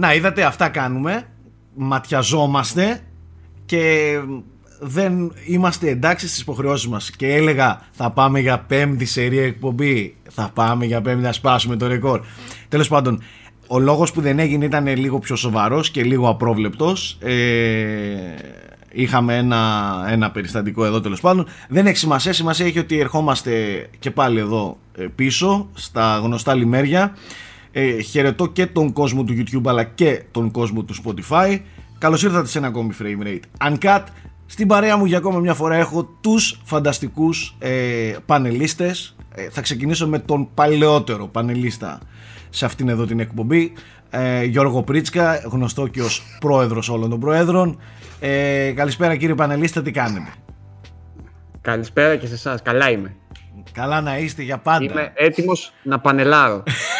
Να είδατε αυτά κάνουμε, ματιαζόμαστε και δεν είμαστε εντάξει στις υποχρεώσεις μας. Και έλεγα θα πάμε για πέμπτη σερία εκπομπή. Θα πάμε για πέμπτη να σπάσουμε το ρεκόρ. Τέλος πάντων ο λόγος που δεν έγινε ήταν λίγο πιο σοβαρός και λίγο απρόβλεπτος. Ε, είχαμε ένα, ένα περιστατικό εδώ τέλος πάντων. Δεν έχει σημασία, σημασία έχει ότι ερχόμαστε και πάλι εδώ ε, πίσω στα γνωστά λιμέρια ε, χαιρετώ και τον κόσμο του YouTube αλλά και τον κόσμο του Spotify Καλώς ήρθατε σε ένα ακόμη frame rate Uncut στην παρέα μου για ακόμα μια φορά έχω τους φανταστικούς ε, πανελίστες. Ε, θα ξεκινήσω με τον παλαιότερο πανελίστα σε αυτήν εδώ την εκπομπή. Ε, Γιώργο Πρίτσκα, γνωστό και ως πρόεδρος όλων των προέδρων. Ε, καλησπέρα κύριε πανελίστα, τι κάνετε; Καλησπέρα και σε εσάς. καλά είμαι. Καλά να είστε για πάντα. Είμαι έτοιμος να πανελάρω.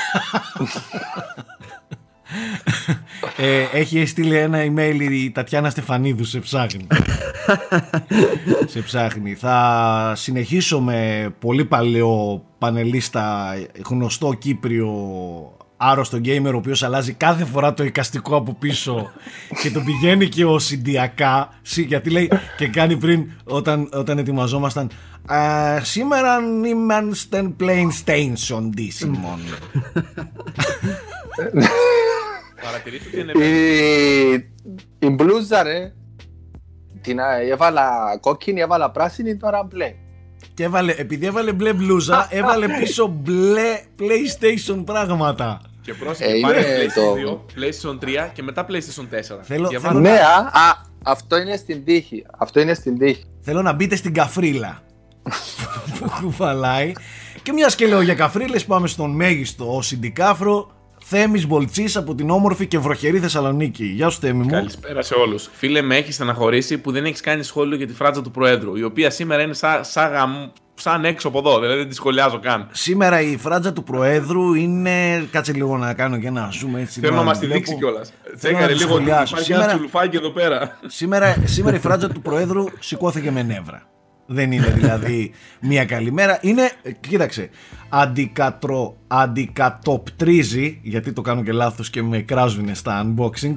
ε, έχει στείλει ένα email η Τατιάνα Στεφανίδου σε ψάχνει. σε ψάχνει. Θα συνεχίσω με πολύ παλαιό πανελίστα γνωστό Κύπριο άρρωστο γκέιμερ ο οποίος αλλάζει κάθε φορά το εικαστικό από πίσω και τον πηγαίνει και ο συντιακά γιατί και κάνει πριν όταν, όταν ετοιμαζόμασταν σήμερα είμαστε plain station Simon Παρατηρείτε ότι είναι η, η μπλούζα ρε την έβαλα κόκκινη, έβαλα πράσινη, τώρα μπλε. Και έβαλε, επειδή έβαλε μπλε μπλούζα, έβαλε πίσω μπλε PlayStation πράγματα. Και πρόσεχε, ε, πάρε PlayStation 2, PlayStation 3 και μετά PlayStation 4. Θέλω, θέλω ναι, α, α, αυτό είναι στην τύχη. Αυτό είναι στην τύχη. Θέλω να μπείτε στην καφρίλα που κουβαλάει. Και μιας και λέω για καφρίλες πάμε στον μέγιστο συντικάφρο Θέμης Μπολτσής από την όμορφη και βροχερή Θεσσαλονίκη. Γεια σου Θέμη μου. Καλησπέρα σε όλους. Φίλε με έχεις στεναχωρήσει που δεν έχεις κάνει σχόλιο για τη φράτζα του Προέδρου, η οποία σήμερα είναι σαν, σαν, σαν έξω από εδώ, δηλαδή δεν τη σχολιάζω καν. Σήμερα η φράτζα του Προέδρου είναι. Κάτσε λίγο να κάνω και ένα zoom έτσι. Θέλω να μας τη δείξει κιόλας. Τσέκαρε λίγο ότι υπάρχει σήμερα... ένα τσουλουφάκι εδώ πέρα. Σήμερα, σήμερα η φράτζα του Προέδρου σηκώθηκε με νεύρα. Δεν είναι δηλαδή μια καλή μέρα. Είναι, κοίταξε, αντικατρο, αντικατοπτρίζει, γιατί το κάνω και λάθος και με κράζουν στα unboxing,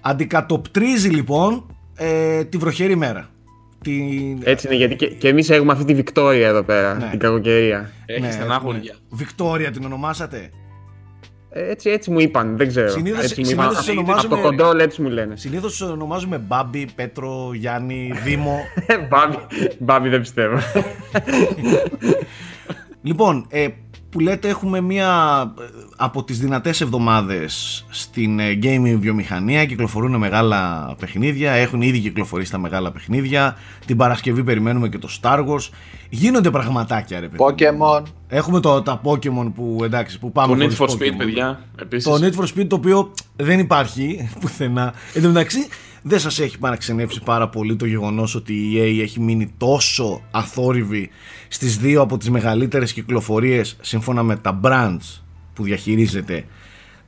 αντικατοπτρίζει λοιπόν ε, τη βροχερή μέρα. Την... Έτσι είναι, γιατί και, και εμείς έχουμε αυτή τη Βικτόρια εδώ πέρα, ναι. την κακοκαιρία. Έχει ναι, στενάχωρια. Βικτόρια την ονομάσατε; Ε, έτσι, έτσι μου είπαν, δεν ξέρω. Συνήθως, έτσι συνήθως είπαν. Από το κοντόλ έτσι μου λένε. Συνήθως τους ονομάζουμε Μπάμπι, Πέτρο, Γιάννη, Δήμο. Μπάμπι, Μπάμπι δεν πιστεύω. λοιπόν, ε, που λέτε έχουμε μία ε, από τις δυνατές εβδομάδες στην ε, gaming βιομηχανία κυκλοφορούν μεγάλα παιχνίδια έχουν ήδη κυκλοφορήσει τα μεγάλα παιχνίδια. Την Παρασκευή περιμένουμε και το Star Wars. Γίνονται πραγματάκια ρε παιδιά Pokemon έχουμε το, τα Pokemon που εντάξει που πάμε το Need for Speed παιδιά επίσης. το Need for Speed το οποίο δεν υπάρχει πουθενά. Εν τω μεταξύ δεν σας έχει παραξενέψει πάρα πολύ το γεγονός ότι η EA έχει μείνει τόσο αθόρυβη στις δύο από τις μεγαλύτερες κυκλοφορίες σύμφωνα με τα brands που διαχειρίζεται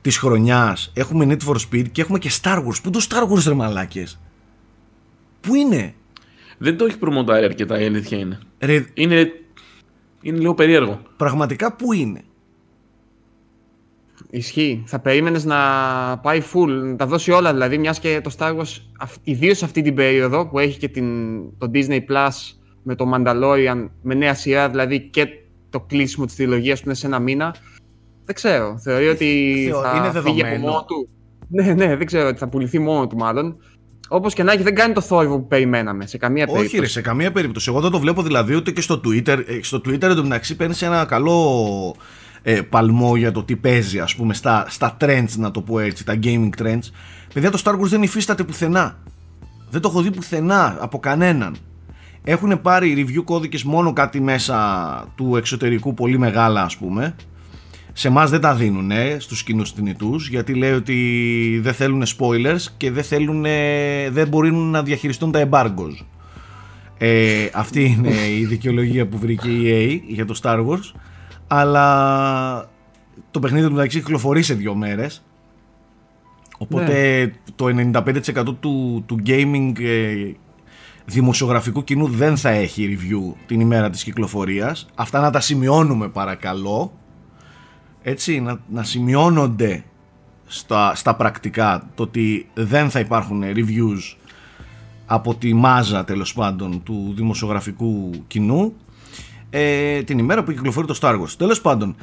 της χρονιάς; Έχουμε Need for Speed και έχουμε και Star Wars. Πού το Star Wars ρε μαλάκες; Πού είναι; Δεν το έχει προμοντάρει αρκετά η αλήθεια είναι. Ρε... είναι είναι λίγο περίεργο. Πραγματικά πού είναι; Ισχύει. Θα περίμενες να πάει full, να τα δώσει όλα δηλαδή, μιας και το Star Wars, ιδίως αυτή την περίοδο που έχει και την, το Disney Plus με το Mandalorian, με νέα σειρά δηλαδή και το κλείσιμο της τριλογίας που είναι σε ένα μήνα. Δεν ξέρω. Θεωρεί ότι θα είναι φύγει από μόνο του. Ναι, ναι, δεν ξέρω ότι θα πουληθεί μόνο του μάλλον. Όπως και να έχει, δεν κάνει το θόρυβο που περιμέναμε σε καμία Όχι, περίπτωση. Όχι, σε καμία περίπτωση. Εγώ δεν το βλέπω δηλαδή ούτε και στο Twitter. Ε, στο Twitter εντωμεταξύ παίρνει ένα καλό ε, παλμό για το τι παίζει ας πούμε στα, στα trends να το πω έτσι, τα gaming trends. Παιδιά το Star Wars δεν υφίσταται πουθενά. Δεν το έχω δει πουθενά από κανέναν. Έχουν πάρει review κώδικες μόνο κάτι μέσα του εξωτερικού πολύ μεγάλα ας πούμε. Σε εμάς δεν τα δίνουν στους κοινούς θνητούς γιατί λέει ότι δεν θέλουν spoilers και δεν, θέλουν, δεν μπορούν να διαχειριστούν τα embargoes. Ε, αυτή είναι η δικαιολογία που βρήκε η EA για το Star Wars αλλά το παιχνίδι του μεταξύ κυκλοφορεί σε δύο μέρες. Οπότε ναι. το 95% του, του gaming ε, δημοσιογραφικού κοινού δεν θα έχει review την ημέρα της κυκλοφορίας. Αυτά να τα σημειώνουμε παρακαλώ. Έτσι να, να σημειώνονται στα, στα πρακτικά το ότι δεν θα υπάρχουν reviews από τη μάζα τέλος πάντων του δημοσιογραφικού κοινού ε, την ημέρα που κυκλοφορεί το Star Wars. Τέλος πάντων,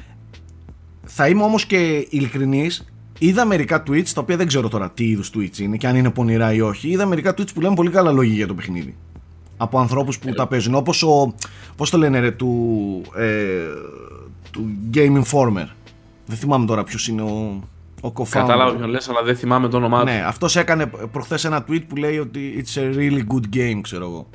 θα είμαι όμως και ειλικρινής Είδα μερικά tweets, τα οποία δεν ξέρω τώρα τι είδους tweets είναι και αν είναι πονηρά ή όχι. Είδα μερικά tweets που λένε πολύ καλά λόγια για το παιχνίδι. Από ανθρώπους που ε, τα παίζουν. Όπως ο. Πώς το λένε, ρε, του. Ε, του Game Informer. Δεν θυμάμαι τώρα ποιος είναι ο. Ο Κατάλαβα ποιον λες, αλλά δεν θυμάμαι το όνομά του. Ναι, αυτός έκανε προχθές ένα tweet που λέει ότι it's a really good game, ξέρω εγώ.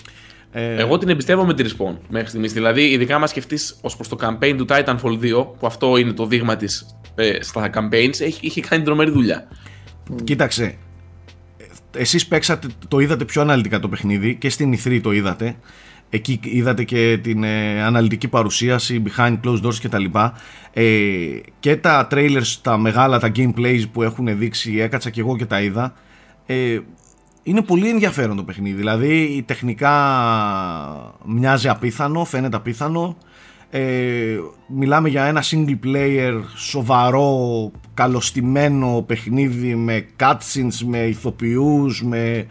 Ε... Εγώ την εμπιστεύομαι τη Respawn μέχρι στιγμής. Δηλαδή, ειδικά μα σκεφτείς ως προς το campaign του Titanfall 2, που αυτό είναι το δείγμα της ε, στα campaigns, έχει, είχε κάνει τρομερή δουλειά. Κοίταξε. Εσείς παίξατε, το είδατε πιο αναλυτικά το παιχνίδι και στην E3 το είδατε. Εκεί είδατε και την ε, αναλυτική παρουσίαση behind closed doors κτλ. Ε, και τα trailers, τα μεγάλα, τα gameplays που έχουν δείξει, έκατσα και εγώ και τα είδα. Ε, είναι πολύ ενδιαφέρον το παιχνίδι. Δηλαδή τεχνικά μοιάζει απίθανο, φαίνεται απίθανο. Ε, μιλάμε για ένα single player σοβαρό, καλοστημένο παιχνίδι με cutscenes, με ηθοποιούς, με,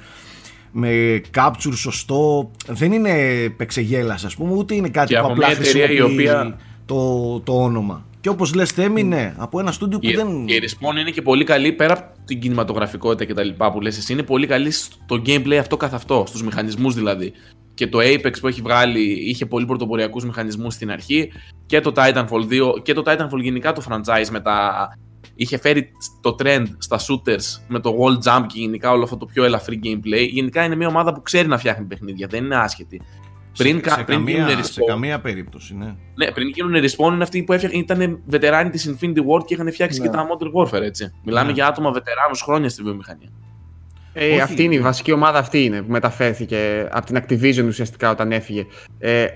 με capture σωστό. Δεν είναι πεξεγέλας ας πούμε, ούτε είναι κάτι που απλά χρησιμοποιεί οποία... το, το όνομα. Και όπως λες, Θέμη, ναι, από ένα στούντιο που η, δεν. Η Respawn είναι και πολύ καλή πέρα από την κινηματογραφικότητα και τα λοιπά που λες εσύ. Είναι πολύ καλή στο gameplay αυτό καθ' αυτό, στους μηχανισμούς δηλαδή. Και το Apex που έχει βγάλει είχε πολύ πρωτοποριακούς μηχανισμούς στην αρχή. Και το Titanfall 2 και το Titanfall γενικά το franchise με τα. Είχε φέρει το trend στα shooters με το wall jump και γενικά όλο αυτό το πιο ελαφρύ gameplay. Γενικά είναι μια ομάδα που ξέρει να φτιάχνει παιχνίδια, δεν είναι άσχετη. Πριν, σε, σε, πριν καμία, respawn, σε καμία περίπτωση, ναι. Ναι, πριν γίνουν respawn είναι αυτοί που έφτιαχαν, ήταν βετεράνοι της Infinity Ward και είχαν φτιάξει ναι. και τα Modern Warfare, έτσι. Μιλάμε ναι. για άτομα βετεράνους χρόνια στη βιομηχανία. Ε, αυτή είναι η βασική ομάδα αυτή είναι που μεταφέρθηκε από την Activision ουσιαστικά όταν έφυγε. Ε,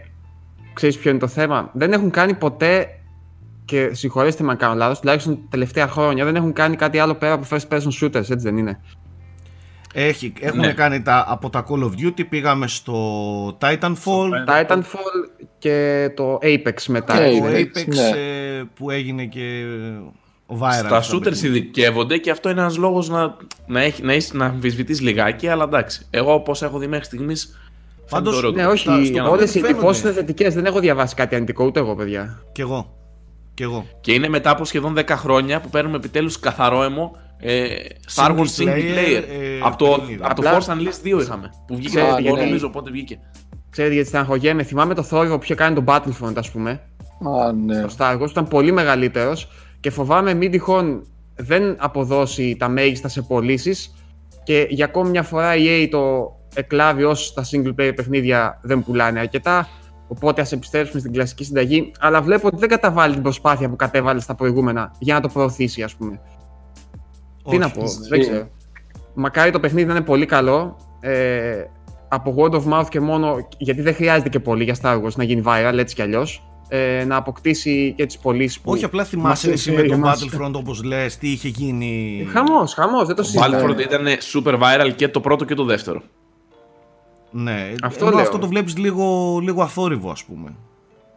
ξέρεις ποιο είναι το θέμα; Δεν έχουν κάνει ποτέ και συγχωρέστε με αν κάνω λάθος, τουλάχιστον τελευταία χρόνια δεν έχουν κάνει κάτι άλλο πέρα από first person shooters, έτσι δεν είναι; Έχει, έχουν ναι. κάνει τα, από τα Call of Duty, πήγαμε στο Titanfall. Titanfall και το Apex μετά. Και το Apex ναι. Ε, που έγινε και viral. Στα shooters ειδικεύονται και αυτό είναι ένας λόγος να, να, έχει, να, έχει, να αμφισβητείς λιγάκι, αλλά εντάξει. Εγώ όπως έχω δει μέχρι στιγμής Πάντως, ναι, όχι. Όλες οι εντυπώσει είναι θετικές. Δεν έχω διαβάσει κάτι αρνητικό ούτε εγώ, παιδιά. Κι εγώ. Κι εγώ. Και είναι μετά από σχεδόν 10 χρόνια που παίρνουμε επιτέλους καθαρό αιμο ε, Star Wars single player. Ε, από το, από το Force Unleashed 2 είχαμε. Που βγήκε από το νομίζω πότε βγήκε. Ξέρετε γιατί στεναχωριέμαι. Θυμάμαι το θόρυβο που είχε κάνει τον Battlefront, ας πούμε. Α, ναι. Το Star Wars ήταν πολύ μεγαλύτερος και φοβάμαι μην τυχόν δεν αποδώσει τα μέγιστα σε πωλήσεις και για ακόμη μια φορά η EA το εκλάβει όσο τα single player παιχνίδια δεν πουλάνε αρκετά. Οπότε ας επιστρέψουμε στην κλασική συνταγή. Αλλά βλέπω ότι δεν καταβάλει την προσπάθεια που κατέβαλες στα προηγούμενα για να το προωθήσει, ας πούμε. Τι να πω, δεν ξέρω. Μακάρι το παιχνίδι να είναι πολύ καλό. Ε, από word of mouth και μόνο, γιατί δεν χρειάζεται και πολύ για Star Wars να γίνει viral έτσι κι αλλιώς. Ε, να αποκτήσει και τις πωλήσεις που. Όχι, απλά θυμάσαι εσύ με το Battlefront όπως λες, τι είχε γίνει. Χαμός, χαμός, δεν το συζητάω. Το Battlefront ήταν super viral και το πρώτο και το δεύτερο. Ναι, αυτό, αυτό το βλέπεις λίγο, λίγο αθόρυβο, ας πούμε.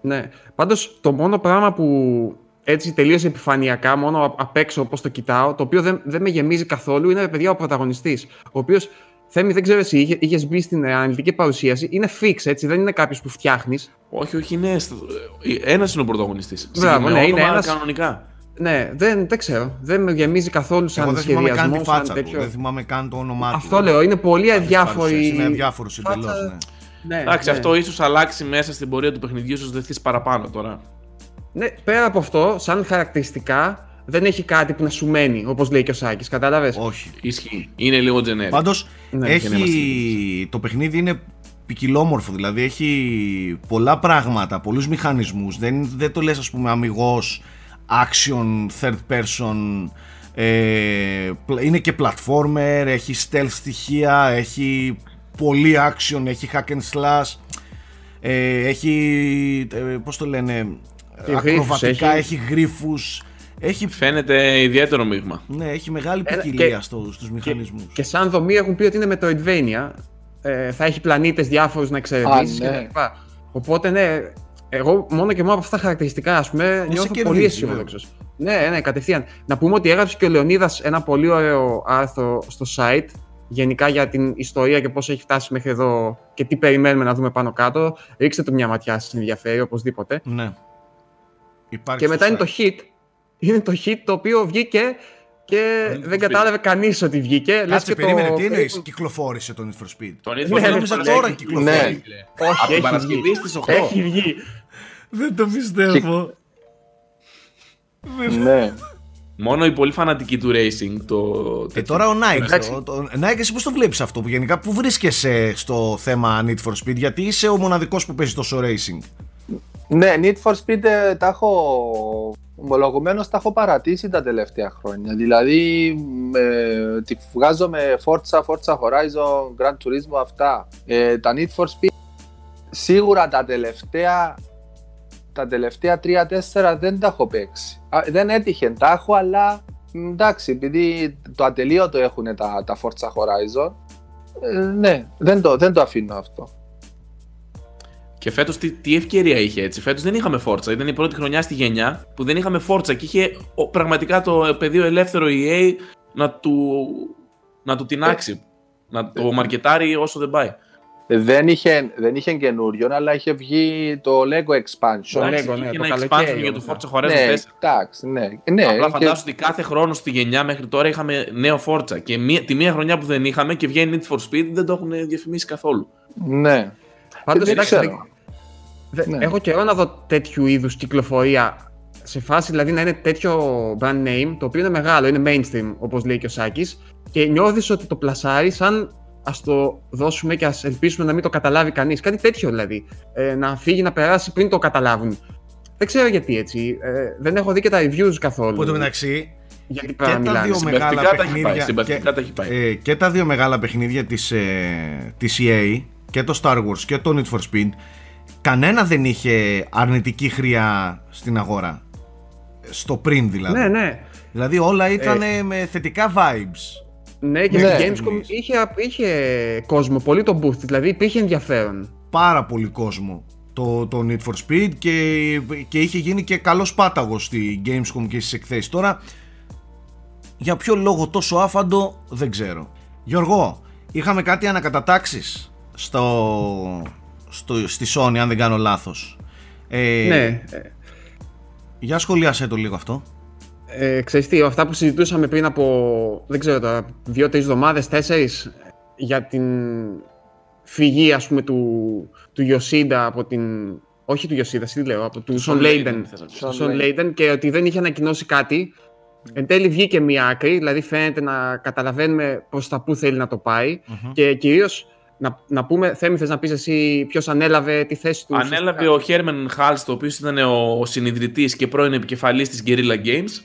Ναι. Πάντως το μόνο πράγμα που έτσι τελείως επιφανειακά, μόνο απ' έξω όπως το κοιτάω, το οποίο δεν, δεν με γεμίζει καθόλου, είναι παιδιά ο πρωταγωνιστής. Ο οποίος Θέμη, δεν ξέρω εσύ, είχε, είχες μπει στην αναλυτική παρουσίαση. Είναι fix, έτσι, δεν είναι κάποιος που φτιάχνεις. Όχι, όχι, είναι. Ένας είναι ο πρωταγωνιστής. Μπράβο, ναι, είναι ένας. Κανονικά. Ναι, δεν, δεν ξέρω. Δεν με γεμίζει καθόλου σαν δεν σχεδιασμό. Δεν θυμάμαι καν τη φάτσα του. Δεν θυμάμαι καν το όνομά του. Αυτό λέω. Είναι πολύ αδιάφορη. Είναι αδιάφορος εντελώς. Ναι. Ναι, Εντάξει, ναι. αυτό ίσως αλλάξει μέσα στην πορεία του παιχνιδιού, ίσως δεθεί παραπάνω τώρα. Ναι, πέρα από αυτό, σαν χαρακτηριστικά, δεν έχει κάτι που να σου μένει, όπως λέει και ο Σάκης. Κατάλαβες; Όχι. Ισχύει. Είναι λίγο generic. Πάντως, ναι, έχει... το παιχνίδι είναι ποικιλόμορφο. Δηλαδή έχει πολλά πράγματα, πολλούς μηχανισμούς. Δεν, δεν το λες, ας πούμε, αμυγός action, third person. Ε, είναι και platformer, έχει stealth στοιχεία, έχει πολύ action, έχει hack and slash. Ε, έχει, ε, πώς το λένε, ακροβατικά, έχει, έχει γρίφους. Έχει... Φαίνεται ιδιαίτερο μείγμα. Ναι, έχει μεγάλη ποικιλία στο, στους μηχανισμούς. Και, και, σαν δομή έχουν πει ότι είναι με το Advania. Ε, θα έχει πλανήτες διάφορους να εξερευνήσεις ναι. Οπότε ναι, εγώ μόνο και μόνο από αυτά τα χαρακτηριστικά, ας πούμε, σε νιώθω κερδίζεις, πολύ αισιόδοξος. Ναι, ναι, κατευθείαν. Να πούμε ότι έγραψε και ο Λεωνίδας ένα πολύ ωραίο άρθρο στο site γενικά για την ιστορία και πώς έχει φτάσει μέχρι εδώ και τι περιμένουμε να δούμε πάνω κάτω. Ρίξτε του μια ματιά, σας ενδιαφέρει οπωσδήποτε. Ναι. Υπάρχει Και μετά στο είναι το hit. Είναι το hit το οποίο βγήκε και Need for δεν Speed. κατάλαβε κανείς ότι βγήκε. Λες Κάτσε, και περίμενε, το... τι εννοείς, κυκλοφόρησε το Need for Speed; Τον Ναι, είδε ναι, νόμιζα ναι, τώρα έχει- κυκλοφορεί. Ναι. Όχι, Από την έχει Παρασκευή βγει. στις 8. Έχει βγει. Δεν το πιστεύω. ναι. Μόνο οι πολύ φανατικοί του racing το. Ε, τέτοιο. τώρα ο Nike, Εντάξει. το, το, Nike, εσύ πώς το βλέπεις αυτό που γενικά, πού βρίσκεσαι στο θέμα Need for Speed, γιατί είσαι ο μοναδικός που παίζει τόσο racing; Ναι, Need for Speed ε, τα έχω ομολογουμένως τα έχω παρατήσει τα τελευταία χρόνια. Δηλαδή, ε, τη βγάζω με Forza, Forza Horizon, Gran Turismo, αυτά. Ε, τα Need for Speed, σίγουρα τα τελευταία τα τελευταία 3-4 δεν τα έχω παίξει. Α, δεν έτυχε, τα έχω, αλλά μ, εντάξει, επειδή το ατελείωτο έχουν τα, τα Forza Horizon, ε, ναι, δεν το, δεν το αφήνω αυτό. Και φέτος τι, τι ευκαιρία είχε έτσι. Φέτος δεν είχαμε Forza. Ήταν η πρώτη χρονιά στη γενιά που δεν είχαμε Forza και είχε ο, πραγματικά το πεδίο ελεύθερο EA να του, να του τεινάξει. να το μαρκετάρει όσο δεν πάει. Δεν είχε, δεν είχε καινούριο, αλλά είχε βγει το Lego Expansion. Το Εντάξει, Lego, ναι, είχε το ένα καλοκαίρι expansion για το όμως, Forza Horizon 4. Ναι, εντάξει, ναι. ναι Απλά και- φαντάσου ότι κάθε χρόνος στη γενιά μέχρι τώρα είχαμε νέο Forza. Και μία, τη μία χρονιά που δεν είχαμε και βγαίνει Need for Speed δεν το έχουν διαφημίσει καθόλου. Ναι. Πάντως, δεν εντάξει, ξέρω. δεν- Ναι. Έχω καιρό να δω τέτοιου είδους κυκλοφορία σε φάση δηλαδή να είναι τέτοιο brand name το οποίο είναι μεγάλο, είναι mainstream όπως λέει και ο Σάκης και νιώθεις ότι το πλασάρεις σαν ας το δώσουμε και ας ελπίσουμε να μην το καταλάβει κανείς. Κάτι τέτοιο δηλαδή. Ε, να φύγει να περάσει πριν το καταλάβουν. Δεν ξέρω γιατί έτσι. Ε, δεν έχω δει και τα reviews καθόλου. Που εν τω μεταξύ, Γιατί και πράγμα τα μιλάνε. δύο Συμπαθητικά μεγάλα τα έχει πάει, παιχνίδια. συμπαθητικά τα έχει πάει. ε, και τα δύο μεγάλα παιχνίδια της, ε, της EA και το Star Wars και το Need for Speed κανένα δεν είχε αρνητική χρειά στην αγορά. Στο πριν δηλαδή. Ναι, ναι. Δηλαδή όλα ήταν με θετικά vibes. Ναι, και Ναι. στην Gamescom είχε, είχε κόσμο, πολύ το booth, δηλαδή υπήρχε ενδιαφέρον. Πάρα πολύ κόσμο το, το Need for Speed και, και είχε γίνει και καλός πάταγος στη Gamescom και στις εκθέσεις. Τώρα για ποιο λόγο τόσο άφαντο δεν ξέρω. Γιώργο, είχαμε κάτι ανακατατάξεις; Στο, στο, στη Sony αν δεν κάνω λάθος. Ε, Ναι. Για σχολιάσέ το λίγο αυτό. Ε, ξέρεις τι, αυτά που συζητούσαμε πριν από, δεν ξέρω τώρα, δύο-τρεις εβδομάδες, τέσσερις, για την φυγή, ας πούμε, του, του Yoshida από την... Όχι του Yoshida, τι λέω, από του Son Layden. θες να πεις. Του Son Son Layden και ότι δεν είχε ανακοινώσει κάτι. Εν τέλει βγήκε μία άκρη, δηλαδή φαίνεται να καταλαβαίνουμε προς τα πού θέλει να το πάει. Και κυρίως να, να πούμε, Θέμη, θες να πεις εσύ ποιος ανέλαβε τη θέση τους; Ανέλαβε ο Χέρμεν Χουλστ, ο οποίος ήταν ο συνιδρυτής και πρώην επικεφαλής της Guerrilla Games.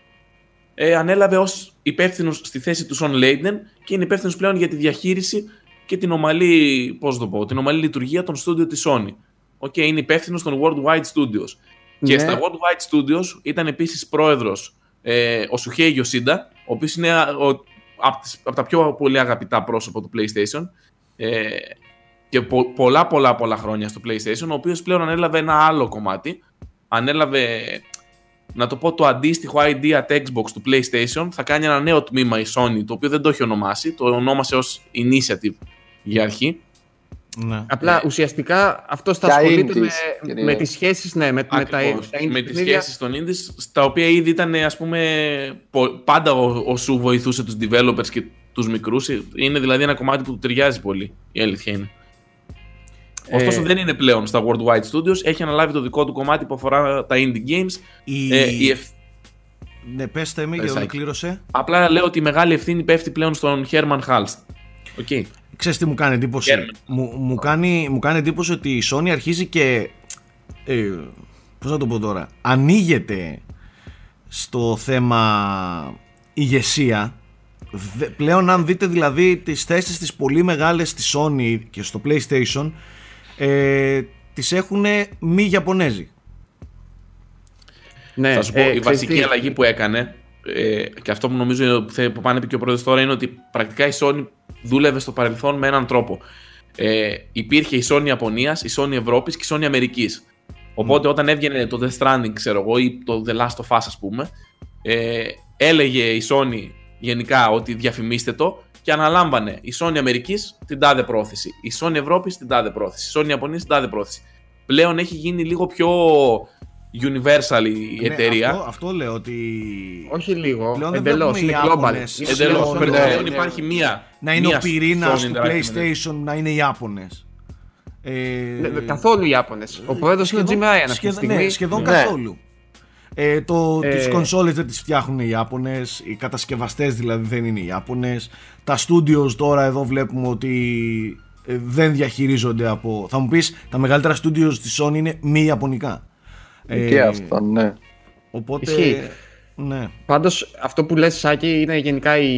Ε, ανέλαβε ως υπεύθυνος στη θέση του Σον Λέιντεν και είναι υπεύθυνος πλέον για τη διαχείριση και την ομαλή, πώς το πω, την ομαλή λειτουργία των στούντιο της Sony. Οκ, είναι υπεύθυνος των Worldwide Studios. Και Ναι. στα Worldwide Studios ήταν επίσης πρόεδρος ε, ο Σουχέι Γιωσίντα, ο οποίος είναι από τα πιο πολύ αγαπητά πρόσωπα του PlayStation. Ε, και πο- πολλά πολλά πολλά χρόνια στο PlayStation, ο οποίος πλέον ανέλαβε ένα άλλο κομμάτι. Ανέλαβε, να το πω, το αντίστοιχο ID at Xbox του PlayStation. Θα κάνει ένα νέο τμήμα η Sony, το οποίο δεν το έχει ονομάσει. Το ονόμασε ως Initiative για αρχή. Ναι. Απλά ουσιαστικά αυτό θα Τα ασχολείται indies, με, κυρίως. με τις σχέσεις, ναι, με, με τα, Ακριβώς. τα indie με τις παιχνίδια. σχέσεις των indies, στα οποία ήδη ήταν, ας πούμε, πο- πάντα ο, ο Σου βοηθούσε τους developers και τους μικρούς. Είναι δηλαδή ένα κομμάτι που του ταιριάζει πολύ, η αλήθεια είναι. Ε, Ωστόσο δεν είναι πλέον στα Worldwide Studios, έχει αναλάβει το δικό του κομμάτι που αφορά τα indie games. Η... Ε, η ευθ- Ναι, πες Θέμη, Πες, για Άκη. ολοκλήρωσε. Απλά λέω ότι η μεγάλη ευθύνη πέφτει πλέον στον Herman Halst. Οκ. Ξέρεις τι μου κάνει εντύπωση; Γέρμεν. Μου, μου, κάνει, μου κάνει εντύπωση ότι η Sony αρχίζει και. Ε, πώς να το πω τώρα. Ανοίγεται στο θέμα ηγεσία. Δε- πλέον αν δείτε δηλαδή τις θέσεις τις πολύ μεγάλες στη Sony και στο PlayStation ε, τις έχουν μη Ιαπωνέζοι. Ναι, Θα σου πω, ε, η ξέρεις βασική τι, αλλαγή που έκανε ε, και αυτό που νομίζω που θε- που πάνε πει και ο πρόεδρος τώρα είναι ότι πρακτικά η Sony δούλευε στο παρελθόν με έναν τρόπο. Ε, υπήρχε η Sony Ιαπωνίας, η Sony Ευρώπης και η Sony Αμερικής. Οπότε όταν έβγαινε το Death Stranding, ξέρω εγώ, ή το The Last of Us, ας πούμε, ε, έλεγε η Sony γενικά ότι διαφημίστε το και αναλάμβανε η Sony Αμερικής την τάδε πρόθεση, η Sony Ευρώπης την τάδε πρόθεση, η Sony Ιαπωνίας την τάδε πρόθεση. Πλέον έχει γίνει λίγο πιο universal η Ναι, εταιρεία. αυτό, αυτό λέω ότι. Όχι λίγο, Πλέον δεν εντελώς, βλέπουμε είναι οι global. Ιάπωνες. Είναι Εντελώς. Ναι, Πλέον ναι. υπάρχει μία. Να είναι μία ο πυρήνας Sony του Interactive PlayStation να είναι οι Ιάπωνες. Ε, Ναι, ναι, Καθόλου οι Ιάπωνες. Ο πρόεδρος είναι ο Jim σχεδόν- Ryan αυτή τη σχεδόν- στιγμή. Ναι, σχεδόν Ναι. καθόλου. Ε, το, Ε, Τις κονσόλες δεν τις φτιάχνουν οι Ιάπωνες, οι κατασκευαστές δηλαδή δεν είναι οι Ιάπωνες. Τα studios τώρα εδώ βλέπουμε ότι ε, δεν διαχειρίζονται από... Θα μου πεις, τα μεγαλύτερα studios της Sony είναι μη Ιαπωνικά. Ε, Και αυτό, ναι. Οπότε, Ισχύει. ναι. Πάντως αυτό που λες Σάκη είναι γενικά η,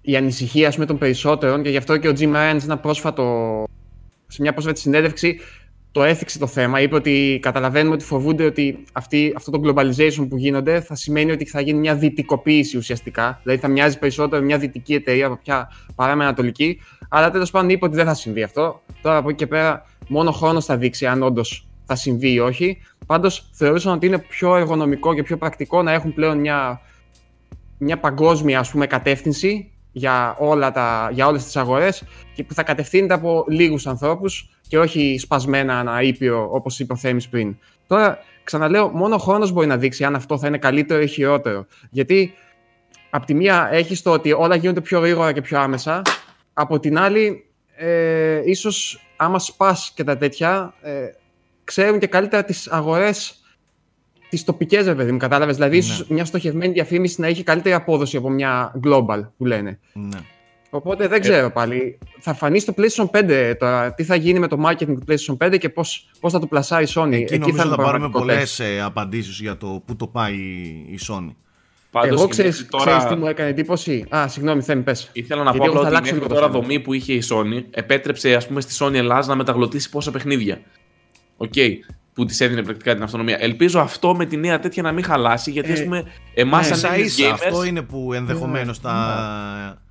η ανησυχία ας πούμε, των περισσότερων και γι' αυτό και ο Jim Ryan σε, ένα πρόσφατο, σε μια πρόσφατη συνέντευξη το έθιξε το θέμα. Είπε ότι καταλαβαίνουμε ότι φοβούνται ότι αυτή, αυτό το globalization που γίνονται θα σημαίνει ότι θα γίνει μια δυτικοποίηση ουσιαστικά. Δηλαδή θα μοιάζει περισσότερο μια δυτική εταιρεία από πια παρά με ανατολική. Αλλά τέλος πάντων είπε ότι δεν θα συμβεί αυτό. Τώρα από εκεί και πέρα μόνο χρόνος θα δείξει αν όντως θα συμβεί ή όχι. Πάντως θεωρούσαν ότι είναι πιο εργονομικό και πιο πρακτικό να έχουν πλέον μια, μια παγκόσμια ας πούμε, κατεύθυνση για, όλα τα, για όλες τις αγορές και που θα κατευθύνεται από λίγους ανθρώπους και όχι σπασμένα ένα ήπιο όπως είπε ο Θέμης πριν. Τώρα, ξαναλέω, μόνο ο χρόνος μπορεί να δείξει αν αυτό θα είναι καλύτερο ή χειρότερο. Γιατί από τη μία έχεις το ότι όλα γίνονται πιο γρήγορα και πιο άμεσα, από την άλλη, ε, ίσως άμα σπάς και τα τέτοια, ε, ξέρουν και καλύτερα τις αγορές τις τοπικές, ρε παιδί μου, κατάλαβες. Δηλαδή, Ναι. ίσως μια στοχευμένη διαφήμιση να έχει καλύτερη απόδοση από μια global που λένε. ναι. Οπότε δεν ξέρω πάλι. Θα φανεί στο PlayStation 5 τώρα τι θα γίνει με το marketing του PlayStation 5 και πώς πώς θα το πλασάρει η Sony. Εκεί, νομίζω είναι θα το πάρουμε πραγματικό τεστ. πολλές ε, απαντήσεις για το πού το πάει η Sony. Πάντως Εγώ και ξέρεις, μέχρι τώρα- ξέρεις τι μου έκανε εντύπωση; Α, συγγνώμη, Θέμη, πες. Ήθελα να Γιατί πω εγώ απλά θα ότι αλλάξω μέχρι λίγο το τώρα θέμα. δομή που είχε η Sony επέτρεψε ας πούμε στη Sony Ελλάς να μεταγλωττίσει πόσα παιχνίδια. Οκ. Που της έδινε πρακτικά την αυτονομία. Ελπίζω αυτό με τη νέα τέτοια να μην χαλάσει γιατί Ε, ας πούμε εμάς ναι, σαν Ίσα ίσα, gamers αυτό είναι που ενδεχομένως Ναι. θα...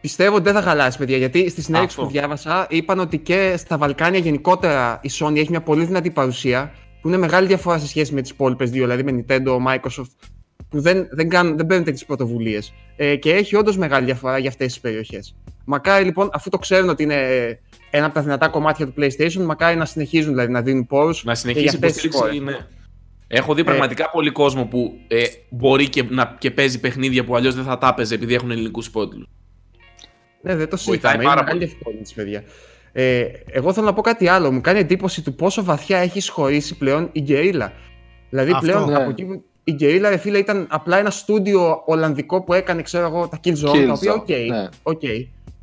Πιστεύω ότι δεν θα χαλάσει, παιδιά, γιατί στη συνέντευξη Αυτό. που διάβασα είπαν ότι και στα Βαλκάνια γενικότερα η Sony έχει μια πολύ δυνατή παρουσία που είναι μεγάλη διαφορά σε σχέση με τις υπόλοιπες δύο, δηλαδή με Nintendo, Microsoft, που δεν, δεν, κάνουν, δεν παίρνουν τέτοιες πρωτοβουλίες. Ε, και έχει όντως μεγάλη διαφορά για αυτές τις περιοχές. Μακάρι λοιπόν, αφού το ξέρουν ότι είναι ένα από τα δυνατά κομμάτια του PlayStation, μακάρι να συνεχίζουν δηλαδή να δίνουν πόρους. να συνεχίσει η υποστήριξη. Ναι. Έχω δει πραγματικά πολύ κόσμο που ε, μπορεί και, να, και παίζει παιχνίδια που αλλιώς δεν θα τα έπαιζε επειδή έχουν ελληνικούς υπότιτλους. Ναι, δεν το Βοηθάει συζητάμε. Είναι πάρα μεγάλη πολύ. διευκόλυνση, παιδιά. Ε, εγώ θέλω να πω κάτι άλλο. Μου κάνει εντύπωση του πόσο βαθιά έχει εισχωρήσει πλέον η Guerrilla. Δηλαδή Αυτό. πλέον Ναι. από εκεί που η Guerrilla, ρε φίλε, ήταν απλά ένα στούντιο Ολλανδικό που έκανε, ξέρω εγώ, τα Killzone, τα οποία, Killzone, οκ, ναι. οκ.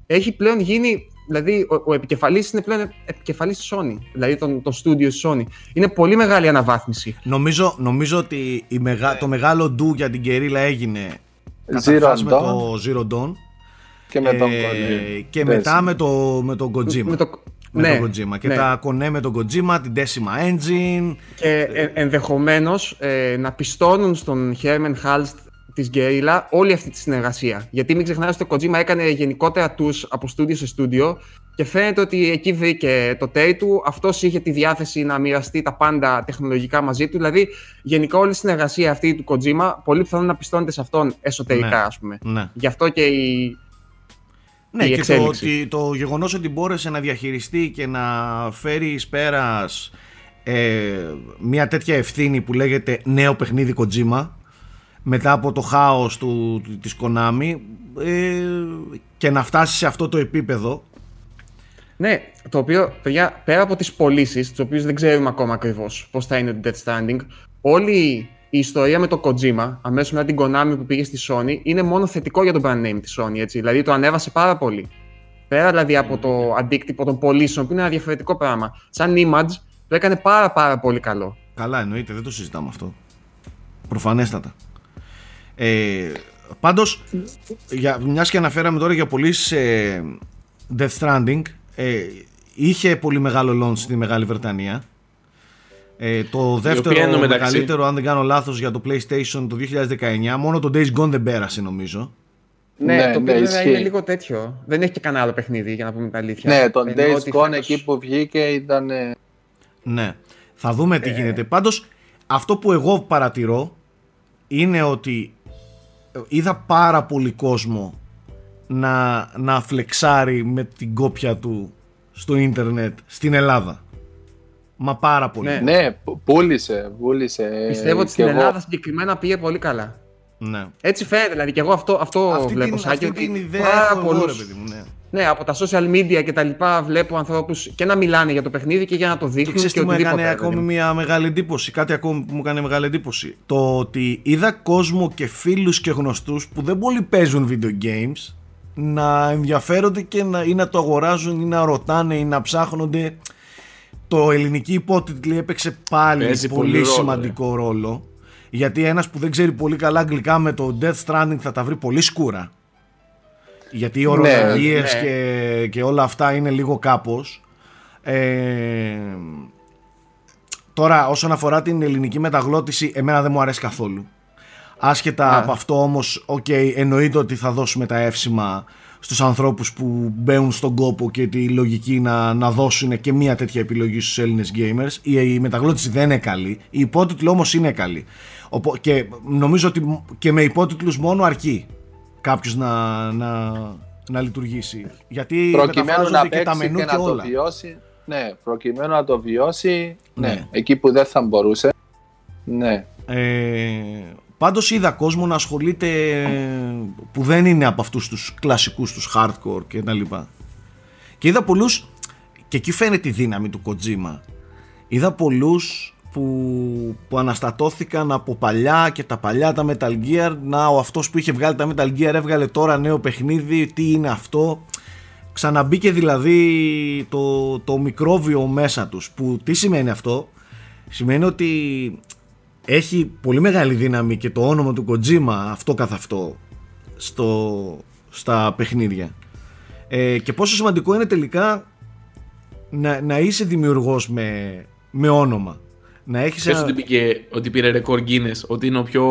Έχει πλέον γίνει, δηλαδή, ο, ο επικεφαλής είναι πλέον επικεφαλής της Sony, δηλαδή τον, το στούντιο της Sony. Είναι πολύ μεγάλη αναβάθμιση. Νομίζω, νομίζω ότι η μεγα... το μεγάλο ντου για την Κερίλα έγινε Zero καταρχάς με Dawn το Zero Dawn και με τον ε, Kojima. και μετά με, το, με τον Kojima. Με το, Με ναι, τον Kojima. Και ναι. τα κονέ με τον Kojima, την Decima Engine. Και ε, ενδεχομένως ε, να πιστώνουν στον Herman Halst της Guerrilla όλη αυτή τη συνεργασία. Γιατί μην ξεχνάμε ότι ο Kojima έκανε γενικότερα τους από στούντιο σε στούντιο και φαίνεται ότι εκεί βρήκε το τέι του, αυτός είχε τη διάθεση να μοιραστεί τα πάντα τεχνολογικά μαζί του. Δηλαδή, γενικά όλη η συνεργασία αυτή του Kojima πολύ πιθανόν να πιστώνεται σε αυτόν εσωτερικά, Ναι. ας πούμε. Ναι. Γι' αυτό και η, Ναι, η και το, εξέλιξη. ότι, το γεγονός ότι μπόρεσε να διαχειριστεί και να φέρει εις πέρας ε, μια τέτοια ευθύνη που λέγεται νέο παιχνίδι Kojima μετά από το χάος του, του- της Konami ε, και να φτάσει σε αυτό το επίπεδο Ναι, το οποίο, παιδιά, πέρα από τις πωλήσεις, τις οποίες δεν ξέρουμε ακόμα ακριβώς πώς θα είναι το Death Stranding, όλη η ιστορία με το Kojima, αμέσως μετά την Konami που πήγε στη Sony, είναι μόνο θετικό για το brand name της Sony, έτσι. Δηλαδή το ανέβασε πάρα πολύ. Πέρα δηλαδή από το αντίκτυπο των πωλήσεων, που είναι ένα διαφορετικό πράγμα. Σαν image, το έκανε πάρα πάρα πολύ καλό. Καλά εννοείται, δεν το συζητάμε αυτό. Προφανέστατα. Ε, πάντως, για, μιας και αναφέραμε τώρα για πωλήσεις ε, Death Stranding, ε, είχε πολύ μεγάλο launch στη Μεγάλη Βρετανία. Ε, το δεύτερο οποία εντωμεταξύ- μεγαλύτερο, αν δεν κάνω λάθος, για το PlayStation το 2019. Μόνο το Days Gone δεν πέρασε νομίζω. Ναι, Ναι, το οποίο ναι, βέβαια ισχύει. είναι λίγο τέτοιο. Δεν έχει και κανένα άλλο παιχνίδι, για να πούμε την αλήθεια. Ναι, τον Ενώ Days ότι Gone φέτος- εκεί που βγήκε ήταν. ε, Ναι. Θα δούμε τι γίνεται. Πάντως αυτό που εγώ παρατηρώ είναι ότι είδα πάρα πολύ κόσμο να, να φλεξάρει με την κόπια του στο ίντερνετ στην Ελλάδα. Μα πάρα πολύ. Ναι. Ναι, π- πούλησε, πούλησε. Πιστεύω ότι Και στην εγώ- Ελλάδα συγκεκριμένα πήγε πολύ καλά. Ναι. Έτσι φαίνεται, δηλαδή και εγώ αυτό, αυτό Αυτή, βλέπω. την, Σάκη, αυτή ότι την ιδέα πάρα έχω εγώ, ρε πολλούς- παιδί μου. Ναι. Ναι, από τα social media και τα λοιπά βλέπω ανθρώπους και να μιλάνε για το παιχνίδι και για να το Και δείχνουν ξέρεις και, τι μου οτιδήποτε. έκανε ρε παιδί ακόμη μου. μια μεγάλη εντύπωση. Κάτι ακόμη που μου έκανε μεγάλη εντύπωση. Το ότι είδα κόσμο και φίλους και γνωστούς που δεν πολύ παίζουν video games να ενδιαφέρονται και να, ή να το αγοράζουν ή να ρωτάνε ή να ψάχνονται. Το ελληνική υπότιτλη έπαιξε πάλι Παίζει πολύ, πολύ ρόλο, σημαντικό ρόλο. Γιατί ένας που δεν ξέρει πολύ καλά αγγλικά με το Death Stranding θα τα βρει πολύ σκούρα. Γιατί οι ορολογίες ναι. και, και όλα αυτά είναι λίγο κάπως. Ε, τώρα όσον αφορά την ελληνική μεταγλώττιση εμένα δεν μου αρέσει καθόλου. Άσχετα Α. από αυτό όμως, οκ, εννοείται ότι θα δώσουμε τα εύσημα στους ανθρώπους που μπαίνουν στον κόπο και τη λογική να, να δώσουν και μια τέτοια επιλογή στους Έλληνες gamers. Η, η μεταγλώττιση δεν είναι καλή, οι υπότιτλοι όμως είναι καλή. Οπό- και νομίζω ότι και με υπότιτλους μόνο αρκεί κάποιος να, να, να λειτουργήσει. Γιατί προκειμένου να μεταφράζονται και τα παίξει μενού και, και, να το όλα. βιώσει. Ναι, προκειμένου να το βιώσει. Ναι. Ναι. εκεί που δεν θα μπορούσε. Ναι. Ε, πάντως είδα κόσμο να ασχολείται που δεν είναι από αυτούς τους κλασικούς τους hardcore και τα λοιπά. Και είδα πολλούς, και εκεί φαίνεται η δύναμη του Kojima, είδα πολλούς που, που αναστατώθηκαν από παλιά και τα παλιά τα Metal Gear. Να ο αυτός που είχε βγάλει τα Metal Gear έβγαλε τώρα νέο παιχνίδι, τι είναι αυτό; Ξαναμπήκε δηλαδή το, το μικρόβιο μέσα τους. Που τι σημαίνει αυτό; Σημαίνει ότι έχει πολύ μεγάλη δύναμη και το όνομα του Kojima αυτό καθ' αυτό στο, στα παιχνίδια. Ε, και πόσο σημαντικό είναι τελικά να, να είσαι δημιουργός με, με όνομα να έχεις Πες ένα... ότι, πήγε, ότι πήρε ρεκόρ Guinness, ότι είναι ο πιο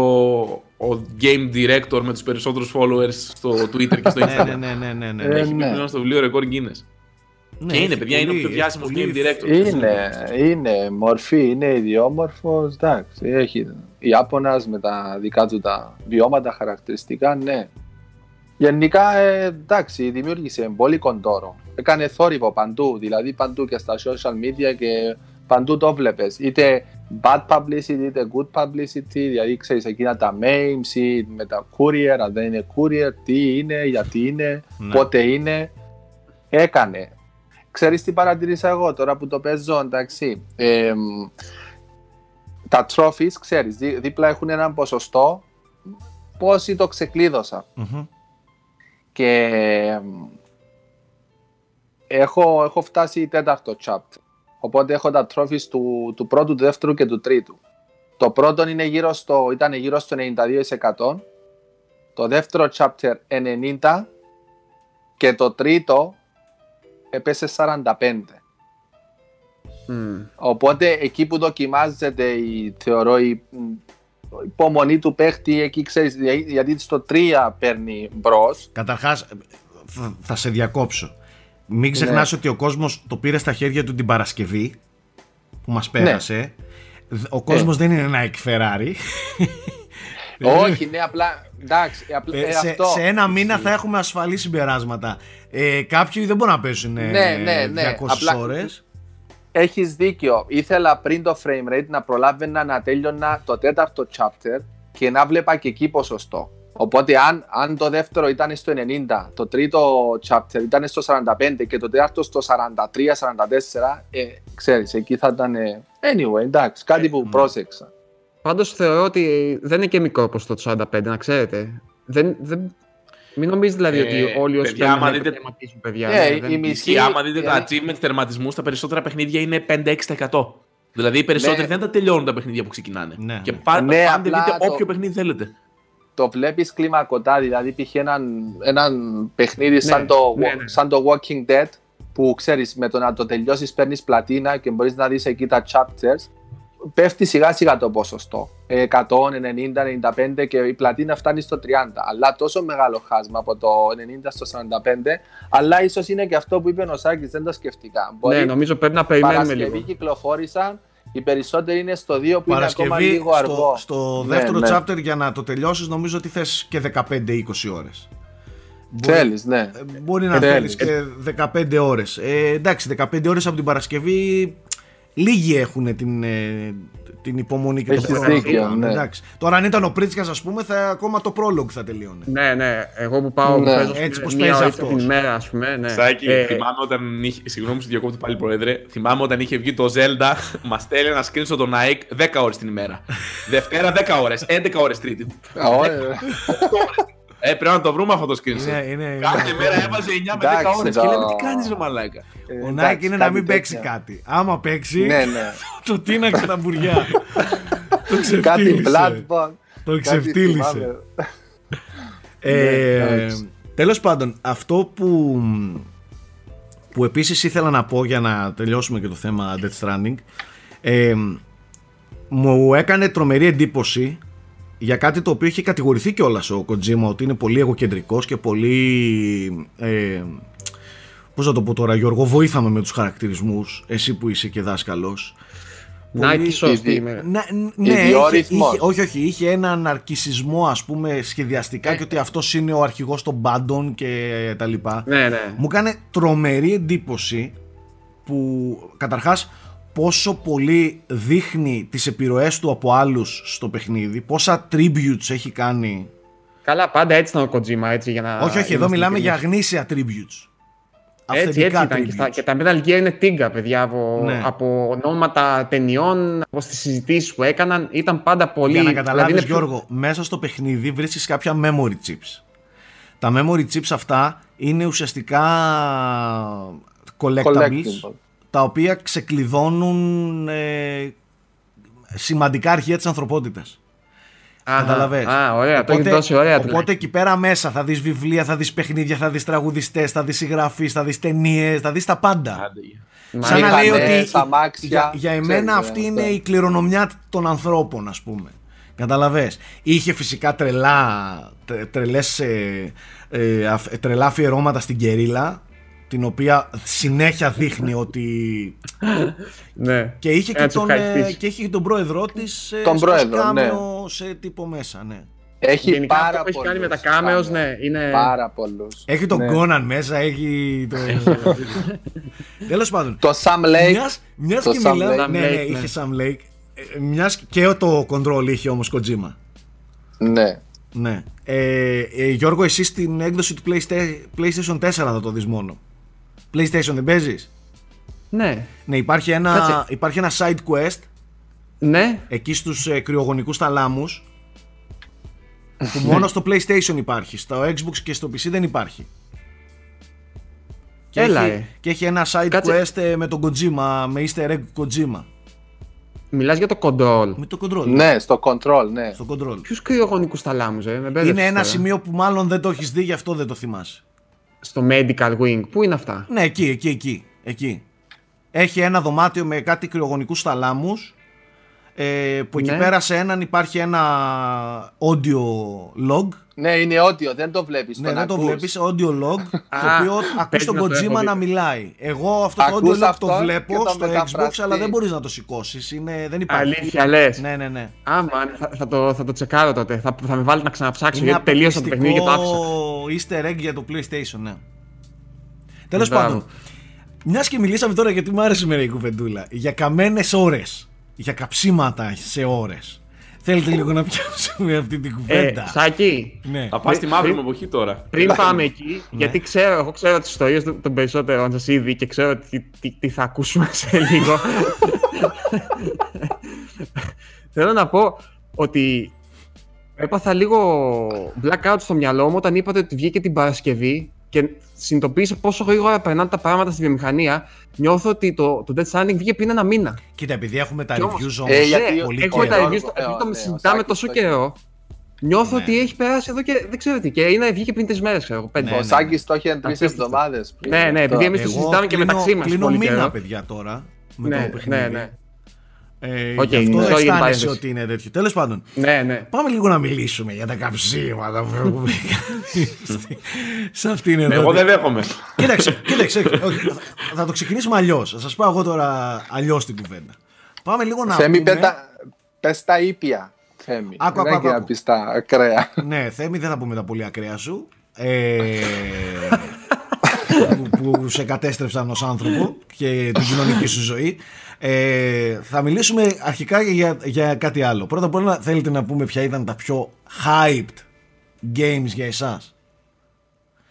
ο game director με τους περισσότερους followers στο Twitter και στο ναι, Instagram. ναι, ναι, ναι, ναι, ναι. Ε, Έχει μπει ναι. πλέον στο βιβλίο ρεκόρ Guinness. Ναι, και είναι, έχει παιδιά, είναι ο πολύ- πιο διάσημος πολύ- game director. Είναι, είναι μορφή, είναι ιδιόμορφος. Εντάξει, έχει Ιάπωνας με τα δικά του τα βιώματα, χαρακτηριστικά, ναι. Γενικά, ε, εντάξει, δημιούργησε πολύ κοντόρο. Έκανε θόρυβο παντού, δηλαδή παντού και στα social media και παντού το βλέπεις. Είτε bad publicity, είτε good publicity, δηλαδή ξέρεις εκείνα τα memes ή με τα courier, αν δεν είναι courier, τι είναι, γιατί είναι, Ναι. πότε είναι. Έκανε. Ξέρεις τι παρατηρήσα εγώ τώρα που το παίζω, εντάξει. Ε, τα trophies, ξέρεις, δί, δίπλα έχουν έναν ποσοστό πόσοι το ξεκλείδωσα. Μμμ. Και εμ, έχω, έχω φτάσει τέταρτο chapter. Οπότε έχω τα trophies του, του πρώτου, του δεύτερου και του τρίτου. Το πρώτο είναι γύρω στο, ήταν γύρω στο 92%. Το δεύτερο chapter 90% και το τρίτο έπεσε 45%. Μμ. Οπότε εκεί που δοκιμάζεται η, θεωρώ η, μ, η υπομονή του παίχτη, εκεί ξέρεις, για- γιατί στο 3 παίρνει μπρος. Καταρχάς θα, θα σε διακόψω. Μην ξεχνάς ότι ο κόσμος το πήρε στα χέρια του την Παρασκευή που μας πέρασε. Ο κόσμος δεν είναι ένα εκφεράρι. Όχι, ναι, απλά. Εντάξει, απλά, ε, σε, αυτό. σε ένα μήνα θα έχουμε ασφαλή συμπεράσματα. Ε, κάποιοι δεν μπορούν να παίζουν ε, Ναι, ναι, ναι. 200 Απλά- ώρες. Έχεις δίκιο. Ήθελα πριν το frame rate να προλάβαινα να τέλειωνα το τέταρτο chapter και να βλέπα και εκεί ποσοστό. Οπότε αν, αν το δεύτερο ήταν στο 90, το τρίτο chapter ήταν στο 45 και το τέταρτο στο 43-44, ε, ξέρεις, εκεί θα ήταν... ε, Anyway, εντάξει, κάτι που ναι. πρόσεξα. Πάντως θεωρώ ότι δεν είναι και μικρό ποσοστό το 45, να ξέρετε. Δεν, δεν... Μην νομίζετε δηλαδή Ε, ότι όλοι όσοι παιδιά, θέλουν άμα να δείτε- τερματίσουν παιδιά. Ε, ναι, δεν- η μισή- Ισχύει, άμα δείτε τα ε, achievements τερματισμού, τα περισσότερα παιχνίδια είναι 5-6%. Δηλαδή οι περισσότεροι Ναι. δεν τα τελειώνουν τα παιχνίδια που ξεκινάνε. Ναι. Και πά, Ναι, πάντε απλά δείτε το- όποιο παιχνίδι θέλετε. Το βλέπεις κλιμακωτά, δηλαδή π.χ. έναν, έναν παιχνίδι σαν, Ναι, το, ναι, ναι. σαν το Walking Dead που ξέρεις με το να το τελειώσεις παίρνεις πλατίνα και μπορείς να δεις εκεί τα chapters πέφτει σιγά σιγά το ποσοστό 100, 90, 95 και η πλατίνα φτάνει στο 30 αλλά τόσο μεγάλο χάσμα από το 90 στο 45 αλλά ίσως είναι και αυτό που είπε ο Σάκης δεν το σκεφτικά ναι, Μπορεί νομίζω πρέπει να περιμένουμε Παρασκευή λίγο. κυκλοφόρησαν Οι περισσότεροι είναι στο 2 που είναι ακόμα Παρασκευή λίγο στο, αργό. στο Ναι, δεύτερο ναι. chapter για να το τελειώσεις νομίζω ότι θες και 15-20 ώρες. Θέλεις, ναι. Ε, Μπορεί να Θέλεις. θέλεις και 15 ώρες. Ε, εντάξει, 15 ώρες από την Παρασκευή λίγοι έχουν την, ε, την υπομονή και Έχεις το χρόνο. να το δίκιο, κάνουν, ναι. εντάξει. Τώρα αν ήταν ο Πρίτσκας ας πούμε θα ακόμα το prologue θα τελείωνε. Ναι, ναι. Εγώ που πάω Ναι. που παίζω Έτσι πως μία παίζει ώρα αυτός. την ημέρα, ας πούμε. Ναι. Σάκη, Ε, θυμάμαι όταν είχε. Συγγνώμη, σου διακόπτω πάλι, Πρόεδρε. Θυμάμαι όταν είχε βγει το Zelda, μας στέλνει ένα screenshot το Nike 10 ώρες την ημέρα. Δευτέρα 10 ώρες, 11 ώρες Τρίτη. Α, ωραία. Ε, πρέπει να το βρούμε αυτό το screenshot. Είναι, είναι, Κάθε μέρα έβαζε 9 με 10 Εντάξει, ώρες. το- Και λέμε τι κάνεις, ρε Μαλάκα. Ε, Ο εντάξει, Νάικ είναι να κάτι μην παίξει τέτοια. κάτι. Άμα παίξει, Ναι, ναι. το τίναξε τα μπουριά. το Κάτι ξεφτύλισε. Bloodborne. Το κάτι ξεφτύλισε. θυμάμαι. Ε, Ναι, εντάξει. τέλος πάντων, αυτό που, που επίσης ήθελα να πω για να τελειώσουμε και το θέμα Death Stranding ε, μου έκανε τρομερή εντύπωση για κάτι το οποίο είχε κατηγορηθεί κιόλας ο Kojima ότι είναι πολύ εγωκεντρικός και πολύ ε, πώς να το πω τώρα Γιώργο βοήθαμε με τους χαρακτηρισμούς εσύ που είσαι και δάσκαλος Να, πολύ- τι σωστή Ήδη. είμαι. να, ναι, είχε, Ιδιορυθμός. είχε- όχι, όχι, είχε έναν αρκισισμό ας πούμε σχεδιαστικά και ότι αυτός είναι ο αρχηγός των πάντων και τα λοιπά. Ναι, ναι. Μου έκανε τρομερή εντύπωση που καταρχάς πόσο πολύ δείχνει τις επιρροές του από άλλους στο παιχνίδι, πόσα tributes έχει κάνει. Καλά, πάντα έτσι ήταν ο Kojima, έτσι για να. όχι, όχι, εδώ είμαστε μιλάμε για ειλικρινείς. γνήσια tributes. Έτσι, έτσι Αυθεντικά ήταν. Και, στα, tributes. και τα Metal Gear είναι τίγκα, παιδιά. Από, Ναι. από ονόματα ταινιών, από τι συζητήσεις που έκαναν, ήταν πάντα πολύ. Για να δηλαδή καταλάβεις είναι πιο- Γιώργο, μέσα στο παιχνίδι βρίσκεις κάποια memory chips. Τα memory chips αυτά είναι ουσιαστικά collectables, Collectible. Τα οποία ξεκλειδώνουν ε, σημαντικά αρχεία της ανθρωπότητας. Αχα. Καταλαβες; Α, ωραία, το έχεις δώσει ωραία. οπότε εκεί πέρα μέσα θα δεις βιβλία, θα δεις παιχνίδια, θα δεις τραγουδιστές, θα δεις συγγραφείς, θα δεις ταινίες, θα δεις τα πάντα. Άντε. Σαν να λέει Μηχανές, ότι αμάξια, για, για εμένα ξέρεις, αυτή ε, είναι αυτό. η κληρονομιά των ανθρώπων ας πούμε. Καταλαβες; Είχε φυσικά τρελά, τρε- τρελές, ε, ε, αφ- τρελά αφιερώματα στην Κερίλα την οποία συνέχεια δείχνει ότι Ναι. και είχε Ε, και, να τους τον, ε, ευχαριστήσει. και είχε και τον πρόεδρό της ε, Τον στο πρόεδρο, σκάμιο σε τύπο μέσα ναι. Έχει Γενικά πάρα αυτό που έχει κάνει με τα πολλούς cameos, cameos. ναι, είναι. Πάρα πολλούς. Έχει τον Ναι. Κόναν μέσα, έχει το... Τέλος πάντων Το Sam Lake. Μιας, μιας Το και Sam μιλάμε. Lake. Ναι, ναι, Sam Lake, είχε ναι. Sam Lake. Ε, Μιας και το control είχε όμως Kojima. Ναι. Ναι. Ε, ε, Γιώργο, εσύ στην έκδοση του PlayStation, PlayStation 4 θα το δεις μόνο. PlayStation δεν παίζεις; Ναι. Ναι, υπάρχει ένα, Κάτσε. υπάρχει ένα side quest Ναι. εκεί στους ε, κρυογονικούς θαλάμους που μόνο στο PlayStation υπάρχει. Στο Xbox και στο PC δεν υπάρχει. Και, Έλα, έχει, ε. και έχει ένα side Κάτσε. quest ε, με τον Kojima, με easter egg Kojima. Μιλάς για το control. Με το control. Ναι, στο control, ναι. Στο control. Ποιους κρυογονικούς θαλάμους, ε, με μπέρδεψες Είναι ένα τώρα. σημείο που μάλλον δεν το έχεις δει, γι' αυτό δεν το θυμάσαι. Στο medical wing. Πού είναι αυτά; Ναι, εκεί, εκεί, εκεί. εκεί. Έχει ένα δωμάτιο με κάτι κρυογονικούς θαλάμους ε, που εκεί Ναι. πέρα σε έναν υπάρχει ένα audio log. Ναι, είναι audio, δεν το βλέπεις. Ναι, τον δεν το ακούς. βλέπεις, audio log, το Α, οποίο ακούς παίζει τον να το έχω Kojima δει. να μιλάει. Εγώ αυτό το Ακούς audio log το αυτόν και βλέπω τον στο Xbox, μεταφραστεί. αλλά δεν μπορείς να το σηκώσεις. Είναι, δεν υπάρχει. Αλήθεια λες. Ναι, ναι, ναι. Άμα, θα, θα, το, θα το τσεκάρω τότε. Θα, θα με βάλει να ξαναψάξω Είναι γιατί τελείωσα το παιχνίδι και το άφησα. αποκλειστικό easter egg για το PlayStation, ναι. Τέλος Μπράβο. πάντων, μιας και μιλήσαμε τώρα γιατί μου άρεσε σήμερα η κουβεντούλα, για καμένες ώρες, για καψίματα σε ώρες. Θέλετε λίγο να πιάσουμε αυτή την Ε, κουβέντα. Σάκη, ναι. Θα πας στη μαύρη Πριν- μου εποχή τώρα. πριν πάμε εκεί, Ναι. γιατί ξέρω, εγώ ξέρω τις ιστορίες των των περισσότερων σας ήδη και ξέρω τι, τι, τι θα ακούσουμε σε λίγο. Θέλω να πω ότι έπαθα λίγο blackout στο μυαλό μου όταν είπατε ότι βγήκε την Παρασκευή και συνειδητοποίησα πόσο γρήγορα περνάνε τα πράγματα στη βιομηχανία. Νιώθω ότι το, το Death Stranding βγήκε πριν ένα μήνα. Κοίτα, επειδή έχουμε τα Κι όμως- reviews όμως Ε, γιατί Ναι, πολύ έχουμε καιρό. τα reviews, Γιώργο, επειδή ε, το ναι, ο συζητάμε Σάκης τόσο το έχει. καιρό. Νιώθω Ναι. ότι έχει περάσει εδώ και δεν ξέρω τι. Και είναι, βγήκε πριν τρεις μέρες, ξέρω εγώ. Πέντε. Ναι, Ο ναι. Σάκης το είχε τρεις Απίστευτο. εβδομάδες πριν. Ναι, ναι, επειδή εμείς το Εγώ συζητάμε και κλείνω- μεταξύ μας Κλείνω πολύ μήνα, καιρό. παιδιά, τώρα. Με Ναι, το παιχνίδι. Ναι, ναι. Ε, Οκ, γι' αυτό sorry για την αισθάνεσαι παρένθεση. ότι είναι τέτοιο. Τέλος πάντων, Ναι, ναι. πάμε λίγο να μιλήσουμε για τα καψίματα που έχουμε κάνει στη- σε αυτήν εδώ. Εγώ δεν δέχομαι. Κοίταξε, κοίταξε. όχι, θα- θα το ξεκινήσουμε αλλιώς. Θα σας πάω εγώ τώρα αλλιώς την κουβέντα. Πάμε λίγο να Θέμη, πούμε... πέτα... πες τα ήπια. Θέμη. Άκου, Δεν άκου, έχει να άκου. πεις τα ακραία. Ναι, Θέμη, δεν θα πούμε τα πολύ ακραία σου. Ε, που, που σε κατέστρεψαν ως άνθρωπο και την κοινωνική σου ζωή. Ε, θα μιλήσουμε αρχικά για, για κάτι άλλο. Πρώτα απ' όλα θέλετε να πούμε ποια ήταν τα πιο hyped games για εσάς;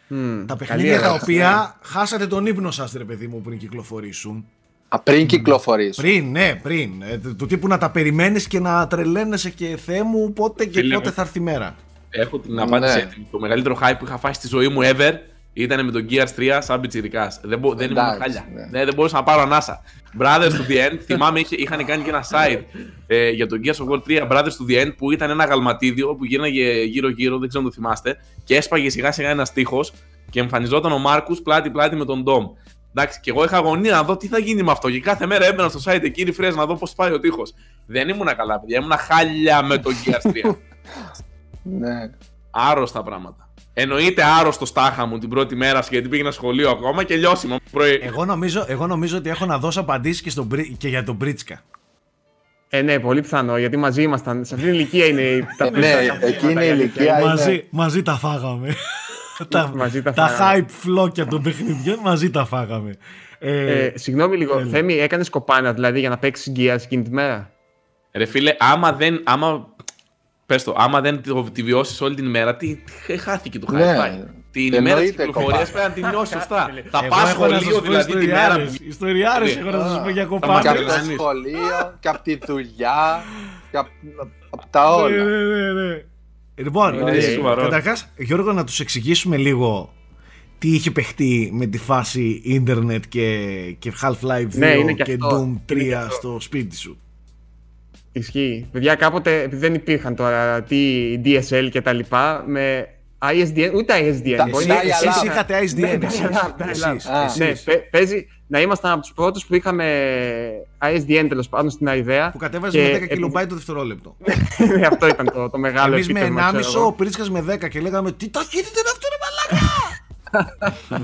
Μμμ, Τα καλή παιχνίδια τα ερώτηση. οποία χάσατε τον ύπνο σας ρε παιδί μου πριν κυκλοφορήσουν. Α, πριν κυκλοφορήσω. Πριν, ναι, πριν. Ε, του- του τύπου να τα περιμένεις και να τρελαίνεσαι και Θεέ μου πότε και Φίλε πότε μου. θα έρθει η μέρα. Έχω την απάντηση Ναι. έτοιμη. Το μεγαλύτερο hype που είχα φάει στη ζωή μου ever ήταν με τον Gears 3 σαν πιτσιρικάς. Δεν, μπο- δεν ήμουν Εντάξει, χάλια. ναι. Ναι, δεν μπορούσα να πάρω ανάσα. Brothers to the End, θυμάμαι είχε, είχαν κάνει και ένα site ε, για τον Gears of War 3 Brothers to the End που ήταν ένα γαλματίδιο που γύρναγε γύρω-γύρω, δεν ξέρω αν το θυμάστε, και έσπαγε σιγά σιγά ένας τείχο και εμφανιζόταν ο Μάρκους πλάτη-πλάτη με τον Ντόμ. Εντάξει, και εγώ είχα αγωνία να δω τι θα γίνει με αυτό. Και κάθε μέρα έμπαινα στο site εκεί refresh να δω πώς πάει ο τείχος. Δεν ήμουνα καλά, παιδιά. Ήμουνα χάλια με τον Gears 3. Ναι. Άρρωστα πράγματα. Εννοείται άρρωστος στάχα μου την πρώτη μέρα γιατί πήγαινα σχολείο ακόμα και λιώσιμο. Πρωί. Εγώ νομίζω, εγώ νομίζω ότι έχω να δώσω απαντήσεις και, στον, Μπρι- και για τον Μπρίτσκα. Ε, ναι, πολύ πιθανό, γιατί μαζί ήμασταν. Σε αυτήν την ηλικία είναι τα Ναι, περισσότερα εκείνη η πράγματα, ηλικία είναι- μαζί, μαζί τα φάγαμε. τα, Μαζί τα τα φάγαμε. hype φλόκια των παιχνιδιών μαζί τα φάγαμε. Ε, Ε, συγγνώμη λίγο, έλα. Θέμη, έκανες κοπάνα δηλαδή για να παίξεις Gears εκείνη τη μέρα; Ρε φίλε, άμα δεν. Άμα, πες το, άμα δεν το, τη βιώσεις όλη την ημέρα, τι, τι χάθηκε το hype. Ναι. πάει. Την ημέρα της Εννοείται, κυκλοφορίας κοπά. πρέπει να την νιώσεις σωστά. θα εγώ πας έχω να σας σχολείο πω δηλαδή τη μέρα που. ιστοριάρες. Ιστοριάρες Ναι. έχω να σας πω για Θα Και κοπάδες. από το Κάνεις. σχολείο, και από τη δουλειά, και από, από τα Ναι, όλα. ναι, ναι, ναι. Λοιπόν, Είναι ε, σοβαρό. καταρχάς, Γιώργο, να τους εξηγήσουμε λίγο τι είχε παιχτεί με τη φάση ίντερνετ και, και Half-Life 2 Ναι, είναι και, και αυτό. Doom 3 Είναι και αυτό. στο σπίτι σου. Ισχύει. Παιδιά, κάποτε, επειδή δεν υπήρχαν τώρα τι DSL και τα λοιπά, με ISDN, ούτε ISDN. Τα- μπορεί Εσύ, να- Dial-up. εσείς είχατε ISDN. Ναι, εσείς, dial-up, dial-up. εσείς, Α. εσείς. Ναι, παι- παίζει να ήμασταν από τους πρώτους που είχαμε ISDN τέλος πάντων στην ιδέα. Που κατέβαζε Και με 10 επειδή- κιλομπάιτ το δευτερόλεπτο. Ναι, αυτό ήταν το, το μεγάλο Εμείς με επίτευγμα, 1,5, ξέρω εγώ. ο Πρίτσκα με 10 και λέγαμε Τι ταχύτητα είναι αυτό, ρε μαλάκα!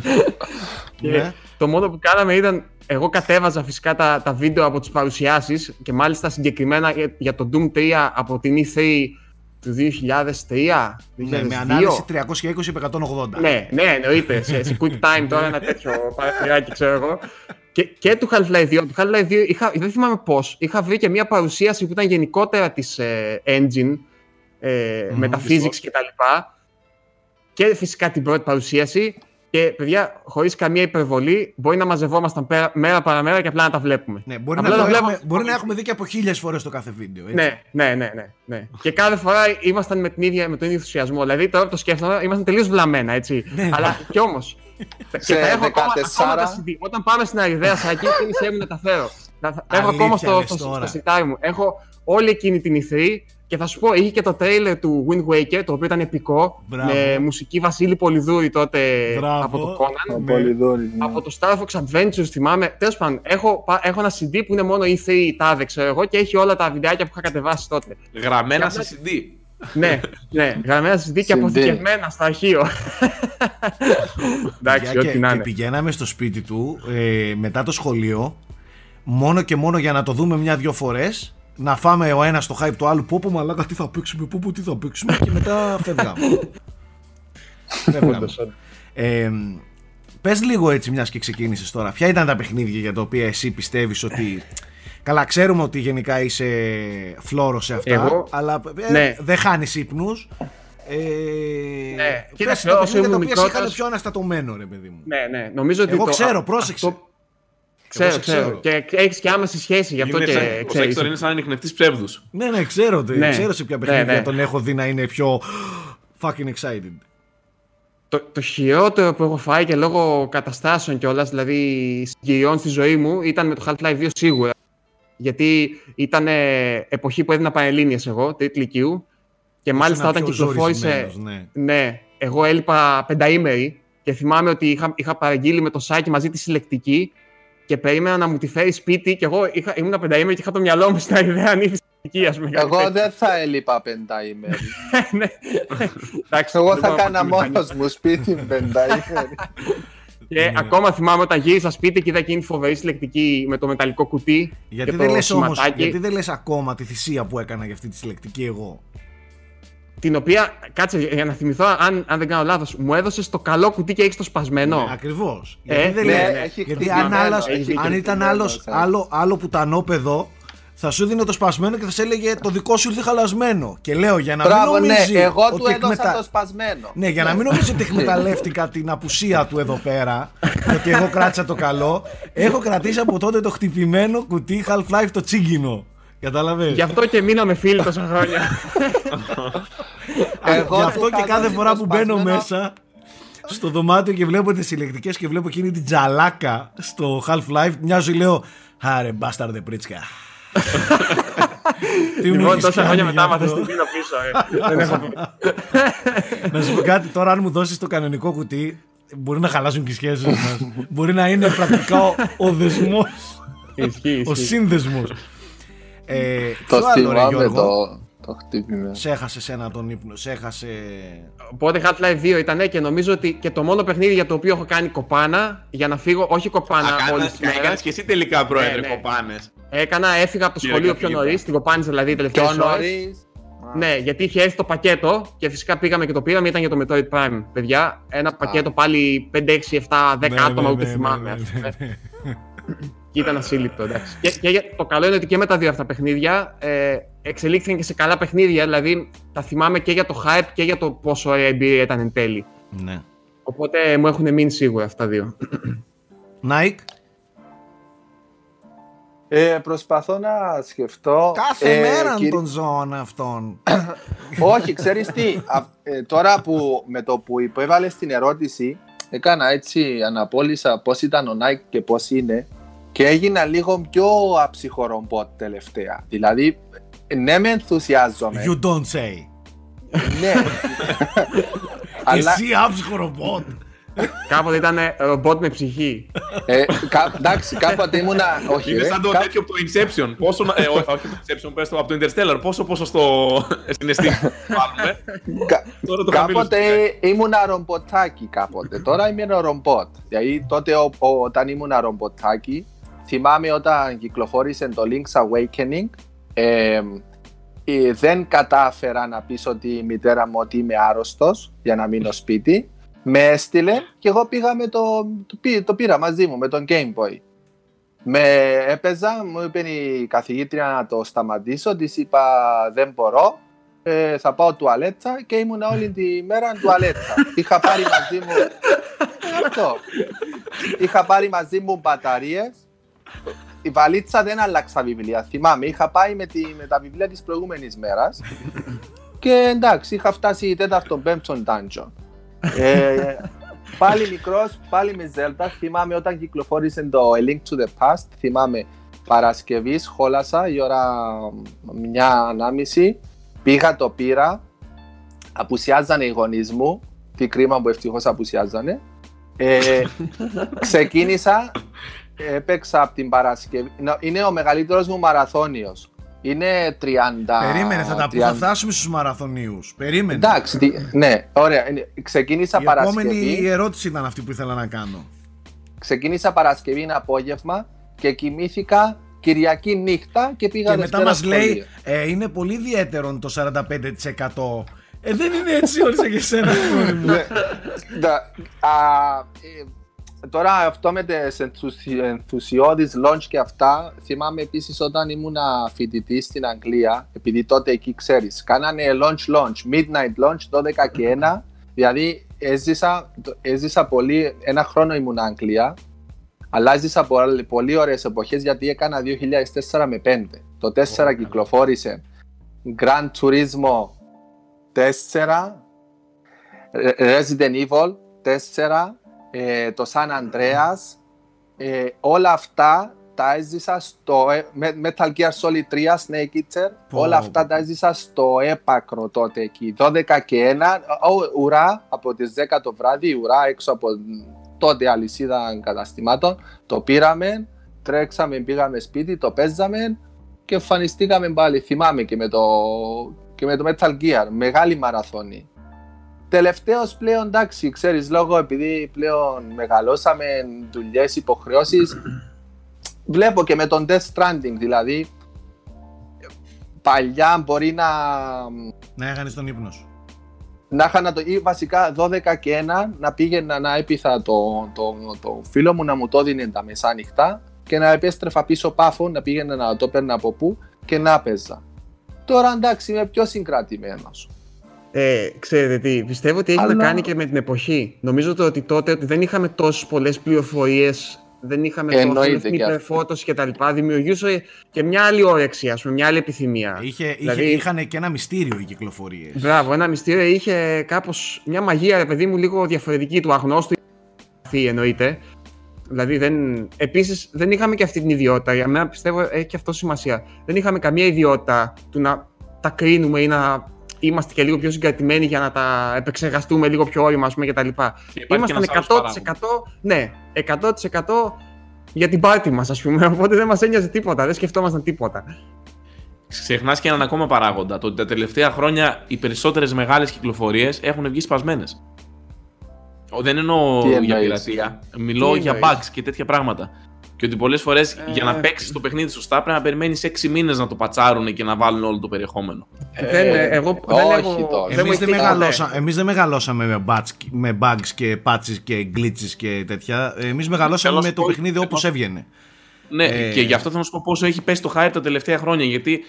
Και Ναι. Το μόνο που κάναμε ήταν. Εγώ κατέβαζα φυσικά τα, τα βίντεο από τις παρουσιάσεις και μάλιστα συγκεκριμένα για, για το Doom 3 από την E3 του 2003. Ναι, 2002. με ανάλυση 320-180. Ναι, ναι, εννοείται. σε, σε quick time τώρα ένα τέτοιο παραθυράκι, ξέρω εγώ. Και, και του Half-Life 2. Του Half-Life 2 είχα, δεν θυμάμαι πώς. Είχα βρει και μια παρουσίαση που ήταν γενικότερα της engine ε, με τα της physics και τα λοιπά. Και φυσικά την πρώτη παρουσίαση. Και παιδιά, χωρίς καμία υπερβολή, μπορεί να μαζευόμασταν πέρα, μέρα παραμέρα και απλά να τα βλέπουμε. Ναι, μπορεί, Απλά να, τα το βλέπουμε- έχουμε, μπορεί να έχουμε δει και από χίλιες φορές το κάθε βίντεο. Έτσι. Ναι, ναι, ναι, ναι, ναι. και κάθε φορά ήμασταν με, την ίδια, με τον ίδιο ενθουσιασμό. Δηλαδή τώρα που το σκέφτομαι, ήμασταν τελείως βλαμμένα, έτσι. Ναι. Αλλά κι όμως. Σε και τα έχω ακόμα, 14. ακόμα τα CD. Όταν πάμε στην Αριδέα, Σάκη, θύμισέ μου να τα φέρω. Τα, τα έχω ακόμα Αλήθεια στο, λες στο, στο, τώρα. σιτάρι μου. Έχω όλη εκείνη την ηθρή και θα σου πω, είχε και το τρέιλερ του Wind Waker, το οποίο ήταν επικό. Μπράβο. Με μουσική Βασίλη Πολυδούρη τότε Μπράβο. από το Conan. Ο Ναι. Πολυδόρης, ναι. Από το Star Fox Adventures θυμάμαι. Τέλος πάντων, έχω, πα- έχω ένα CD που είναι μόνο E3 τάδε, ξέρω εγώ, και έχει όλα τα βιντεάκια που είχα κατεβάσει τότε. Γραμμένα Και σε CD. ναι, ναι, γραμμένα CD και CD. αποθηκευμένα στο αρχείο. Εντάξει, και, ό,τι να και είναι. πηγαίναμε στο σπίτι του ε, μετά το σχολείο μόνο και μόνο για να το δούμε μια-δυο φορές. Να φάμε ο ένας το hype του άλλου. Πω πω μαλάκα τι θα παίξουμε, πω πω τι θα παίξουμε. και μετά φεύγαμε. φεύγαμε. Όντως, όντως. Ε, πες λίγο έτσι μιας και ξεκίνησες τώρα. Ποια ήταν τα παιχνίδια για τα οποία εσύ πιστεύεις ότι... Καλά, ξέρουμε ότι γενικά είσαι φλόρο σε αυτά, Εγώ- αλλά ε, Ναι. δεν χάνεις ύπνους. Ε, Ναι, πες κοίταξε, τα όσο παιχνίδια τα ήμουν οποία σε είχαν μικρότερος- πιο αναστατωμένο, ρε παιδί μου. Ναι, ναι, νομίζω ότι. Εγώ το- ξέρω, α- πρόσεξε. αυτό- Ξέρω, σε ξέρω. ξέρω. Και έχεις και άμεση σχέση γι' αυτό Είναι και σαν- Ο ξέρεις. Σέξτορ είναι σαν ανοιχνευτή ψεύδους. Ναι, ναι, ξέρω, τε- Ναι. ξέρω σε ποια Ναι, παιχνίδια ναι. τον έχω δει να είναι πιο fucking excited. Το, το χειρότερο που έχω φάει και λόγω καταστάσεων κιόλας, δηλαδή συγκυριών στη ζωή μου, ήταν με το Half-Life 2 σίγουρα. Γιατί ήταν ε, εποχή που έδινα πανελλήνιες εγώ, τρίτη λυκείου. Και μάλιστα Ήσουν όταν πιο κυκλοφόρησε. ζορισμένος, ναι. Ναι, εγώ έλειπα πενταήμερη και θυμάμαι ότι είχα, είχα παραγγείλει με το σάκι μαζί τη συλλεκτική και περίμενα να μου τη φέρει σπίτι και εγώ είχα, ήμουν πενταήμερη και είχα το μυαλό μου στην ιδέα αν ήρθε συλλεκτική, ας πούμε. κάτι Εγώ τέτοιο. δεν θα έλειπα πενταήμερη. Ναι. Εντάξει, Εγώ δεν θα μπορώ να κάνα πω τη μηχανή. μόνος μου σπίτι πενταήμερη. Και ακόμα θυμάμαι όταν γύρισα σπίτι και είδα εκείνη τη φοβερή συλλεκτική με το μεταλλικό κουτί. Γιατί και δεν, το λες όμως, σηματάκι, γιατί δεν λες ακόμα τη θυσία που έκανα για αυτή τη συλλεκτική εγώ; Την οποία, κάτσε για να θυμηθώ, αν, αν δεν κάνω λάθος, μου έδωσες το καλό κουτί και έχεις το σπασμένο. Ναι, ακριβώς. Ε, γιατί δεν ναι, λες- ναι, έχει γιατί χτυπημένο, αν, άλλας- έχει αν ήταν χτυπημένο, άλλος, σαν. άλλο, άλλο πουτανόπεδο, θα σου δίνει το σπασμένο και θα σε έλεγε το δικό σου ήρθε χαλασμένο. Και λέω για να Μπράβο, μην ναι, νομίζεις εγώ του ότι έδωσα εκμετα- το σπασμένο. Ναι, για να μην νομίζεις ότι εκμεταλλεύτηκα την απουσία του εδώ πέρα, ότι εγώ κράτησα το καλό, έχω κρατήσει από τότε το χτυπημένο κουτί Half-Life το τσίγκινο. Κατάλαβες; Γι' αυτό και μείναμε φίλοι τόσα χρόνια. Εγώ Γι' του αυτό είχα και κάθε δώσει φορά το που μπαίνω σπασμένο. μέσα στο δωμάτιο και βλέπω τις συλλεκτικές και βλέπω εκείνη την τζαλάκα στο Half-Life, μοιάζω λέω Άρε μπάσταρδε πρίτσκα. Τι μου λοιπόν, έχεις τόσα χρόνια κάνει μετά γι' αυτό; μάθες την πίνω πίσω. ε. Δεν έχω- Να σου πω κάτι, τώρα αν μου δώσεις το κανονικό κουτί, μπορεί να χαλάσουν και οι σχέσεις μας. μπορεί να είναι πρακτικά ο, ο δεσμός, Ισχύει, ο ισχύει. Σύνδεσμος. Ε, Το ποιο άλλο, ρε, θυμάμαι Γιώργο, το, το χτύπημα. σε έχασε σένα τον ύπνο, σε έχασε... Οπότε Half-Life 2 ήταν και νομίζω ότι και το μόνο παιχνίδι για το οποίο έχω κάνει κοπάνα για να φύγω, όχι κοπάνα όλη τη μέρα. Έκανες και εσύ τελικά πρόεδρε Ναι, ναι. κοπάνες. Έκανα, έφυγα από το Κύριε σχολείο πιο καθηγητά. νωρίς, την κοπάνιζα δηλαδή τελευταίε Πιο νωρίς. Ναι, γιατί είχε έρθει το πακέτο και φυσικά πήγαμε και το πήραμε. Ήταν για το Metroid Prime, παιδιά. Ένα πακέτο πάλι 5, 6, 7, 10 Ναι, άτομα, ναι, ούτε ναι, θυμάμαι. ναι, ναι, ναι. Και ήταν ασύλληπτο, εντάξει. Και, και για- το καλό είναι ότι και με τα δύο αυτά παιχνίδια ε, εξελίχθηκαν και σε καλά παιχνίδια. Δηλαδή τα θυμάμαι και για το hype και για το πόσο ωραία εμπειρία ήταν εν τέλει. Ναι. Οπότε μου έχουν μείνει σίγουρα αυτά δύο. Nike, Ε, προσπαθώ να σκεφτώ. κάθε ε, μέρα κύριε- των ζώων αυτών. Όχι, ξέρεις τι. α- ε, τώρα που με το που υπέβαλες την ερώτηση, έκανα έτσι, αναπόλυσα πώς ήταν ο Nike και πώς είναι και έγινα λίγο πιο αψυχορομπότ τελευταία. Δηλαδή, ναι με ενθουσιάζομαι. You don't say. ναι. Αλλά Εσύ άψυχο ρομπότ. Κάποτε ήταν ρομπότ με ψυχή. ε, κα, εντάξει, κάποτε ήμουνα. Όχι, Είναι ρε, σαν το κα- τέτοιο από το Inception. Πόσο, να- ε, ό- όχι από το Inception, πες το από το Interstellar. Πόσο ποσοστό συναισθήμα βάλουμε. κα- Τώρα το χαμήλωσε. Κάποτε ήμουνα ρομποτάκι κάποτε. Τώρα είμαι ένα ρομπότ. Δηλαδή τότε ο- ο- όταν ήμουν ρομποτάκι, θυμάμαι όταν κυκλοφόρησε το Link's Awakening, ε, ε, δεν κατάφερα να πείσω τη μητέρα μου ότι είμαι άρρωστος για να μείνω σπίτι. Με έστειλε και εγώ πήγα με το, το, πή- το πήρα μαζί μου με τον Game Boy. Με έπαιζα, μου είπε η καθηγήτρια να το σταματήσω, της είπα δεν μπορώ, ε, θα πάω τουαλέτσα και ήμουν όλη τη μέρα τουαλέτσα. Είχα πάρει μαζί μου. Ε, αυτό. Είχα πάρει μαζί μου μπαταρίες. Η βαλίτσα δεν άλλαξα βιβλία. Θυμάμαι, είχα πάει με, τη, με τα βιβλία της προηγούμενης μέρας. Και εντάξει, είχα φτάσει τέταρτο πέμπτο dungeon. Ε, πάλι μικρός, πάλι με Zelda. Θυμάμαι όταν κυκλοφόρησε το A Link to the Past. Θυμάμαι Παρασκευή, σχόλασα η ώρα μια ανάμιση. Πήγα, το πήρα. Απουσιάζανε οι γονείς μου. Τι κρίμα που ευτυχώς απουσιάζανε. Ε, ξεκίνησα, έπαιξα από την Παρασκευή. Νο- Είναι ο μεγαλύτερος μου μαραθώνιος. Είναι 30. Περίμενε, θα, τα, 30. θα φτάσουμε στους μαραθωνίους. Περίμενε. Εντάξει, τι- ναι, ωραία. Είναι- Ξεκίνησα Η Παρασκευή. επόμενη ερώτηση ήταν αυτή που ήθελα να κάνω. Ξεκίνησα Παρασκευή ένα απόγευμα και κοιμήθηκα Κυριακή νύχτα και πήγα Και μετά Δευτέρα μας λέει, σχολείο. ε, είναι πολύ ιδιαίτερο το 45%. Ε, δεν είναι έτσι όλοι σαν και εσένα. αγόρι μου. Ναι. Τα- α, ε, Τώρα αυτό με τις ενθουσι- ενθουσιώδεις launch και αυτά θυμάμαι επίσης όταν ήμουν φοιτητής στην Αγγλία επειδή τότε εκεί ξέρεις κάνανε launch launch, midnight launch 12 και 1 δηλαδή έζησα, το- έζησα πολύ, ένα χρόνο ήμουν Αγγλία αλλά έζησα πολύ, πολύ ωραίες εποχές γιατί έκανα 2004 με 5 το 4 κυκλοφόρησε Grand Turismo 4 Resident Evil 4, ε, το San Andreas, ε, όλα αυτά τα έζησα στο ε, με- Metal Gear Solid 3, Snake Eater, Πω, όλα πω. αυτά τα έζησα στο έπακρο τότε εκεί, 12 και 1, ο, ουρά από τις 10 το βράδυ, ουρά έξω από τότε αλυσίδα καταστημάτων, το πήραμε, τρέξαμε, πήγαμε σπίτι, το παίζαμε και εμφανιστήκαμε πάλι, θυμάμαι και με το, και με το Metal Gear, μεγάλη μαραθώνη. Τελευταίος πλέον εντάξει, ξέρεις, λόγω επειδή πλέον μεγαλώσαμε δουλειές, υποχρεώσεις. βλέπω και με τον Death Stranding, δηλαδή. Παλιά μπορεί να. Να έκανε τον ύπνο σου. Να είχα το. ή βασικά 12 και 1 να πήγαινα να έπειθα το, το, το φίλο μου να μου το δίνει τα μεσάνυχτα και να επέστρεφα πίσω πάφο να πήγαινα να το παίρνω από πού και να παίζα. Τώρα εντάξει είμαι πιο συγκρατημένος. Ε, ξέρετε τι, πιστεύω ότι έχει Αλλά- να κάνει και με την εποχή. Νομίζω το ότι τότε ότι δεν είχαμε τόσες πολλές πληροφορίες, δεν είχαμε τόσο Εννοείται ευθύνη και αυτό. υπερφόρτωση κτλ. Δημιουργούσε και μια άλλη όρεξη, ας πούμε, μια άλλη επιθυμία. Είχε, Δηλαδή- είχε, είχαν και ένα μυστήριο οι κυκλοφορίες. Μπράβο, ένα μυστήριο είχε κάπως μια μαγεία, ρε παιδί μου, λίγο διαφορετική του αγνώστου. εννοείται. Δηλαδή, δεν... επίσης δεν είχαμε και αυτή την ιδιότητα. Για μένα πιστεύω έχει και αυτό σημασία. Δεν είχαμε καμία ιδιότητα του να τα κρίνουμε ή να είμαστε και λίγο πιο συγκρατημένοι για να τα επεξεργαστούμε λίγο πιο όρημα, ας πούμε, κτλ. Και υπάρχει Ήμασταν και ένας άλλος 100%, ναι, 100% για την πάρτι μας, ας πούμε. Οπότε δεν μας ένοιαζε τίποτα, δεν σκεφτόμασταν τίποτα. Ξεχνάς και έναν ακόμα παράγοντα. Το ότι τα τελευταία χρόνια οι περισσότερες μεγάλες κυκλοφορίες έχουν βγει σπασμένες. Δεν εννοώ Τι για εννοείς; πειρατεία. Μιλώ Τι για εννοείς; bugs και τέτοια πράγματα. Και ότι πολλές φορές για να Ε, παίξεις το παιχνίδι σωστά πρέπει να περιμένεις 6 μήνες να το πατσάρουν και να βάλουν όλο το περιεχόμενο. δεν, ε, εγώ, δεν όχι έχω, τόσο. δεν μου Εμείς δεν, έχει τύχει ποτέ. μεγαλώσα, εμείς δεν μεγαλώσαμε με, bugs, με bugs και patches και glitches και τέτοια. Εμείς μεγαλώσαμε Καλώς με το πω, παιχνίδι εγώ- όπως έβγαινε. Ναι, Ε. και γι' αυτό θέλω να σου πω πόσο έχει πέσει το hype τα τελευταία χρόνια. Γιατί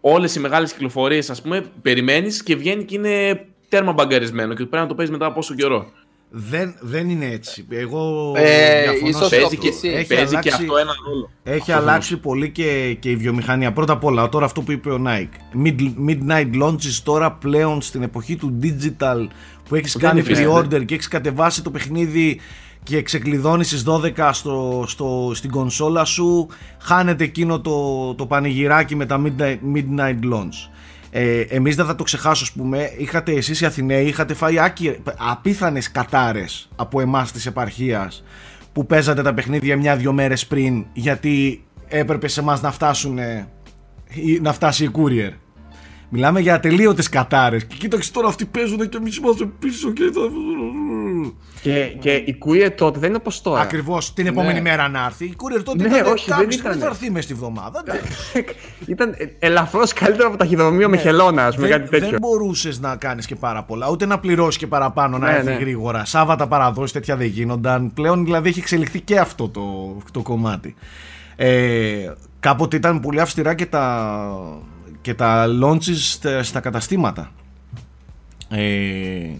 όλες οι μεγάλες κυκλοφορίες, ας πούμε, περιμένεις και βγαίνει και είναι τέρμα μπαγκαρισμένο και πρέπει να το παίζεις μετά από πόσο καιρό. Δεν, δεν είναι έτσι. Εγώ Ε, διαφωνώ ίσως σε το αυτό. Παίζει, και, PC. Έχει παίζει και αλλάξει- αυτό ένα ρόλο. Έχει Αυτό αλλάξει πολύ και, και η βιομηχανία. Πρώτα απ' όλα, τώρα αυτό που είπε ο Nike. Mid, midnight launches τώρα πλέον στην εποχή του digital που έχεις Δεν κάνει υφίσταται. pre-order και έχεις κατεβάσει το παιχνίδι και ξεκλειδώνεις στις 12 στο, στο, στην κονσόλα σου χάνεται εκείνο το, το πανηγυράκι με τα midnight, midnight launch. Ε, εμείς δεν θα το ξεχάσω ας πούμε είχατε εσείς οι Αθηναίοι είχατε φάει άκυ, απίθανες κατάρες από εμάς της επαρχίας που παίζατε τα παιχνίδια μια-δυο μέρες πριν γιατί έπρεπε σε εμάς να φτάσουν να φτάσει η courier. Μιλάμε για ατελείωτες κατάρες και κοίταξε τώρα αυτοί παίζουν και εμείς είμαστε πίσω και θα... Και, και η courier τότε δεν είναι όπως τώρα. Ακριβώς την επόμενη Ναι. μέρα να έρθει. Η courier τότε Ναι, ήταν, όχι, κάποια δεν στιγμή ήτανε. θα έρθει μες στη βδομάδα. Δεν- Ήταν ελαφρώς καλύτερο από ταχυδρομείο με χελώνα, ας πούμε, Ναι. δεν, κάτι τέτοιο. δεν μπορούσες να κάνεις και πάρα πολλά, ούτε να πληρώσεις και παραπάνω να Ναι, έρθει ναι. γρήγορα. Σάββατα παραδόσεις, τέτοια δεν γίνονταν. Πλέον δηλαδή έχει εξελιχθεί και αυτό το, το κομμάτι. Ε, κάποτε ήταν πολύ αυστηρά και τα, και τα launches στα, στα καταστήματα. Ε,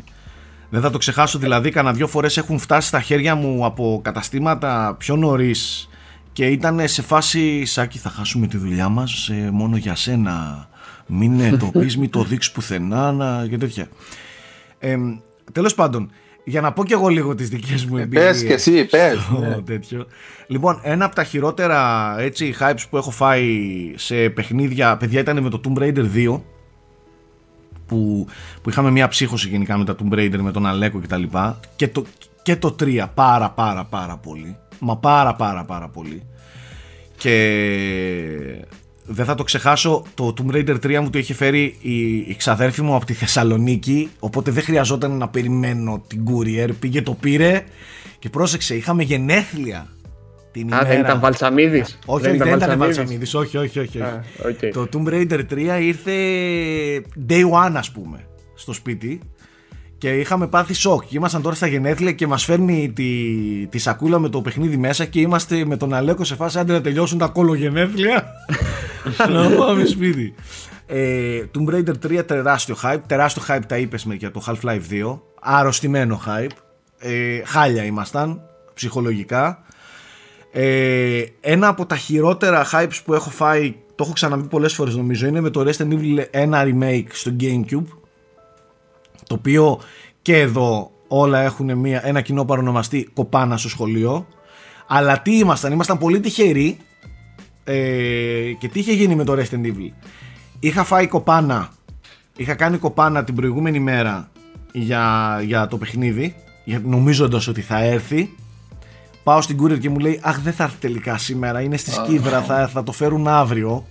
δεν θα το ξεχάσω δηλαδή, κανένα δυο φορές έχουν φτάσει στα χέρια μου από καταστήματα πιο νωρίς. Και ήταν σε φάση Σάκη θα χάσουμε τη δουλειά μας ε, μόνο για σένα. Μην ε, το πεις, μην το δείξεις πουθενά να... και τέτοια ε, τέλος πάντων για να πω κι εγώ λίγο τις δικές μου εμπειρίες Πες και εσύ, πες. στο ναι. τέτοιο. Λοιπόν, ένα από τα χειρότερα έτσι, hypes που έχω φάει σε παιχνίδια, παιδιά ήταν με το Tomb Raider 2 που, που είχαμε μια ψύχωση γενικά με τα Tomb Raider με τον Αλέκο κτλ. Και το, και το 3 πάρα πάρα πάρα πολύ. Μα πάρα πάρα πάρα πολύ. Και δεν θα το ξεχάσω, το Tomb Raider 3 μου το είχε φέρει η, η ξαδέρφη μου από τη Θεσσαλονίκη, οπότε δεν χρειαζόταν να περιμένω την courier. Πήγε, το πήρε και πρόσεξε, είχαμε γενέθλια την Α, ημέρα. δεν ήταν Βαλσαμίδης. Όχι, δεν, δεν ήταν Βαλσαμίδης, όχι, όχι, όχι. όχι. Α, οκ. Το Tomb Raider 3 ήρθε day one ας πούμε στο σπίτι και είχαμε πάθει σοκ. Και ήμασταν τώρα στα γενέθλια και μας φέρνει τη, τη σακούλα με το παιχνίδι μέσα και είμαστε με τον Αλέκο σε φάση άντε να τελειώσουν τα κολογενέθλια να πάμε σπίτι. Ε, Tomb Raider 3 τεράστιο hype. Τεράστιο hype τα είπες με για το Half-Life 2 αρρωστημένο hype. Ε, χάλια ήμασταν ψυχολογικά. Ε, ένα από τα χειρότερα hypes που έχω φάει, το έχω ξαναπεί πολλές φορές νομίζω, είναι με το Resident Evil 1 remake στο Gamecube, το οποίο και εδώ όλα έχουν μια, ένα κοινό παρονομαστή κοπάνα στο σχολείο, αλλά τι ήμασταν, ήμασταν πολύ τυχεροί ε, και τι είχε γίνει με το Resident Evil. Είχα φάει κοπάνα, είχα κάνει κοπάνα την προηγούμενη μέρα για, για το παιχνίδι, για- νομίζοντας ότι θα έρθει Πάω στην courier και μου λέει Αχ, δεν θα έρθει τελικά σήμερα. Είναι στη σκύβρα, θα, θα το φέρουν αύριο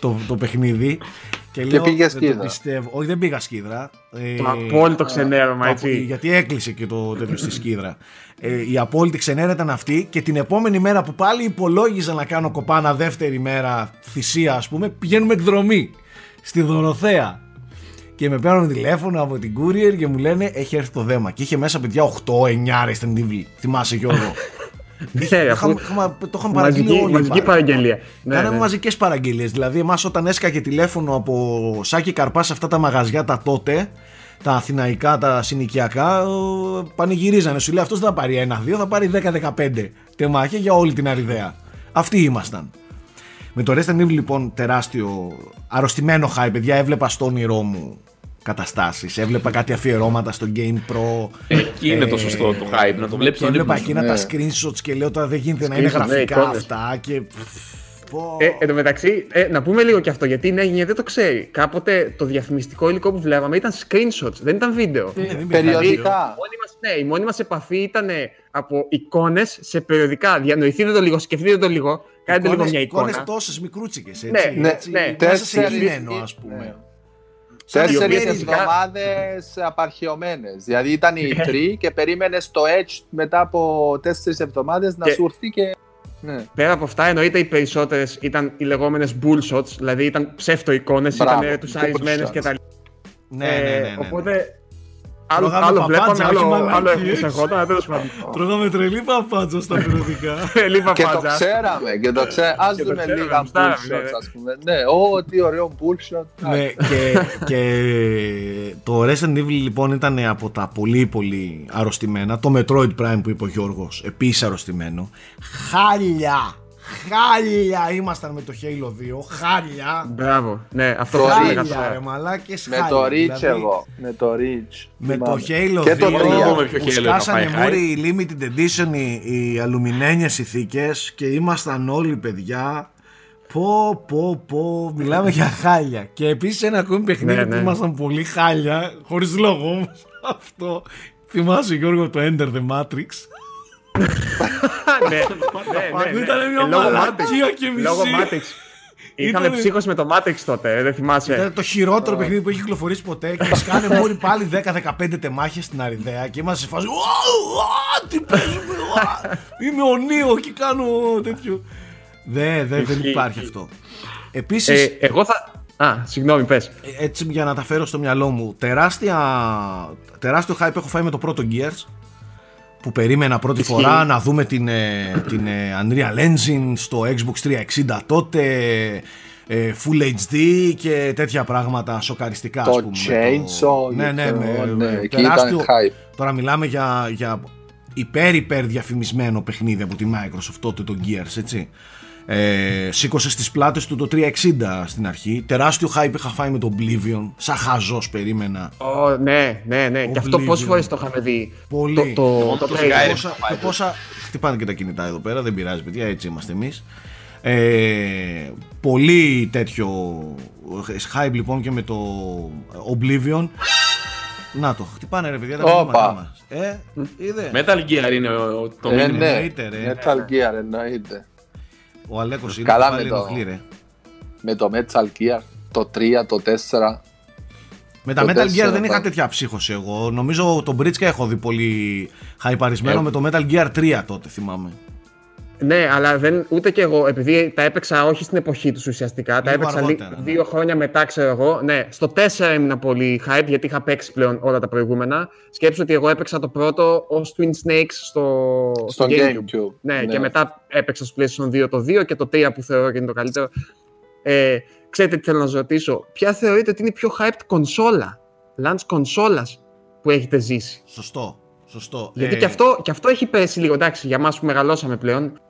το, το παιχνίδι. Και, λέω, πήγες δεν το σκίδα. πιστεύω. Όχι, δεν πήγα σκίδρα. Ε, Το απόλυτο ξενέρωμα, το- έτσι. Γιατί έκλεισε και το τέτοιο στη σκίδρα. Ε, η απόλυτη ξενέρα ήταν αυτή και την επόμενη μέρα που πάλι υπολόγιζα να κάνω κοπάνα δεύτερη μέρα θυσία ας πούμε πηγαίνουμε εκδρομή στη Δωροθέα και με παίρνουν τηλέφωνο από την courier και μου λένε έχει έρθει το δέμα και είχε μέσα παιδιά 8-9 Resident Evil θυμάσαι Γιώργο Ναι, ρε, αφού- Είχαμε- είχαμε- το είχαν παραγγείλει Μαζική, όλοι μαζική πάρα. παραγγελία. Ναι, Κάναμε ναι. μαζικές παραγγελίες. Δηλαδή, εμάς όταν έσκαγε τηλέφωνο από Σάκη Καρπάς σε αυτά τα μαγαζιά τα τότε, τα αθηναϊκά, τα συνοικιακά, ο, πανηγυρίζανε. Σου λέει αυτός δεν θα πάρει ένα-δύο, θα πάρει 10-15 τεμάχια για όλη την Αριδαία. Αυτοί ήμασταν. Με το Resident Evil λοιπόν τεράστιο αρρωστημένο hype, παιδιά, έβλεπα στο όνειρό μου καταστάσεις, έβλεπα κάτι αφιερώματα στο Game Pro. Εκεί είναι το σωστό το hype, να το βλέπει και στον ύπνο έβλεπα σου. εκείνα ναι. τα screenshots και λέω τώρα δεν γίνεται να είναι Screenshots, ναι, γραφικά εικόνες. αυτά και... Πω. Ε, εν τω μεταξύ, ε, να πούμε λίγο και αυτό, γιατί η νέα γενιά δεν το ξέρει. Κάποτε το διαφημιστικό υλικό που βλέπαμε ήταν screenshots, δεν ήταν βίντεο. Ναι, δεν πειράζει. Περιοδικά. Η μόνη μας, ναι, η μόνη μας επαφή ήταν από εικόνες σε περιοδικά. Διανοηθείτε το λίγο, σκεφτείτε το λίγο, κάντε λίγο μια εικόνα. Εικόνες τόσες μικρούτσικες, έτσι. Ναι, ναι, έτσι, ναι. μέσα σε Τέσσερις- κείμενο, ας πούμε. ναι. Σαν οι οποίες Τέσσερις φυσικά- εβδομάδες απαρχαιωμένες. Δηλαδή ήταν η Ναι. τρει και περίμενες το Edge μετά από τέσσερις εβδομάδες να Και- σου έρθει και... Ναι. Πέρα από αυτά, εννοείται οι περισσότερες ήταν οι λεγόμενες bullshots, δηλαδή ήταν ψεύτο εικόνες, Μπράβο, ήταν του αρισμένε bullshots. κτλ. Ναι, ναι, ναι, ναι, ναι. Οπότε. Άλλο, Τρώγαμε άλλο παπάντζα, βλέπαμε, όχι άλλο, άλλο μαλακίες. εισαγόταν, τέλο πάντων. Τρώγαμε τρελή παπάντζα στα περιοδικά. Λίγα Και το πάντζα. ξέραμε, και το ξέραμε. Ας Και το δούμε ξέραμε, λίγα γουστάραμε, bullshots, ναι. ας πούμε. Ναι, ω, τι ωραίο bullshot. ναι, και, και το Resident Evil λοιπόν ήταν από τα πολύ πολύ αρρωστημένα. Το Metroid Prime που είπε ο Γιώργος, επίσης αρρωστημένο. Χάλια! Χάλια ήμασταν με το Halo 2. Χάλια! Μπράβο, ναι, αυτό Το θα Reach. έλεγα Χάλια ρε τώρα. μαλάκες Με χάλια. το Reach Δηλαδή, εγώ. Με το Reach. Με το Θυμάμαι. Halo Και 2 το τρία. τρία. ποιο που Halo είχα σκάσανε πάει, μούρι οι limited edition οι, οι αλουμινένιες ηθίκες και ήμασταν όλοι παιδιά Πω πω πω μιλάμε για χάλια και επίσης ένα ακόμη παιχνίδι Ναι, που ναι. ήμασταν πολύ χάλια χωρίς λόγο όμως αυτό θυμάσαι Γιώργο το Enter the Matrix ναι, ναι, ναι, ναι. Ήταν μια Ε, λόγω μαλακία Matrix. και μισή. Λόγω Matrix. Είχαμε Ήτανε- ψύχος με το Matrix τότε, ε, δεν θυμάσαι. Ήταν το χειρότερο παιχνίδι που έχει κυκλοφορήσει ποτέ και σκάνε μόλι πάλι 10-15 τεμάχια στην Αριδαία και είμαστε σε φάση «Ουα, ουα, Τι παίζουμε, ουα, Είμαι ο Νίο και κάνω τέτοιο. Δε, δε, δεν Ισχύει, υπάρχει ισχύει. αυτό. Επίσης, Ε, εγώ θα. Α, συγγνώμη, πες. έτσι για να τα φέρω στο μυαλό μου, τεράστια, τεράστιο hype έχω φάει με το πρώτο Gears που περίμενα πρώτη Ισχύει. φορά να δούμε την, ε, την ε, Unreal Engine στο Xbox 360 τότε ε, Full HD και τέτοια πράγματα σοκαριστικά Το ας πούμε. Chainsaw, ναι, ναι, το- με, ναι, με εκεί ήταν τεράστιο, hype. τώρα μιλάμε για, για υπέρ υπέρ διαφημισμένο παιχνίδι από τη Microsoft τότε το Gears έτσι ε, σήκωσες στις πλάτες του το 360 στην αρχή τεράστιο hype είχα φάει με το Oblivion σαν χαζός περίμενα Ω, ναι, ναι, ναι. Και αυτό Oblivion. πόσε φορές το είχαμε δει; Πολύ. Το, το, μόνο το το trailer. Skyrim. πόσα, και πόσα χτυπάνε και τα κινητά εδώ πέρα δεν πειράζει παιδιά έτσι είμαστε εμείς ε, πολύ τέτοιο hype λοιπόν και με το Oblivion να το χτυπάνε ρε παιδιά τα Όπα. μηνύματά μας ε, είδε Metal Gear είναι ο- το Ε, μήνυμα. ναι, εννοείται, ρε. Metal Gear εννοείται. Ο Αλέκος είναι Καλά που πάλι με το- ενοχλεί, ρε. Με το Metal Gear, το 3, το 4. Με τα Το Metal Gear τέσσερα δεν είχα πάνω. τέτοια ψύχωση εγώ. Νομίζω το Bridge έχω δει πολύ χαϊπαρισμένο Ε. με το Metal Gear 3 τότε θυμάμαι. Ναι, αλλά δεν, ούτε και εγώ, επειδή τα έπαιξα όχι στην εποχή τους ουσιαστικά, τα Λίγο έπαιξα λι- αργότερα, ναι. δύο χρόνια μετά, ξέρω εγώ. Ναι, στο 4 έμεινα πολύ hype, γιατί είχα παίξει πλέον όλα τα προηγούμενα. Σκέψου ότι εγώ έπαιξα το πρώτο ως Twin Snakes στο, Στο GameCube. Ναι, και μετά έπαιξα στο PlayStation 2 το 2 και το 3 που θεωρώ και είναι το καλύτερο. Ε, ξέρετε τι θέλω να σας ρωτήσω, ποια θεωρείτε ότι είναι η πιο hyped κονσόλα, launch κονσόλας που έχετε ζήσει; Σωστό. Σωστό. Γιατί Ε, και, αυτό, και αυτό έχει πέσει λίγο. Εντάξει, για εμά που μεγαλώσαμε πλέον,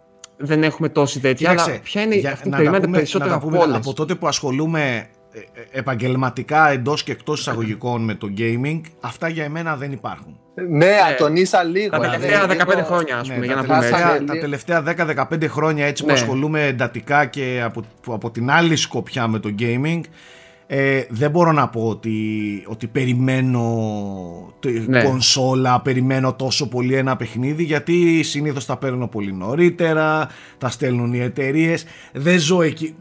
δεν έχουμε τόση τέτοια. κοίταξε, αλλά ποια είναι για- αυτή που να τα περιμένετε πούμε- περισσότερο να τα από πούμε, όλες. Από τότε που ασχολούμαι ε, ε, επαγγελματικά εντός και εκτός εισαγωγικών με το gaming, αυτά για εμένα δεν υπάρχουν. Ναι, ατονίσα λίγο. Τα ναι, τελευταία λίγο- 15 χρόνια, ας Ναι, πούμε, για τα, να πούμε έτσι. τελευταία, έτσι. τα τελευταία 10-15 χρόνια έτσι που Ναι. ασχολούμαι εντατικά και από, που από την άλλη σκοπιά με το gaming ε, δεν μπορώ να πω ότι, ότι περιμένω τη Ναι. κονσόλα, περιμένω τόσο πολύ ένα παιχνίδι γιατί συνήθως τα παίρνω πολύ νωρίτερα, τα στέλνουν οι εταιρείες. δεν ζω εκεί.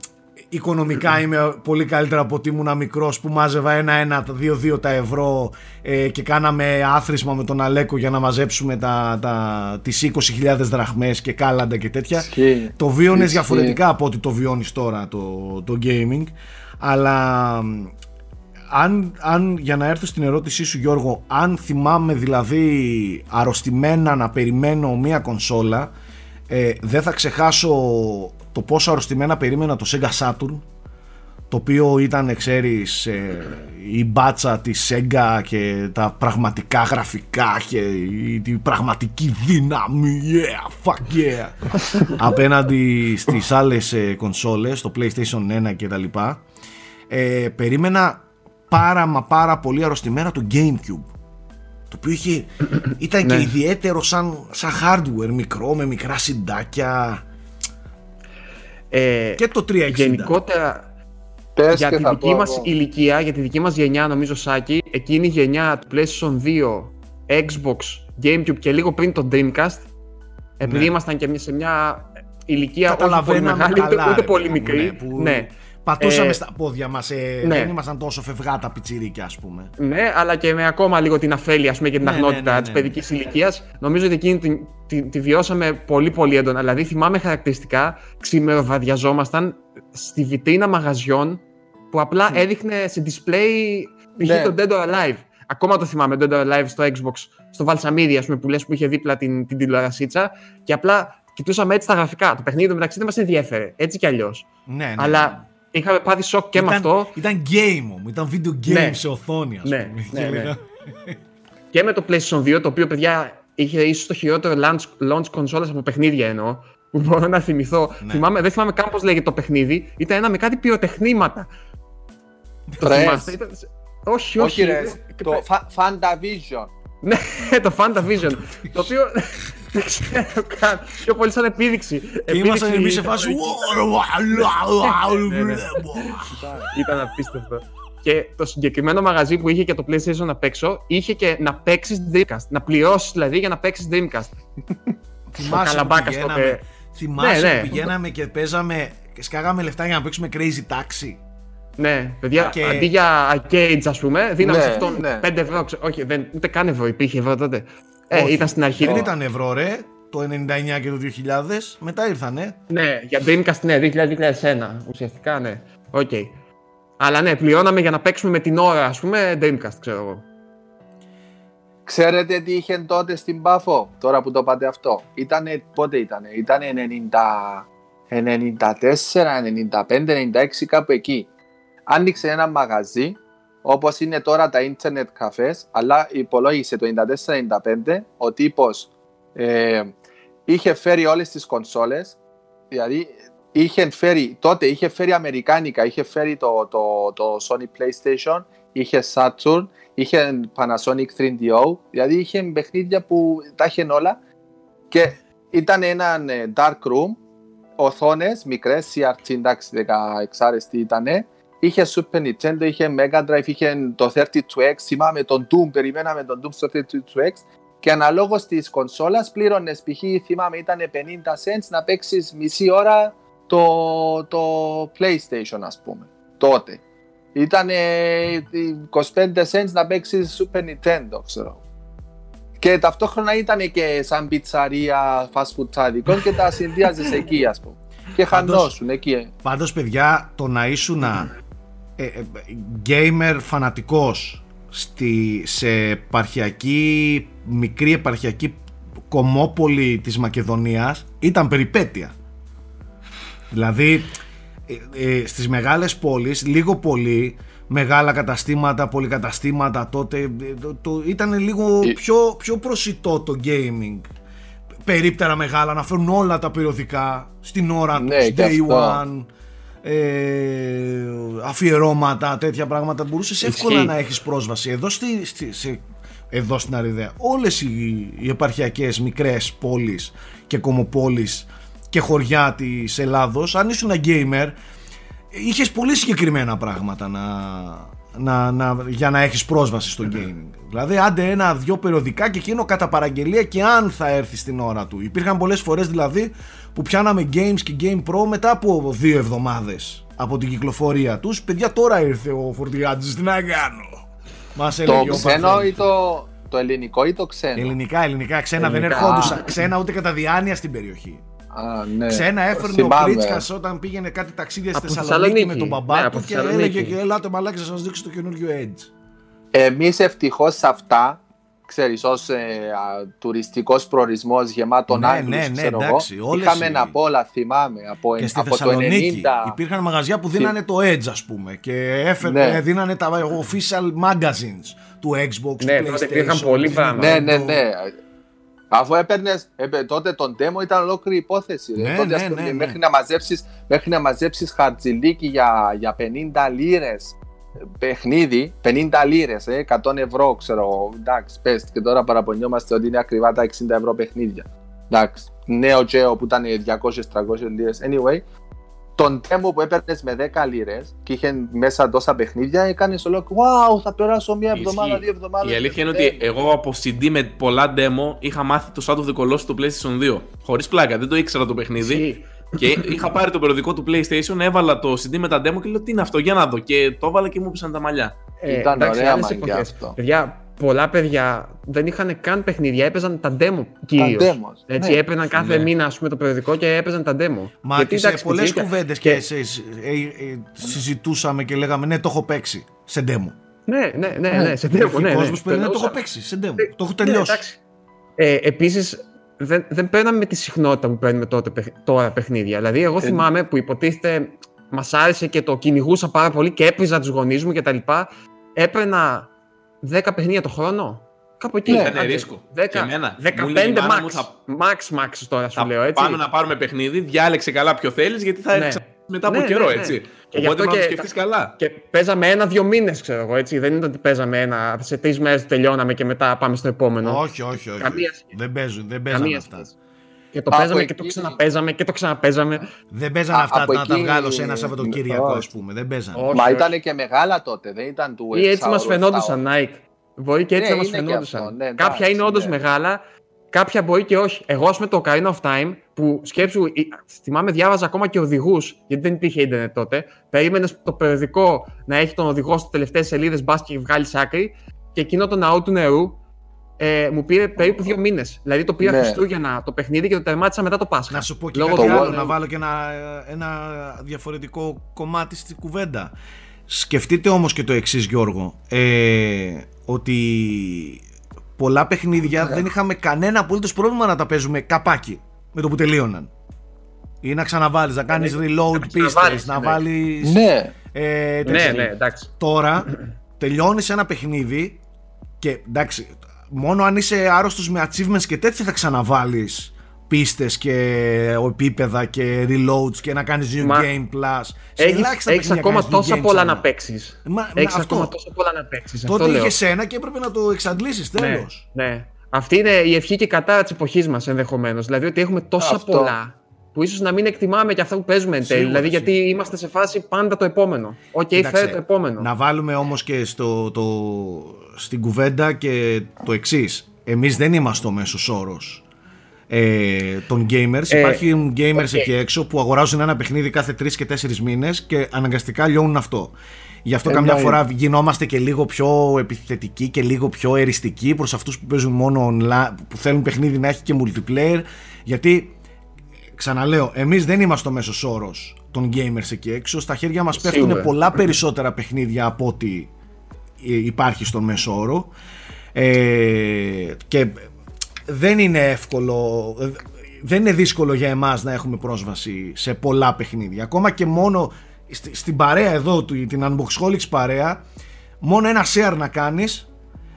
οικονομικά είμαι πολύ καλύτερα από ότι ήμουν μικρός που μάζευα ένα-ένα, τα δύο-δύο τα ευρώ ε, και κάναμε άθροισμα με τον Αλέκο για να μαζέψουμε τα, τα, τις 20.000 δραχμές και κάλαντα και τέτοια. Ισχύει. Το βίωνες Ισχύει. διαφορετικά από ότι το βιώνεις τώρα το, το gaming. Αλλά αν, αν, για να έρθω στην ερώτησή σου Γιώργο, αν θυμάμαι δηλαδή αρρωστημένα να περιμένω μία κονσόλα, ε, δεν θα ξεχάσω το πόσο αρρωστημένα περίμενα το Sega Saturn, το οποίο ήταν, ξέρεις, ε, η μπάτσα της Sega και τα πραγματικά γραφικά και η, η πραγματική δύναμη, yeah, fuck yeah, απέναντι στις άλλες ε, κονσόλες, το PlayStation 1 και τα λοιπά. Ε, περίμενα πάρα μα πάρα πολύ αρρωστημένα το GameCube το οποίο είχε, ήταν και Ναι. ιδιαίτερο σαν, σαν hardware μικρό με μικρά συντάκια Ε, και το 360 γενικότερα, Πες για και τη θα δική πω μας εγώ. ηλικία, για τη δική μας γενιά νομίζω Σάκη, εκείνη η γενιά του PlayStation 2, Xbox, Gamecube και λίγο πριν το Dreamcast, επειδή Ναι. ήμασταν και εμείς σε μια ηλικία όχι πολύ Καταλαβαίναμε μεγάλη, ούτε, καλά, ούτε ρε πολύ παιδί μου, μικρή. ναι, που Ναι, πατούσαμε Ε, στα πόδια μας ε, ναι. δεν ήμασταν τόσο φευγάτα πιτσιρίκια ας πούμε ναι, αλλά και με ακόμα λίγο την αφέλεια ας πούμε, και την Ναι, ναι, αγνότητα ναι, ναι, της ναι. παιδικής ηλικίας. Νομίζω ότι εκείνη τη, τη, τη βιώσαμε πολύ πολύ έντονα. Δηλαδή θυμάμαι χαρακτηριστικά ξημεροβαδιαζόμασταν στη βιτρίνα μαγαζιών που απλά έδειχνε σε display π.χ. Ναι. το Dead or Alive. Ακόμα το θυμάμαι, Dead or Alive στο Xbox, στο Βαλσαμίδι, ας πούμε, που λες που είχε δίπλα την, την τηλεορασίτσα και απλά κοιτούσαμε έτσι τα γραφικά. Το παιχνίδι το μεταξύ δεν μας ενδιέφερε, έτσι κι αλλιώς. ναι, ναι, Αλλά είχαμε πάθει σοκ και ήταν, με αυτό. ήταν game όμως, ήταν video game Ναι. σε οθόνη ας Ναι, πούμε ναι, Και ναι. λέγα- και με το PlayStation 2, το οποίο παιδιά είχε ίσως το χειρότερο launch, launch consoles από παιχνίδια εννοώ. Που μπορώ να θυμηθώ. Ναι. Θυμάμαι, δεν θυμάμαι καν πώς λέγεται το παιχνίδι. Ήταν ένα με κάτι πυροτεχνήματα. το Press. θυμάστε. Ήταν... Όχι, όχι. Όχι ρε, Και το πε- Fa- Fantavision. Ναι, το Fantavision. το οποίο δεν ξέρω καν. Πιο πολύ σαν επίδειξη. και ήμασταν Επίδειξη εμείς σε ήταν- φάση Ναι, ναι. Ήταν απίστευτο. Και το συγκεκριμένο μαγαζί που είχε και το PlayStation απ' έξω είχε και να παίξεις Dreamcast. Να πληρώσεις δηλαδή για να παίξεις Dreamcast. Θυμάσαι που Καλαμπάκας πηγαίναμε, τότε. θυμάσαι Ναι, ναι. που πηγαίναμε και παίζαμε και σκάγαμε λεφτά για να παίξουμε Crazy Taxi. Ναι, παιδιά, Και- αντί για arcades, ας πούμε, δίναμε Ναι, σε αυτόν ναι. 5 ευρώ. ξε- Όχι, δεν, ούτε καν ευρώ υπήρχε ευρώ τότε. Ε, Όχι, ήταν στην αρχή. Δεν του. ήταν ευρώ ρε, το 99 και το 2000, μετά ήρθανε. Ναι, για Dreamcast, ναι, 2000-2001. Ουσιαστικά, ναι. Οκ. Αλλά ναι, πληρώναμε για να παίξουμε με την ώρα, ας πούμε, Dreamcast, ξέρω εγώ. Ξέρετε τι είχε τότε στην Πάφο, τώρα που το πάτε αυτό; Ήτανε, πότε ήτανε, ήτανε 90, 94, 95, 96 κάπου εκεί. Άνοιξε ένα μαγαζί, όπως είναι τώρα τα internet cafés, αλλά υπολόγισε το 94-95, ο τύπος ε, είχε φέρει όλες τις κονσόλες, δηλαδή είχε φέρει, τότε είχε φέρει αμερικάνικα, είχε φέρει το, το, το Sony PlayStation, είχε Saturn, είχε Panasonic 3DO, δηλαδή είχε παιχνίδια που τα είχε όλα και ήταν ένα ε, dark room, οθόνες μικρές, CRT εντάξει 16 τι ήτανε, είχε Super Nintendo, είχε Mega Drive, είχε το 32X, θυμάμαι τον Doom, περιμέναμε τον Doom στο 32X και αναλόγως της κονσόλας πλήρωνες π.χ. θυμάμαι ήταν 50 cents να παίξεις μισή ώρα το, το PlayStation ας πούμε, τότε. Ήταν 25 cents να παίξεις Super Nintendo, ξέρω. Και ταυτόχρονα ήταν και σαν πιτσαρία fast food τσάδικων και τα συνδυάζεις εκεί, ας πούμε. Και Πάντως- χανόσουν εκεί. Πάντως παιδιά το να ήσουν ε, ε, gamer φανατικός στη, σε επαρχιακή, μικρή επαρχιακή κομμόπολη της Μακεδονίας ήταν περιπέτεια. Δηλαδή ε, ε, στις μεγάλες πόλεις λίγο πολύ μεγάλα καταστήματα, πολυκαταστήματα τότε ε, το, το- ήταν λίγο Ε. πιο, πιο προσιτό το gaming περίπτερα μεγάλα να φέρουν όλα τα περιοδικά στην ώρα Ναι, τους, και day αυτό. one ε, αφιερώματα, τέτοια πράγματα μπορούσες εύκολα Ισχύει. να έχεις πρόσβαση εδώ, στη, στη- σε- εδώ στην Αριδαία όλες οι, οι επαρχιακές μικρές πόλεις και κομοπόλεις και χωριά της Ελλάδος αν ήσουν gamer είχες πολύ συγκεκριμένα πράγματα να, να, να, για να έχεις πρόσβαση στο gaming. Δηλαδή άντε ένα-δυο περιοδικά και εκείνο κατά παραγγελία και αν θα έρθει στην ώρα του. Υπήρχαν πολλές φορές δηλαδή που πιάναμε games και game pro μετά από δύο εβδομάδες από την κυκλοφορία τους. Παιδιά τώρα ήρθε ο Φορτιάτζης, τι να κάνω. Μας Το έλεγε ο ξένο Παθέλης. ή το, το ελληνικό ή το ξένο; Ελληνικά, ελληνικά, ξένα δεν Ελληνικά. ερχόντουσαν. Ξένα ούτε κατά διάνοια στην περιοχή. Α, ναι. Ξένα έφερνε ο Θυμάμαι. Κρίτσκα όταν πήγαινε κάτι ταξίδια στη Από Θεσσαλονίκη με Θεσσαλονίκη. τον μπαμπά Ναι, του από και Θεσσαλονίκη. έλεγε και ελάτε μαλάκι να σας δείξω το καινούριο Edge. Εμείς ευτυχώς σε αυτά, ξέρεις, ως ε, α, τουριστικός προορισμός γεμάτων Ναι, Άγγλους, ναι, ναι, ξέρω εντάξει, εγώ, όλες είχαμε οι- από όλα, θυμάμαι, από, Και στη από το Θεσσαλονίκη 90... υπήρχαν μαγαζιά που δίνανε το Edge ας πούμε και έφερνε, Ναι. δίνανε τα official magazines του Xbox, Ναι, του τότε PlayStation. υπήρχαν πολλοί της πράγματα. Ναι, ναι, Nintendo. ναι. Αφού έπαιρνες, τότε τον demo ήταν ολόκληρη υπόθεση. ρε. Ναι, τότε, ας ναι, πούμε, ναι, ναι. Μέχρι να μαζέψεις, μέχρι να μαζέψεις χαρτζηλίκι για, για 50 λίρες ε, παιχνίδι, 50 λίρες, ε, 100 ευρώ, ξέρω, εγώ. εντάξει, πες, και τώρα παραπονιόμαστε ότι είναι ακριβά τα 60 ευρώ παιχνίδια. Εντάξει, νέο τζέο που ήταν 200-300 λίρες. Anyway, τον demo που έπαιρνες με 10 λίρες και είχε μέσα τόσα παιχνίδια, έκανες ολόκληρο. Wow, θα περάσω μια Ισχύει. εβδομάδα, δύο εβδομάδες. Η αλήθεια είναι ότι εγώ από CD με πολλά demo είχα μάθει το Shadow of the Colossus στο PlayStation 2. Χωρίς πλάκα, δεν το ήξερα το παιχνίδι. Ισχύει. και είχα πάρει το περιοδικό του PlayStation, έβαλα το CD με τα demo και λέω τι είναι αυτό, για να δω. Και το έβαλα και μου πήσαν τα μαλλιά. Ε, Ήταν εντάξει, ωραία άλλες μαγιά εποχές. αυτό. Παιδιά, πολλά παιδιά δεν είχαν καν παιχνίδια, έπαιζαν τα demo Τα κυρίως. demos. Έτσι, Ναι. έπαιρναν κάθε Ναι. μήνα ας πούμε, το περιοδικό και έπαιζαν τα demo. Μα Γιατί, και σε εντάξει, πολλές πιτσίρικα- κουβέντες και, σε, σε- ε, ε, συζητούσαμε και λέγαμε ναι το έχω παίξει σε demo. Ναι, ναι, ναι, ναι, σε demo, ναι. Ο ναι. κόσμος που λένε, το έχω εννοούσα. παίξει σε demo, το έχω Ναι, τελειώσει. εντάξει. Ε, Επίσης, δεν, δεν παίρναμε με τη συχνότητα που παίρνουμε τότε, παιχ- τώρα παιχνίδια. Δηλαδή, εγώ θυμάμαι που υποτίθεται μας άρεσε και το κυνηγούσα πάρα πολύ και έπριζα τους γονείς μου κτλ. Έπαιρνα 10 παιχνίδια το χρόνο. Κάπου εκεί. Ναι, ήταν άντε, ρίσκο. 10, Και εμένα. 15 Μου έλεγε η μάνα μου, max. θα- Max, max τώρα σου Θα λέω έτσι. πάμε να πάρουμε παιχνίδι, διάλεξε καλά ποιο θέλεις, γιατί θα Ναι. έρθει μετά από Ναι, καιρό, ναι, ναι. έτσι. Και γι' Οπότε αυτό να το και- σκεφτείς καλά. Και παίζαμε ένα-δύο μήνες, ξέρω εγώ. Έτσι. Δεν ήταν ότι παίζαμε ένα. Σε τρεις μέρες τελειώναμε και μετά πάμε στο επόμενο. Όχι, όχι, όχι. Καμία σχέση. Δεν παίζουν, δεν παίζανε Καμία αυτά. σχέση. Και το Από παίζαμε και το εκεί- ξαναπέζαμε και το ξαναπέζαμε. Δεν παίζανε Α, αυτά από να τα εκεί- βγάλω σε ένα Σαββατοκύριακο, Όχι. ας πούμε. Δεν παίζανε. Όχι, Μα όχι. ήταν και μεγάλα τότε, δεν ήταν του Ή έτσι εξάωρου, μας φαινόντουσαν, εφτάωρου. Nike. Μπορεί και έτσι Ναι, να μας είναι και φαινόντουσαν. αυτό, ναι, εντάξει, κάποια είναι όντως ναι. μεγάλα, κάποια μπορεί και όχι. Εγώ, ας πούμε, το Ocarina of Time, που σκέψου, ε, θυμάμαι, διάβαζα ακόμα και οδηγούς, γιατί δεν υπήρχε Ιντερνετ τότε. Περίμενες το περιοδικό να έχει τον οδηγό στις τελευταίες σελίδες, μπας και βγάλεις άκρη. Και εκείνο το ναό του νερού ε, μου πήρε περίπου δύο μήνες. Δηλαδή το πήρα Ναι. Χριστούγεννα το παιχνίδι και το τερμάτισα μετά το Πάσχα. Να σου πω και Λόγω κάτι του άλλο, Warner. να βάλω και ένα, ένα διαφορετικό κομμάτι στη κουβέντα. Σκεφτείτε όμως και το εξής Γιώργο, ε, ότι πολλά παιχνίδια δεν είχαμε κανένα απολύτως πρόβλημα να τα παίζουμε καπάκι με το που τελείωναν. Ή να ξαναβάλεις, να κάνεις reload ξαναβάλεις, πίστες, να ναι. βάλεις... Ναι, ε, ναι, τέτοια. ναι, εντάξει. Τώρα τελειώνεις ένα παιχνίδι και εντάξει, μόνο αν είσαι άρρωστος με achievements και τέτοια θα ξαναβάλεις πίστες και επίπεδα και reloads και να κάνεις new Μα game plus. Σε Έχεις, ελάχιστα έχεις παιχνίδια ακόμα κάνεις new τόσα game πολλά ξανά. να παίξεις. Μα- Έχεις αυτό. ακόμα τόσα πολλά να παίξεις. Τότε είχες ένα και έπρεπε να το εξαντλήσεις Ναι, τέλος. ναι. Αυτή είναι η ευχή και η κατάρα της εποχής μας ενδεχομένως. Δηλαδή ότι έχουμε τόσα Αυτό. πολλά που ίσως να μην εκτιμάμε και αυτά που παίζουμε εν τέλει. Σίγουρα, Δηλαδή γιατί είμαστε σε φάση πάντα το επόμενο. Οκ, Κοίταξε, φέρε το επόμενο. Να βάλουμε όμως και στο, το, στην κουβέντα και το εξής. Εμείς δεν είμαστε ο μέσος όρος ε, των gamers. Ε, Υπάρχουν gamers οκ. εκεί έξω που αγοράζουν ένα παιχνίδι κάθε τρεις και τέσσερις μήνες και αναγκαστικά λιώνουν αυτό. Γι' αυτό καμιά Εννοείται. φορά γινόμαστε και λίγο πιο επιθετικοί και λίγο πιο εριστικοί προς αυτούς που παίζουν μόνο online, που θέλουν παιχνίδι να έχει και multiplayer. Γιατί ξαναλέω, εμείς δεν είμαστε ο μέσος όρος των gamers εκεί έξω. Στα χέρια μας πέφτουν Σίγουρα. πολλά περισσότερα παιχνίδια από ό,τι ε, υπάρχει στον μέσο όρο. Ε, και δεν είναι εύκολο, ε, δεν είναι δύσκολο για εμάς να έχουμε πρόσβαση σε πολλά παιχνίδια. Ακόμα και μόνο στη- στην παρέα εδώ, του- την Unboxholics παρέα, μόνο ένα share να κάνεις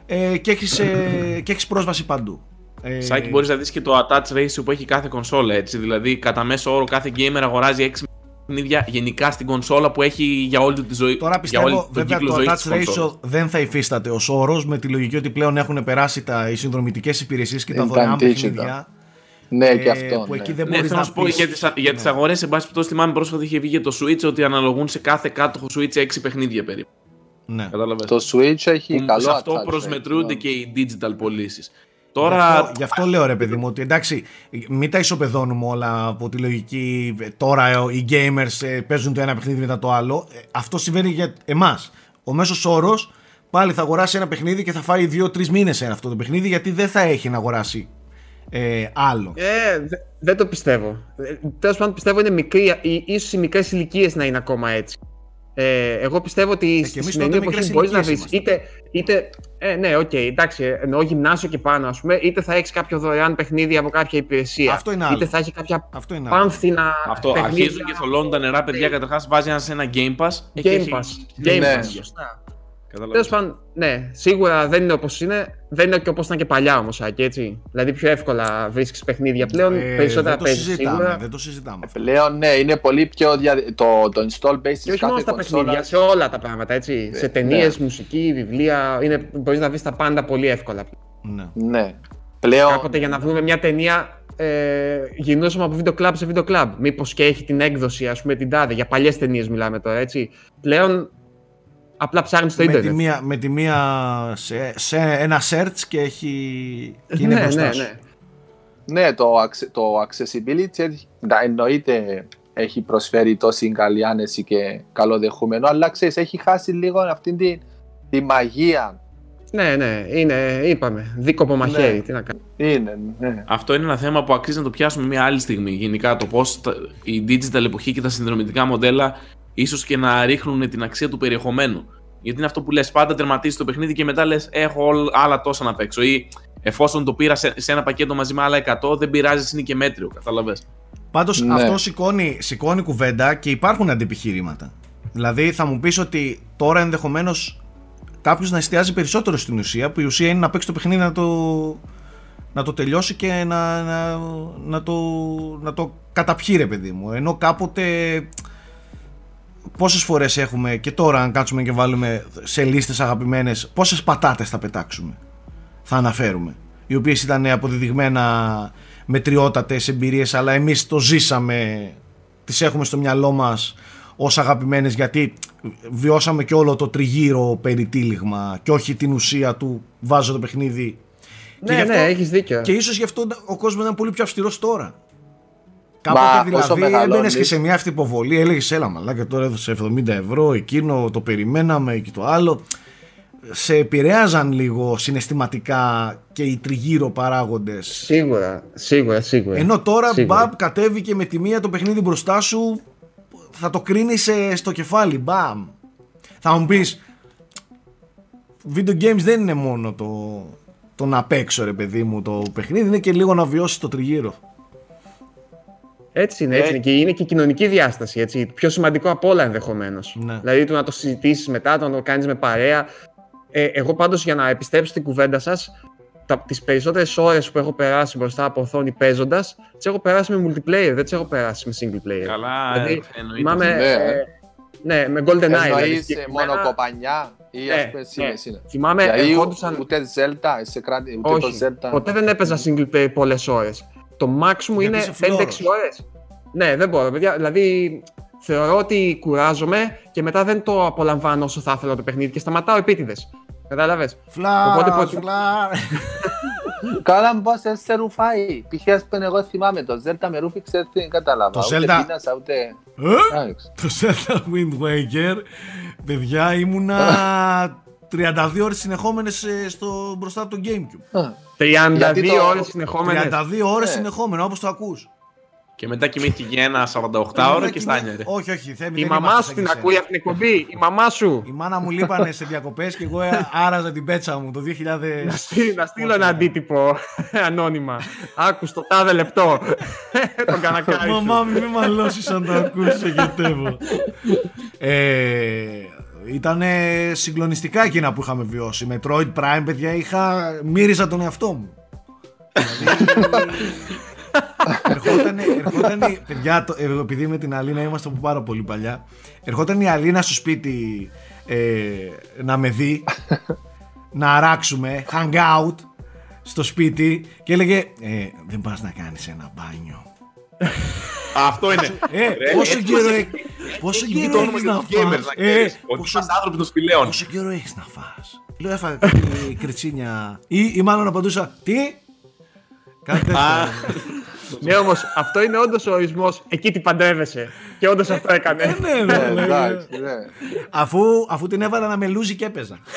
ε, και, έχεις, ε, και έχεις πρόσβαση παντού. Ε, Σάκη, μπορείς να δεις και το attach ratio που έχει κάθε κονσόλα. Έτσι. Δηλαδή, κατά μέσο όρο, κάθε gamer αγοράζει 6 παιχνίδια γενικά στην κονσόλα που έχει για όλη του τη ζωή. Τώρα για όλη πιστεύω τον βέβαια κύκλο το ζωής attach της κονσόλας. ratio δεν θα υφίσταται ως όρος με τη λογική ότι πλέον έχουν περάσει τα, οι συνδρομητικές υπηρεσίες και τα Ήταν δωρεάν digital. παιχνίδια ναι, και ε, αυτό. που ναι. εκεί δεν Ναι, μπορείς θέλω να να σου πω πεις- για τι για τις Ναι. αγορές. Εν πάση περιπτώσει, θυμάμαι πρόσφατα είχε βγει και το Switch ότι αναλογούν σε κάθε κάτοχο Switch 6 παιχνίδια περίπου. Ναι. Κατάλαβες. Το Switch έχει Που καλό σε αυτό attach rate, προσμετρούνται ναι. και οι digital πωλήσεις. Γι' Τώρα. αυτό, γι' αυτό λέω ρε παιδί μου ότι εντάξει, μην τα ισοπεδώνουμε όλα από τη λογική. ε, Τώρα ε, οι gamers ε, παίζουν το ένα παιχνίδι μετά το άλλο. Ε, Αυτό συμβαίνει για εμάς. Ο μέσος όρος πάλι θα αγοράσει ένα παιχνίδι και θα φάει 2-3 μήνες ένα αυτό το παιχνίδι γιατί δεν θα έχει να αγοράσει ε, άλλο. Ε, δε- δεν το πιστεύω. Τέλος πάντων, πιστεύω είναι μικρή, ή- ίσως οι μικρές ηλικίες να είναι ακόμα έτσι. Ε, εγώ πιστεύω ότι και στη εμείς σημερινή τότε εποχή μικρές μπορείς να ηλικίες βρει είτε, είτε. Ε, ναι, οκ, εντάξει, εννοώ γυμνάσιο και πάνω, ας πούμε, είτε θα έχεις κάποιο δωρεάν παιχνίδι από κάποια υπηρεσία. Αυτό είναι άλλο. Είτε θα έχει κάποια Αυτό είναι άλλο. πάνθυνα. Αυτό παιχνίδια. αρχίζουν και θολώνουν τα νερά, παιδιά. Καταρχάς βάζει ένας σε ένα Game Pass. ε, και Game έχει- Pass. Game Ναι. Pass, σωστά. Τέλος Κατάλαβες. πάντων, ναι, σίγουρα δεν είναι όπως είναι. Δεν είναι και όπως ήταν και παλιά όμως, έτσι. Δηλαδή, πιο εύκολα βρίσκεις παιχνίδια πλέον. Ε, περισσότερα δεν το παίζεις συζητάμε, σίγουρα. δεν το συζητάμε. αυτό. Πλέον ναι, είναι πολύ πιο δια... το, το install base Και της όχι μόνο κάθε στα παιχνίδια, κονσόλας. σε όλα τα πράγματα, έτσι. Ναι, σε ταινίες, ναι. μουσική, βιβλία. Είναι, μπορείς να βρεις τα πάντα πολύ εύκολα. Ναι. Ναι. Πλέον Κάποτε για να βρούμε μια ταινία ε, γυρνούσαμε από βίντεο κλαμπ σε βίντεο κλαμπ. Μήπως και έχει την έκδοση, ας πούμε, την τάδε. Για παλιές ταινίες μιλάμε τώρα, έτσι. Πλέον απλά ψάχνει στο Με τη, ίντερνετ. μία, με τη μία σε, σε ένα search και έχει. και είναι ναι, μπροστά ναι, σου. ναι. ναι, το, acce- το accessibility έχει- να εννοείται έχει προσφέρει τόση καλή άνεση και καλό δεχούμενο, αλλά ξέρεις, έχει χάσει λίγο αυτή τη, τη μαγεία. Ναι, ναι, είναι, είπαμε. Δίκοπο μαχαίρι, Ναι. τι να κάνει. Είναι, ναι. Αυτό είναι ένα θέμα που αξίζει να το πιάσουμε μια άλλη στιγμή. Γενικά το πώς η digital εποχή και τα συνδρομητικά μοντέλα ίσως και να ρίχνουν την αξία του περιεχομένου. Γιατί είναι αυτό που λες: Πάντα τερματίζει το παιχνίδι και μετά λες: Έχω όλ- άλλα τόσα να παίξω. Ή εφόσον το πήρα σε, σε ένα πακέτο μαζί με άλλα 100, δεν πειράζει, είναι και μέτριο. Κατάλαβες. Πάντως Ναι. αυτό σηκώνει, σηκώνει κουβέντα και υπάρχουν αντιπιχειρήματα. Δηλαδή θα μου πεις ότι τώρα ενδεχομένως κάποιος να εστιάζει περισσότερο στην ουσία που η ουσία είναι να παίξει το παιχνίδι να το, να το τελειώσει και να, να, να, το, να το καταπιεί ρε παιδί μου. Ενώ κάποτε πόσες φορές έχουμε και τώρα αν κάτσουμε και βάλουμε σε λίστες αγαπημένες πόσες πατάτες θα πετάξουμε θα αναφέρουμε οι οποίες ήταν αποδεδειγμένα μετριότατες εμπειρίες αλλά εμείς το ζήσαμε τις έχουμε στο μυαλό μας ως αγαπημένες γιατί βιώσαμε και όλο το τριγύρο περιτύλιγμα και όχι την ουσία του βάζω το παιχνίδι Ναι, γι' ναι, αυτό- έχεις δίκιο. και ίσως γι' αυτό ο κόσμος ήταν πολύ πιο αυστηρός τώρα Μα Κάποτε όσο δηλαδή μεγαλώνεις- έμπαινες και σε μια αυτή υποβολή, έλεγες έλα μαλάκα τώρα έδωσε 70 ευρώ, εκείνο το περιμέναμε και το άλλο. Σε επηρέαζαν λίγο συναισθηματικά και οι τριγύρω παράγοντες. Σίγουρα, σίγουρα, σίγουρα. Ενώ τώρα Σίγουρα. μπαμ κατέβηκε με τη μία το παιχνίδι μπροστά σου, θα το κρίνει στο κεφάλι. Μπαμ. Θα μου πεις, video games δεν είναι μόνο το, το να παίξω ρε παιδί μου το παιχνίδι, είναι και λίγο να βιώσεις το τριγύρο. Έτσι είναι, έτσι Ε. είναι. Και είναι και η κοινωνική διάσταση. Έτσι. Πιο σημαντικό από όλα ενδεχομένως. Ναι. Δηλαδή το να το συζητήσεις μετά, το να το κάνεις με παρέα. Ε, εγώ πάντως για να επιστρέψω στην κουβέντα σας, τις περισσότερες ώρες που έχω περάσει μπροστά από οθόνη παίζοντας, τις έχω περάσει με multiplayer, δεν τις έχω περάσει με single player. Καλά, Δηλαδή, ε, εννοείται. Θυμάμαι. Ναι. ε, ναι, με GoldenEye. δηλαδή, Εννοείς συγκεκριμένα. μόνο κοπανιά ή Ναι, ας πούμε ναι. σύνες είναι. Θυμάμαι, Δηλαδή ερχόντουσαν. ούτε Zelda, σε κράτη, ούτε το Όχι, Zelda. ποτέ δεν έπαιζα single player πολλές ώρες. Το max μου Γιατί είναι είσαι 5-6 φλόρος. ώρες. Ναι, δεν μπορώ, παιδιά. Δηλαδή, θεωρώ ότι κουράζομαι και μετά δεν το απολαμβάνω όσο θα ήθελα το παιχνίδι και σταματάω επίτηδες. Κατάλαβες; Φλα, Οπότε προτιμώ- φλα. Καλά μπος δεν σε ρουφάει. Π.χ. ας πούμε εγώ θυμάμαι το Zelda με ρούφηξε δεν κατάλαβα. Το Ούτε Zelda- πίνασα ούτε... Ε; Εντάξει. Το Zelda Wind Waker, παιδιά, ήμουνα 32 ώρες συνεχόμενες ε, στο, μπροστά από το Gamecube. Α, 32 Γιατί το- ώρες συνεχόμενες. 32 ώρες Ναι. συνεχόμενα, όπως το ακούς. Και μετά κοιμήθηκε για ένα 48 ώρα και στάνιαρε. Όχι, όχι, Θέμη, Η δεν μαμά είμαστε σου σαν την και ακούει εσένα. αυτήν την εκπομπή. Η μαμά σου. Η μάνα μου λείπανε σε διακοπές και εγώ ε, άραζα την πέτσα μου το 2000. Να στείλω, να στείλω ένα αντίτυπο ανώνυμα. Άκου στο τάδε λεπτό. Τον κανακάρι σου. Μαμά μου, μη μαλώσεις αν το ακούσει, γετεύω. ε, ήταν συγκλονιστικά εκείνα που είχαμε βιώσει. Metroid Prime, παιδιά, είχα, μύριζα τον εαυτό μου. Δηλαδή, ερχόταν, ερχόταν, παιδιά, το, ε, επειδή με την Αλίνα είμαστε από πάρα πολύ παλιά, ερχόταν η Αλίνα στο σπίτι ε, να με δει, να αράξουμε, hang out στο σπίτι και έλεγε ε, δεν πας να κάνεις ένα μπάνιο. Αυτό είναι. Ε, Ρε, πόσο έτσι καιρό μας έχει- πόσο Έχει γίνει καιρό το όνομα έχεις για να τους gamers, φας; να Ε, ξέρεις. Ότι πόσο- είμαστε άνθρωποι των σπηλαίων. Πόσο καιρό έχεις να φας; Λέω έφαγα κάτι κριτσίνια. Ή, ή μάλλον απαντούσα, τι; Κάτι τέτοιο. Α, Ναι, όμως αυτό είναι όντως ο ορισμός εκεί τι παντρεύεσαι. Και όντως αυτό έκανε. Ε, ναι, ναι, Ε, ναι. Εντάξει, ναι. Αφού, αφού την έβαλα να με λούζει και έπαιζα.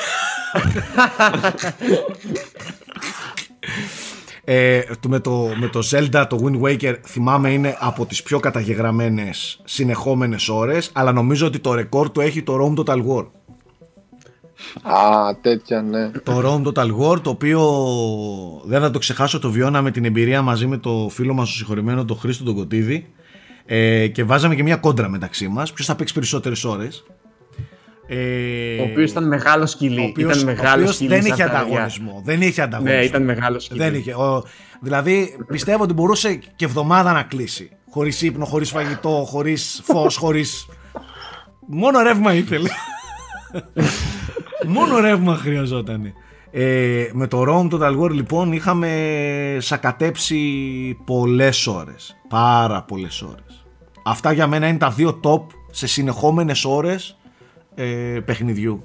ε, το- με, το, με το Zelda, το Wind Waker, θυμάμαι είναι από τις πιο καταγεγραμμένες συνεχόμενες ώρες, αλλά νομίζω ότι το ρεκόρ του έχει το Rome Total War. Α, τέτοια, ναι. Το Rome Total War, το οποίο δεν θα το ξεχάσω, το βιώναμε την εμπειρία μαζί με το φίλο μας, το συγχωρημένο, τον Χρήστο τον Κωτίδη, ε, και βάζαμε και μια κόντρα μεταξύ μας, ποιος θα παίξει περισσότερες ώρες. Ε, Ο οποίος ήταν μεγάλος σκυλί. ο οποίος- ήταν ο μεγάλος οποίος σκυλί. δεν σαν είχε τα παιδιά. ανταγωνισμό. Δεν είχε ανταγωνισμό. Ναι, ήταν μεγάλος σκυλί. Δεν είχε. Ο, δηλαδή πιστεύω ότι μπορούσε και εβδομάδα να κλείσει. Χωρίς ύπνο, χωρίς φαγητό, χωρίς φως, χωρί. Μόνο ρεύμα ήθελε. Μόνο ρεύμα χρειαζόταν. Ε, με το Rome Total War λοιπόν είχαμε σακατέψει πολλές ώρες. Πάρα πολλές ώρες. Αυτά για μένα είναι τα δύο top σε συνεχόμενες ώρες ε, παιχνιδιού.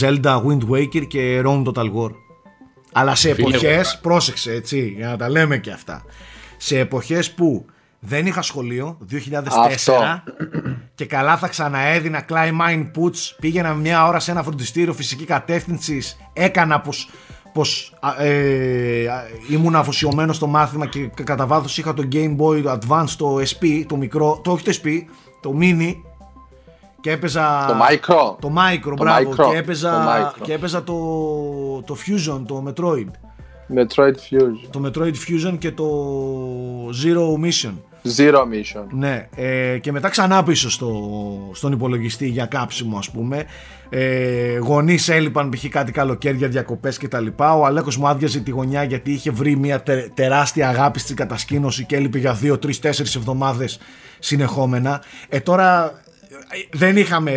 Zelda Wind Waker και Rome Total War. Αλλά σε Φίλε, εποχές, πρόσεξε έτσι, για να τα λέμε και αυτά. Σε εποχές που δεν είχα σχολείο, 2004, Αυτό. και καλά θα ξαναέδινα climb mine puts, πήγαινα μια ώρα σε ένα φροντιστήριο φυσική κατεύθυνσης, έκανα πως, πως α, ε, α, ήμουν αφοσιωμένος στο μάθημα και κα- κατά βάθος είχα το Game Boy Advance, το SP, το μικρό, το όχι το SP, το mini και έπαιζα Το Micro. το Micro, Το μπράβο, Micro, και έπαιζα, το Micro. και έπαιζα το, το Fusion, το Metroid. Metroid Fusion. Το Metroid Fusion και το Zero Mission. Zero Mission. Ναι, ε, και μετά ξανά πίσω στο, στον υπολογιστή για κάψιμο ας πούμε. Ε, γονείς έλειπαν π.χ. κάτι καλοκαίρια, διακοπές και τα λοιπά. Ο Αλέκος μου άδειαζε τη γωνιά γιατί είχε βρει μια τε- τεράστια αγάπη στην κατασκήνωση και έλειπε για 2, 3, 4 εβδομάδες συνεχόμενα. Ε, τώρα ε, δεν είχαμε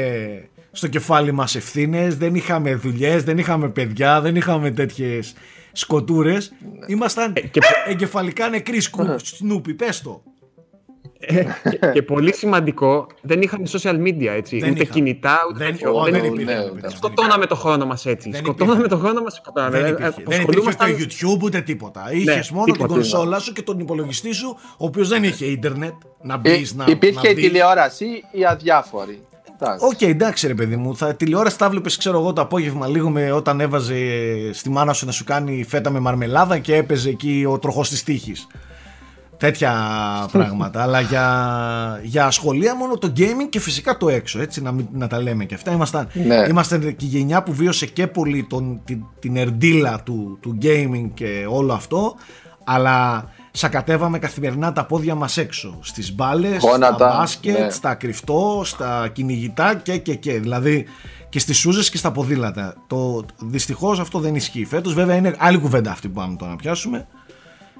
στο κεφάλι μας ευθύνες, δεν είχαμε δουλειές, δεν είχαμε παιδιά, δεν είχαμε τέτοιες σκοτούρες. Ήμασταν και- εγκεφαλικά νεκροί σκου- σνούπι, πες το. Και, και πολύ σημαντικό, δεν είχαμε social media έτσι. Δεν ούτε είχαμε. κινητά, ούτε Δεν, τέτοιο. ω, Δεν- δεν ναι, υπήρχε. ναι, δεν υπήρχε. Σκοτώναμε το χρόνο μας έτσι. Δεν Σκοτώναμε υπήρχε. το χρόνο μας. Σκοτώναμε. Δεν Ε, υπήρχε. ε, Δεν υπήρχε ούτε ασχολούμασταν- YouTube ούτε τίποτα. Είχες μόνο τίποτα. την κονσόλα σου και τον υπολογιστή σου, ο οποίος δεν είχε ίντερνετ να μπεις Ε, να. υπήρχε να η δεις. τηλεόραση ή αδιάφορη. Εντάξει. Οκ, εντάξει ρε παιδί μου. Θα, τηλεόραση τα βλέπεις ξέρω εγώ το απόγευμα λίγο με όταν έβαζε στη μάνα σου να σου κάνει φέτα με μαρμελάδα και έπαιζε εκεί ο τροχός της τύχης. Τέτοια πράγματα. Αλλά για, για σχολεία μόνο το gaming και φυσικά το έξω. Έτσι, να, μην- να τα λέμε και αυτά. Ήμασταν, Ναι. Είμαστε και η γενιά που βίωσε και πολύ τον, την, την ερντίλα του, του gaming και όλο αυτό. Αλλά σακατεύαμε καθημερινά τα πόδια μας έξω. Στις μπάλες, στα Γόνατα, μπάσκετ, ναι. στα κρυφτό, στα κυνηγητά και και και. Δηλαδή και στις σούζες και στα ποδήλατα. Το, δυστυχώς αυτό δεν ισχύει. Φέτος βέβαια είναι άλλη κουβέντα αυτή που πάμε τώρα να πιάσουμε.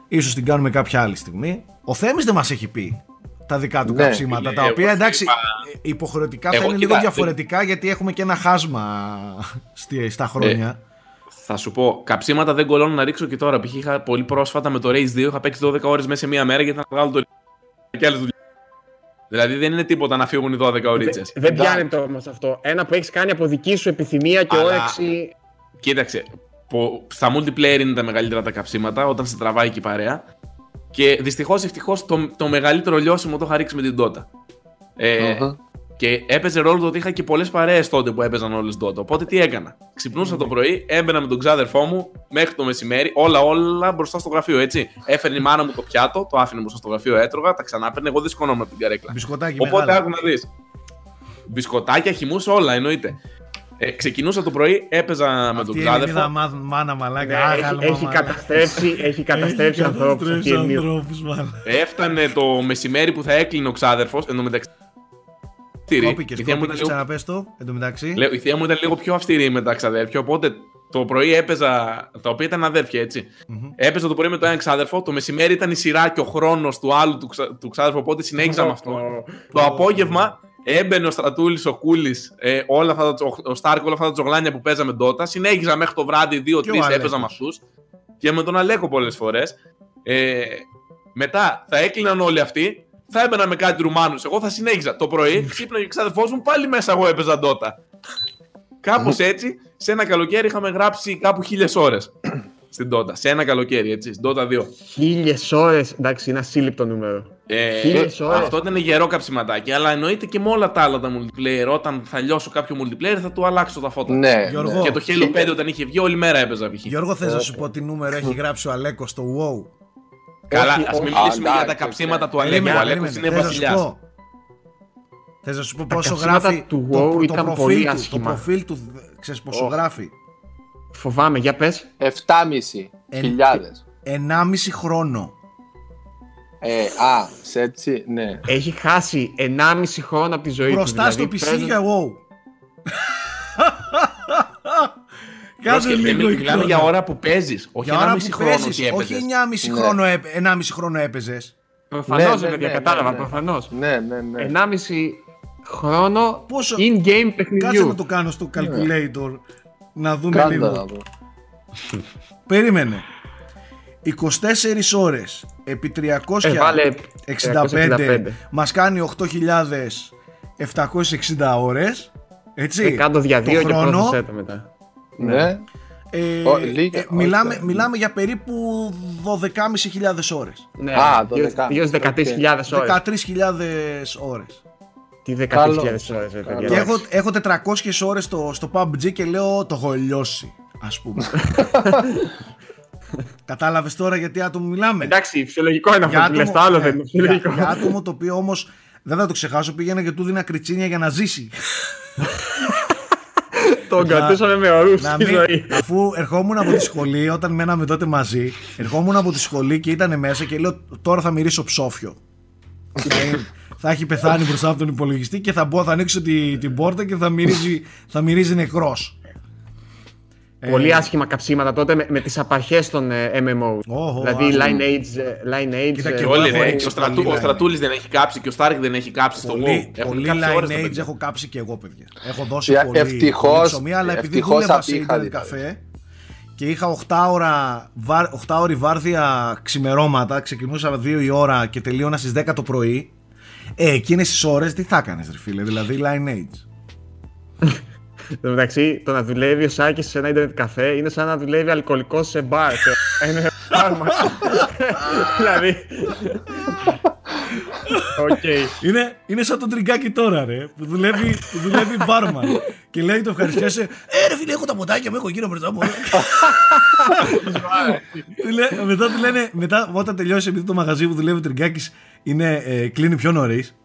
Ίσως την κάνουμε κάποια άλλη στιγμή. Ο Θέμης δεν μας έχει πει τα δικά του Ναι. καψίματα. Φίλε, τα εγώ οποία σου εντάξει είπα- υποχρεωτικά Εγώ, θα είναι κοίτα, λίγο δεν- διαφορετικά γιατί έχουμε και ένα χάσμα στη, στα χρόνια. Θα σου πω, καψίματα δεν κολώνω να ρίξω και τώρα. Π.χ. είχα πολύ πρόσφατα με το Race 2, είχα παίξει 12 ώρες μέσα σε μία μέρα γιατί ήταν να βγάλω το και άλλες δουλειές. Δηλαδή δεν είναι τίποτα να φύγουν οι 12 ωρίτσε. Δεν Εντάξει. πιάνεται όμως αυτό. Ένα που έχεις κάνει από δική σου επιθυμία και Αλλά- όρεξη. Κοίταξε, πο- στα multiplayer είναι τα μεγαλύτερα τα καψίματα όταν σε τραβάει και η παρέα. Και δυστυχώς ευτυχώς το, το μεγαλύτερο λιώσιμο το είχα ρίξει με την Dota. Ε, Μμμ. Και έπαιζε ρόλο το ότι είχα και πολλές παρέες τότε που έπαιζαν όλες Dota. Οπότε τι έκανα. Ξυπνούσα το πρωί, έμπαινα με τον ξάδερφό μου μέχρι το μεσημέρι, όλα όλα μπροστά στο γραφείο έτσι. Έφερνε η μάνα μου το πιάτο, το άφηνε μπροστά στο γραφείο, έτρωγα, τα ξανά έπαιρνε. Εγώ δεν σηκωνόμουν από την καρέκλα. Μπισκοτάκι Οπότε μεγάλο. άκου να δεις. Μπισκοτάκια, χυμούς, όλα εννοείται. Ε, ξεκινούσα το πρωί, έπαιζα με τον Αυτή η Ελληνίδα ξάδερφο. μά- μάνα Ναι, μαλάκα. έχει, άγαλμα, έχει μαλάκα. καταστρέψει, έχει καταστρέψει Έχει ανθρώπους. καταστρέψει ανθρώπους, μαλάκα. Έφτανε το μεσημέρι που θα έκλεινε ο ξάδερφος. Εν τω μεταξύ. αυστηρή. Κόπηκες, Η θεία μου ήταν κόπηκες, λίγο- ξαναπες το, εν τω μεταξύ. Λέω, η θεία μου ήταν λίγο πιο αυστηρή με τα ξαδέρφια, οπότε το πρωί έπαιζα. Τα οποία ήταν αδέρφια, έτσι. Μμμ. Έπαιζα το πρωί με το ένα ξάδερφο, το μεσημέρι ήταν η σειρά και ο χρόνος του άλλου του, ξα... του ξάδερφου, οπότε συνέχιζα με αυτό. Το απόγευμα έμπαινε ο Στρατούλης, ο Κούλης, ε, όλα αυτά τα, τζο- ο Στάρκ, όλα αυτά τα τζογλάνια που παίζαμε τότε. Συνέχιζα μέχρι το βράδυ, Και ο 2-3 έπαιζα Αλέκος. με αυτούς. Και με τον Αλέκο πολλές φορές. Ε, μετά θα έκλειναν όλοι αυτοί. θα έμπαινα με κάτι Ρουμάνου. Εγώ θα συνέχιζα. Το πρωί ξύπναγε ο ξάδερφό μου, πάλι μέσα εγώ έπαιζα Dota. Κάπως έτσι, σε ένα καλοκαίρι είχαμε γράψει κάπου χίλιες ώρες στην Dota. Σε ένα καλοκαίρι, έτσι, στην Dota 2. Χίλιες ώρες. Εντάξει, είναι ασύλληπτο νούμερο. Ε, Χίλιες ώρες. αυτό ήταν γερό καψιματάκι, αλλά εννοείται και με όλα τα άλλα τα multiplayer. Όταν θα λιώσω κάποιο multiplayer θα του αλλάξω τα φώτα. Ναι, Γιώργο. ναι. Και το Halo 5 όταν είχε βγει, όλη μέρα έπαιζα π.χ. Γιώργο, θες να σου πω τι νούμερο έχει γράψει ο Αλέκος στο WoW; Καλά, Όχι, ας όχι. μην μιλήσουμε Α, για τα εντάξει, καψίματα ναι. του Αλέκου. Ο Περίμενε, Αλέκος περίμενε. είναι Θες να σου βασιλιάς. πω- Θες να σου πω Τα πόσο καψίματα γράφει του το, WoW το ήταν προφίλ πολύ του, το άσχημα. προφίλ του, ξέρεις πόσο Οχ. γράφει; Φοβάμαι, για πες. 7,5 Εν- χιλιάδες. 1,5 χρόνο. Ε, α, σε έτσι, ναι. Έχει χάσει 1,5 χρόνο από τη ζωή Μπροστά του. στο δηλαδή, PC παίζοντας- για WoW. Κάνε Πρόσεχε, λίγο μιλάμε εικόνα. για ώρα που παίζεις. Όχι Για ώρα ένα που μισή χρόνο παίζεις, ότι όχι έπαιζες. 9,5 Ναι. χρόνο, έπαι- 1,5 χρόνο έπαιζες. Προφανώς, Ναι, ναι, ναι, παιδιά, ναι, κατάλαβα. ναι, ναι. Προφανώς. Ναι, ναι, ναι. 1,5 χρόνο Πόσο- in-game Κάτσε παιχνιδιού. να το κάνω στο calculator. Να δούμε Κάντα λίγο. να δω. Περίμενε. 24 ώρες επί 365 Ε, βάλε 365. μας κάνει 8.760 ώρες. Έτσι. Ε, κάτω δια το δύο και χρόνο. πρόσθεσέ το μετά. Ναι. Ε, Ω, λίγα, ε, μιλάμε, όχι. μιλάμε για περίπου 12.500 ώρες. Ναι, Α, γύρω- 12. γύρω στις 13.000 ώρες. 13.000 ώρες. Τι 13.000 ώρες, ρε Καλό. παιδιά. Και έχω, έχω 400 ώρες στο, στο PUBG και λέω το έχω λιώσει, ας πούμε. Κατάλαβες τώρα γιατί άτομο μιλάμε. Εντάξει, φυσιολογικό είναι Για αυτό που λες, το άλλο ναι, δεν είναι για, φυσιολογικό. για άτομο το οποίο όμως δεν θα το ξεχάσω πήγαινα και του δίνα κριτσίνια για να ζήσει. Τον Να- κρατούσαμε με ορούς να στη μην- ζωή. αφού ερχόμουν από τη σχολή, όταν μέναμε τότε μαζί, ερχόμουν από τη σχολή και ήταν μέσα και λέω τώρα θα μυρίσω ψόφιο. θα, είναι- θα έχει πεθάνει μπροστά από τον υπολογιστή και θα μπω, θα ανοίξω τη- την πόρτα και θα μυρίζει, θα μυρίζει νεκρός. Ε, Πολύ άσχημα καψίματα τότε με, με τις απαρχές των ε, MMO. Ω, ω, δηλαδή άσχημα. Lineage, ε, Lineage Κοίτα ε, και Και εγώ όλοι έχω ρε. ρίξει Και ο, στρατού, πολύ ο line. Στρατούλης δεν έχει κάψει και ο Στάρκ δεν έχει κάψει στο Πολύ, WoW. Έχουν πολύ κάψει ώρες τα lineage παιδιά. έχω κάψει και εγώ, παιδιά. Έχω δώσει Για- πολύ, ευτυχώς- πολύ ψωμί, αλλά επειδή ευτυχώς δούλευα σε απήχα, ίντερνετ δηλαδή. καφέ και είχα 8 ώρα, βάρ- 8 ώρη βάρδια ξημερώματα, ξεκινούσα 2 η ώρα και τελείωνα στις 10 το πρωί, ε, εκείνες τις ώρες τι θα έκανες ρε φίλε, δηλαδή Lineage. Εν τω μεταξύ, το να δουλεύει ο Σάκης σε ένα Ιντερνετ καφέ είναι σαν να δουλεύει αλκοολικός σε μπαρ. σε ένα φάρμα. δηλαδή. Οκ. Είναι, είναι σαν το τριγκάκι τώρα ρε, που δουλεύει, που δουλεύει μπάρμαν και λέει το ευχαριστιέσαι, ε ρε φίλε έχω τα ποτάκια μου, έχω εκείνο μπροστά μου. Του λέ- μετά του λένε, μετά όταν τελειώσει επειδή το μαγαζί που δουλεύει ο Τριγκάκης είναι, ε, κλείνει πιο νωρίς.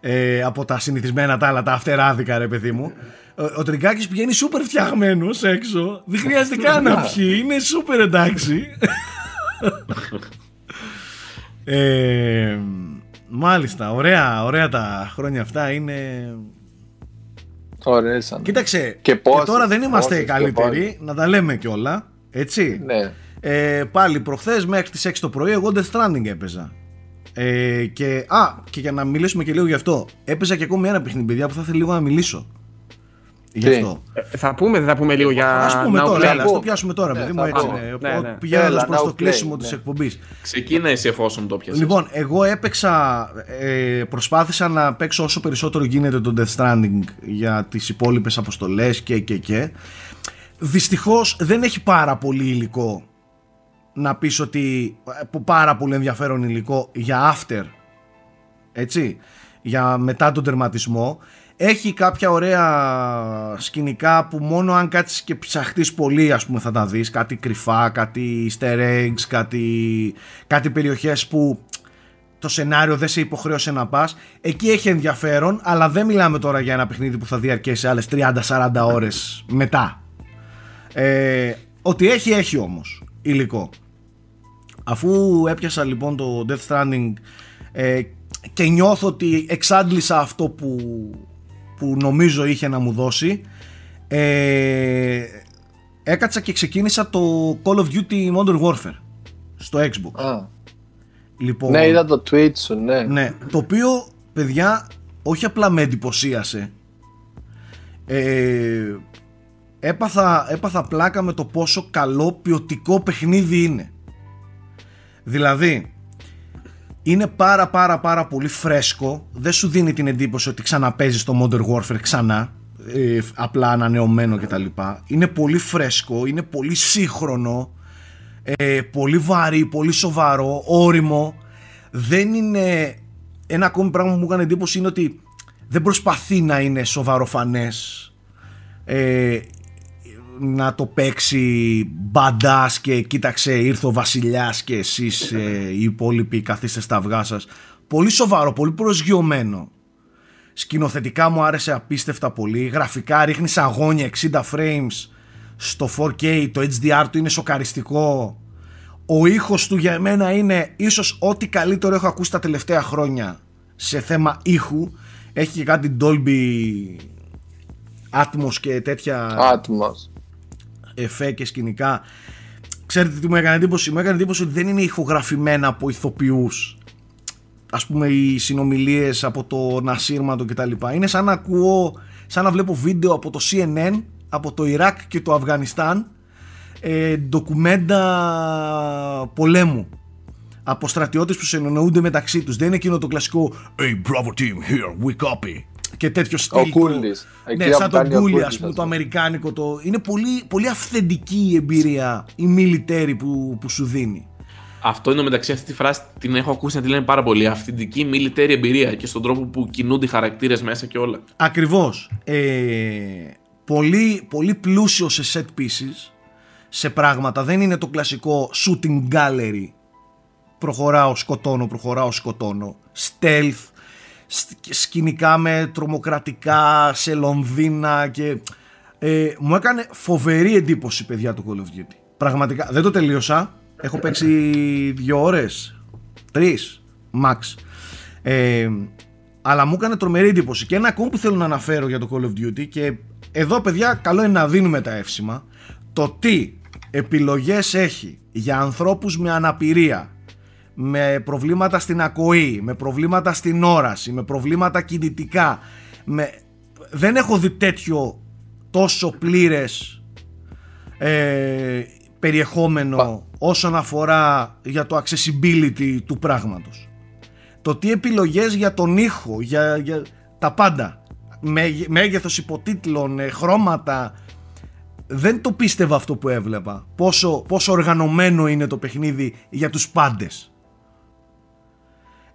Ε, από τα συνηθισμένα τα άλλα, τα αυτεράδικα ρε παιδί μου. Ο, ο Τριγκάκης πηγαίνει σούπερ φτιαγμένος έξω. Δεν χρειάζεται καν να πιει. Είναι σούπερ εντάξει. ε, μάλιστα, ωραία, ωραία τα χρόνια αυτά είναι... Ωραίες ήταν. Κοίταξε, Και πόσες, τώρα δεν είμαστε πόσες και καλύτεροι, πόσες. να τα λέμε κιόλα, έτσι. Ναι. Ε, πάλι προχθές μέχρι τις 6 το πρωί εγώ Death Stranding έπαιζα. Ε, και, α, και για να μιλήσουμε και λίγο γι' αυτό. Έπαιζα και ακόμη ένα παιχνίδι, παιδιά, που θα ήθελα λίγο να μιλήσω. Γι' Τι; αυτό. Ε, θα πούμε, δεν θα πούμε λίγο για. Ας πούμε Now τώρα, Play. έλα, ας το πιάσουμε τώρα, Ναι, παιδί θα μου, έτσι. πούμε. Ναι, Ναι, ναι. Πηγαίνοντας Έλα, προς now το κλείσιμο play, της ναι. εκπομπής. Ξεκίνα εσύ εφόσον το πιάσεις. Λοιπόν, εγώ έπαιξα, ε, προσπάθησα να παίξω όσο περισσότερο γίνεται το Death Stranding για τις υπόλοιπες αποστολές και και και. Δυστυχώς δεν έχει πάρα πολύ υλικό να πεις ότι ε, πάρα πολύ ενδιαφέρον υλικό για after έτσι για μετά τον τερματισμό έχει κάποια ωραία σκηνικά που μόνο αν κάτσεις και ψαχτείς πολύ ας πούμε θα τα δεις. Κάτι κρυφά, κάτι easter eggs κάτι, κάτι περιοχές που το σενάριο δεν σε υποχρέωσε να πας. Εκεί έχει ενδιαφέρον αλλά δεν μιλάμε τώρα για ένα παιχνίδι που θα διαρκέσει άλλες 30-40 ώρες μετά. Ε, ότι έχει έχει όμως υλικό. Αφού έπιασα λοιπόν το Death Stranding ε, και νιώθω ότι εξάντλησα αυτό που, που νομίζω είχε να μου δώσει ε, έκατσα και ξεκίνησα το Call of Duty Modern Warfare στο Xbox. Α, λοιπόν, ναι, είδα το tweet σου, ναι. ναι, το οποίο παιδιά όχι απλά με εντυπωσίασε ε, έπαθα, έπαθα πλάκα με το πόσο καλό ποιοτικό παιχνίδι είναι. Δηλαδή είναι πάρα πάρα πάρα πολύ φρέσκο. Δεν σου δίνει την εντύπωση ότι ξαναπέζεις το Modern Warfare ξανά. Ε, απλά ανανεωμένο κτλ. Είναι πολύ φρέσκο, είναι πολύ σύγχρονο, ε, πολύ βαρύ, πολύ σοβαρό, όριμο. Δεν είναι... Ένα ακόμη πράγμα που μου έκανε εντύπωση είναι ότι δεν προσπαθεί να είναι σοβαροφανές ε, να το παίξει μπαντάς και κοίταξε ήρθε ο βασιλιάς και εσείς ε, οι υπόλοιποι καθίστε στα αυγά σας. Πολύ σοβαρό, πολύ προσγειωμένο. Σκηνοθετικά μου άρεσε απίστευτα πολύ. Γραφικά ρίχνει αγώνια 60 frames στο 4K το HDR του είναι σοκαριστικό. Ο ήχος του για εμένα είναι ίσως ό,τι καλύτερο έχω ακούσει τα τελευταία χρόνια σε θέμα ήχου. Έχει και κάτι Dolby Atmos και τέτοια Atmos εφέ και σκηνικά. Ξέρετε τι μου έκανε εντύπωση; Μου έκανε εντύπωση ότι δεν είναι ηχογραφημένα από ηθοποιούς. Α πούμε οι συνομιλίες από το Νασίρματο κτλ. Είναι σαν να ακούω, σαν να βλέπω βίντεο από το CNN, από το Ιράκ και το Αφγανιστάν. Ε, ντοκουμέντα πολέμου από στρατιώτες που συνεννοούνται μεταξύ τους δεν είναι εκείνο το κλασικό Hey Bravo team here we copy και τέτοιο στυλ. Ο Κούλης. Ναι, σαν τον Κούλι, ας πούμε, το αμερικάνικο. Το... Είναι πολύ, πολύ αυθεντική η εμπειρία, η μιλιτέρη που, που σου δίνει. Αυτό είναι μεταξύ αυτή τη φράση την έχω ακούσει να τη λένε πάρα πολύ. Αυθεντική μιλιτέρη εμπειρία και στον τρόπο που κινούνται οι χαρακτήρες μέσα και όλα. Ακριβώς. Ε, πολύ, πολύ πλούσιο σε set pieces, σε πράγματα. Δεν είναι το κλασικό shooting gallery. Προχωράω, σκοτώνω, προχωράω, σκοτώνω. Stealth, σκηνικά με τρομοκρατικά σε Λονδίνα και ε, μου έκανε φοβερή εντύπωση παιδιά το Call of Duty. Πραγματικά δεν το τελείωσα. Έχω παίξει δύο ώρες τρεις max. Ε, αλλά μου έκανε τρομερή εντύπωση. Και ένα ακόμη που θέλω να αναφέρω για το Call of Duty και εδώ παιδιά καλό είναι να δίνουμε τα εύσημα. Το τι επιλογές έχει για ανθρώπους με αναπηρία με προβλήματα στην ακοή, με προβλήματα στην όραση, με προβλήματα κινητικά. Με... Δεν έχω δει τέτοιο τόσο πλήρες ε, περιεχόμενο όσον αφορά για το accessibility του πράγματος. Το τι επιλογές για τον ήχο, για, για τα πάντα, μέγεθος υποτίτλων, ε, χρώματα, δεν το πίστευα αυτό που έβλεπα. Πόσο, πόσο οργανωμένο είναι το παιχνίδι για τους πάντες.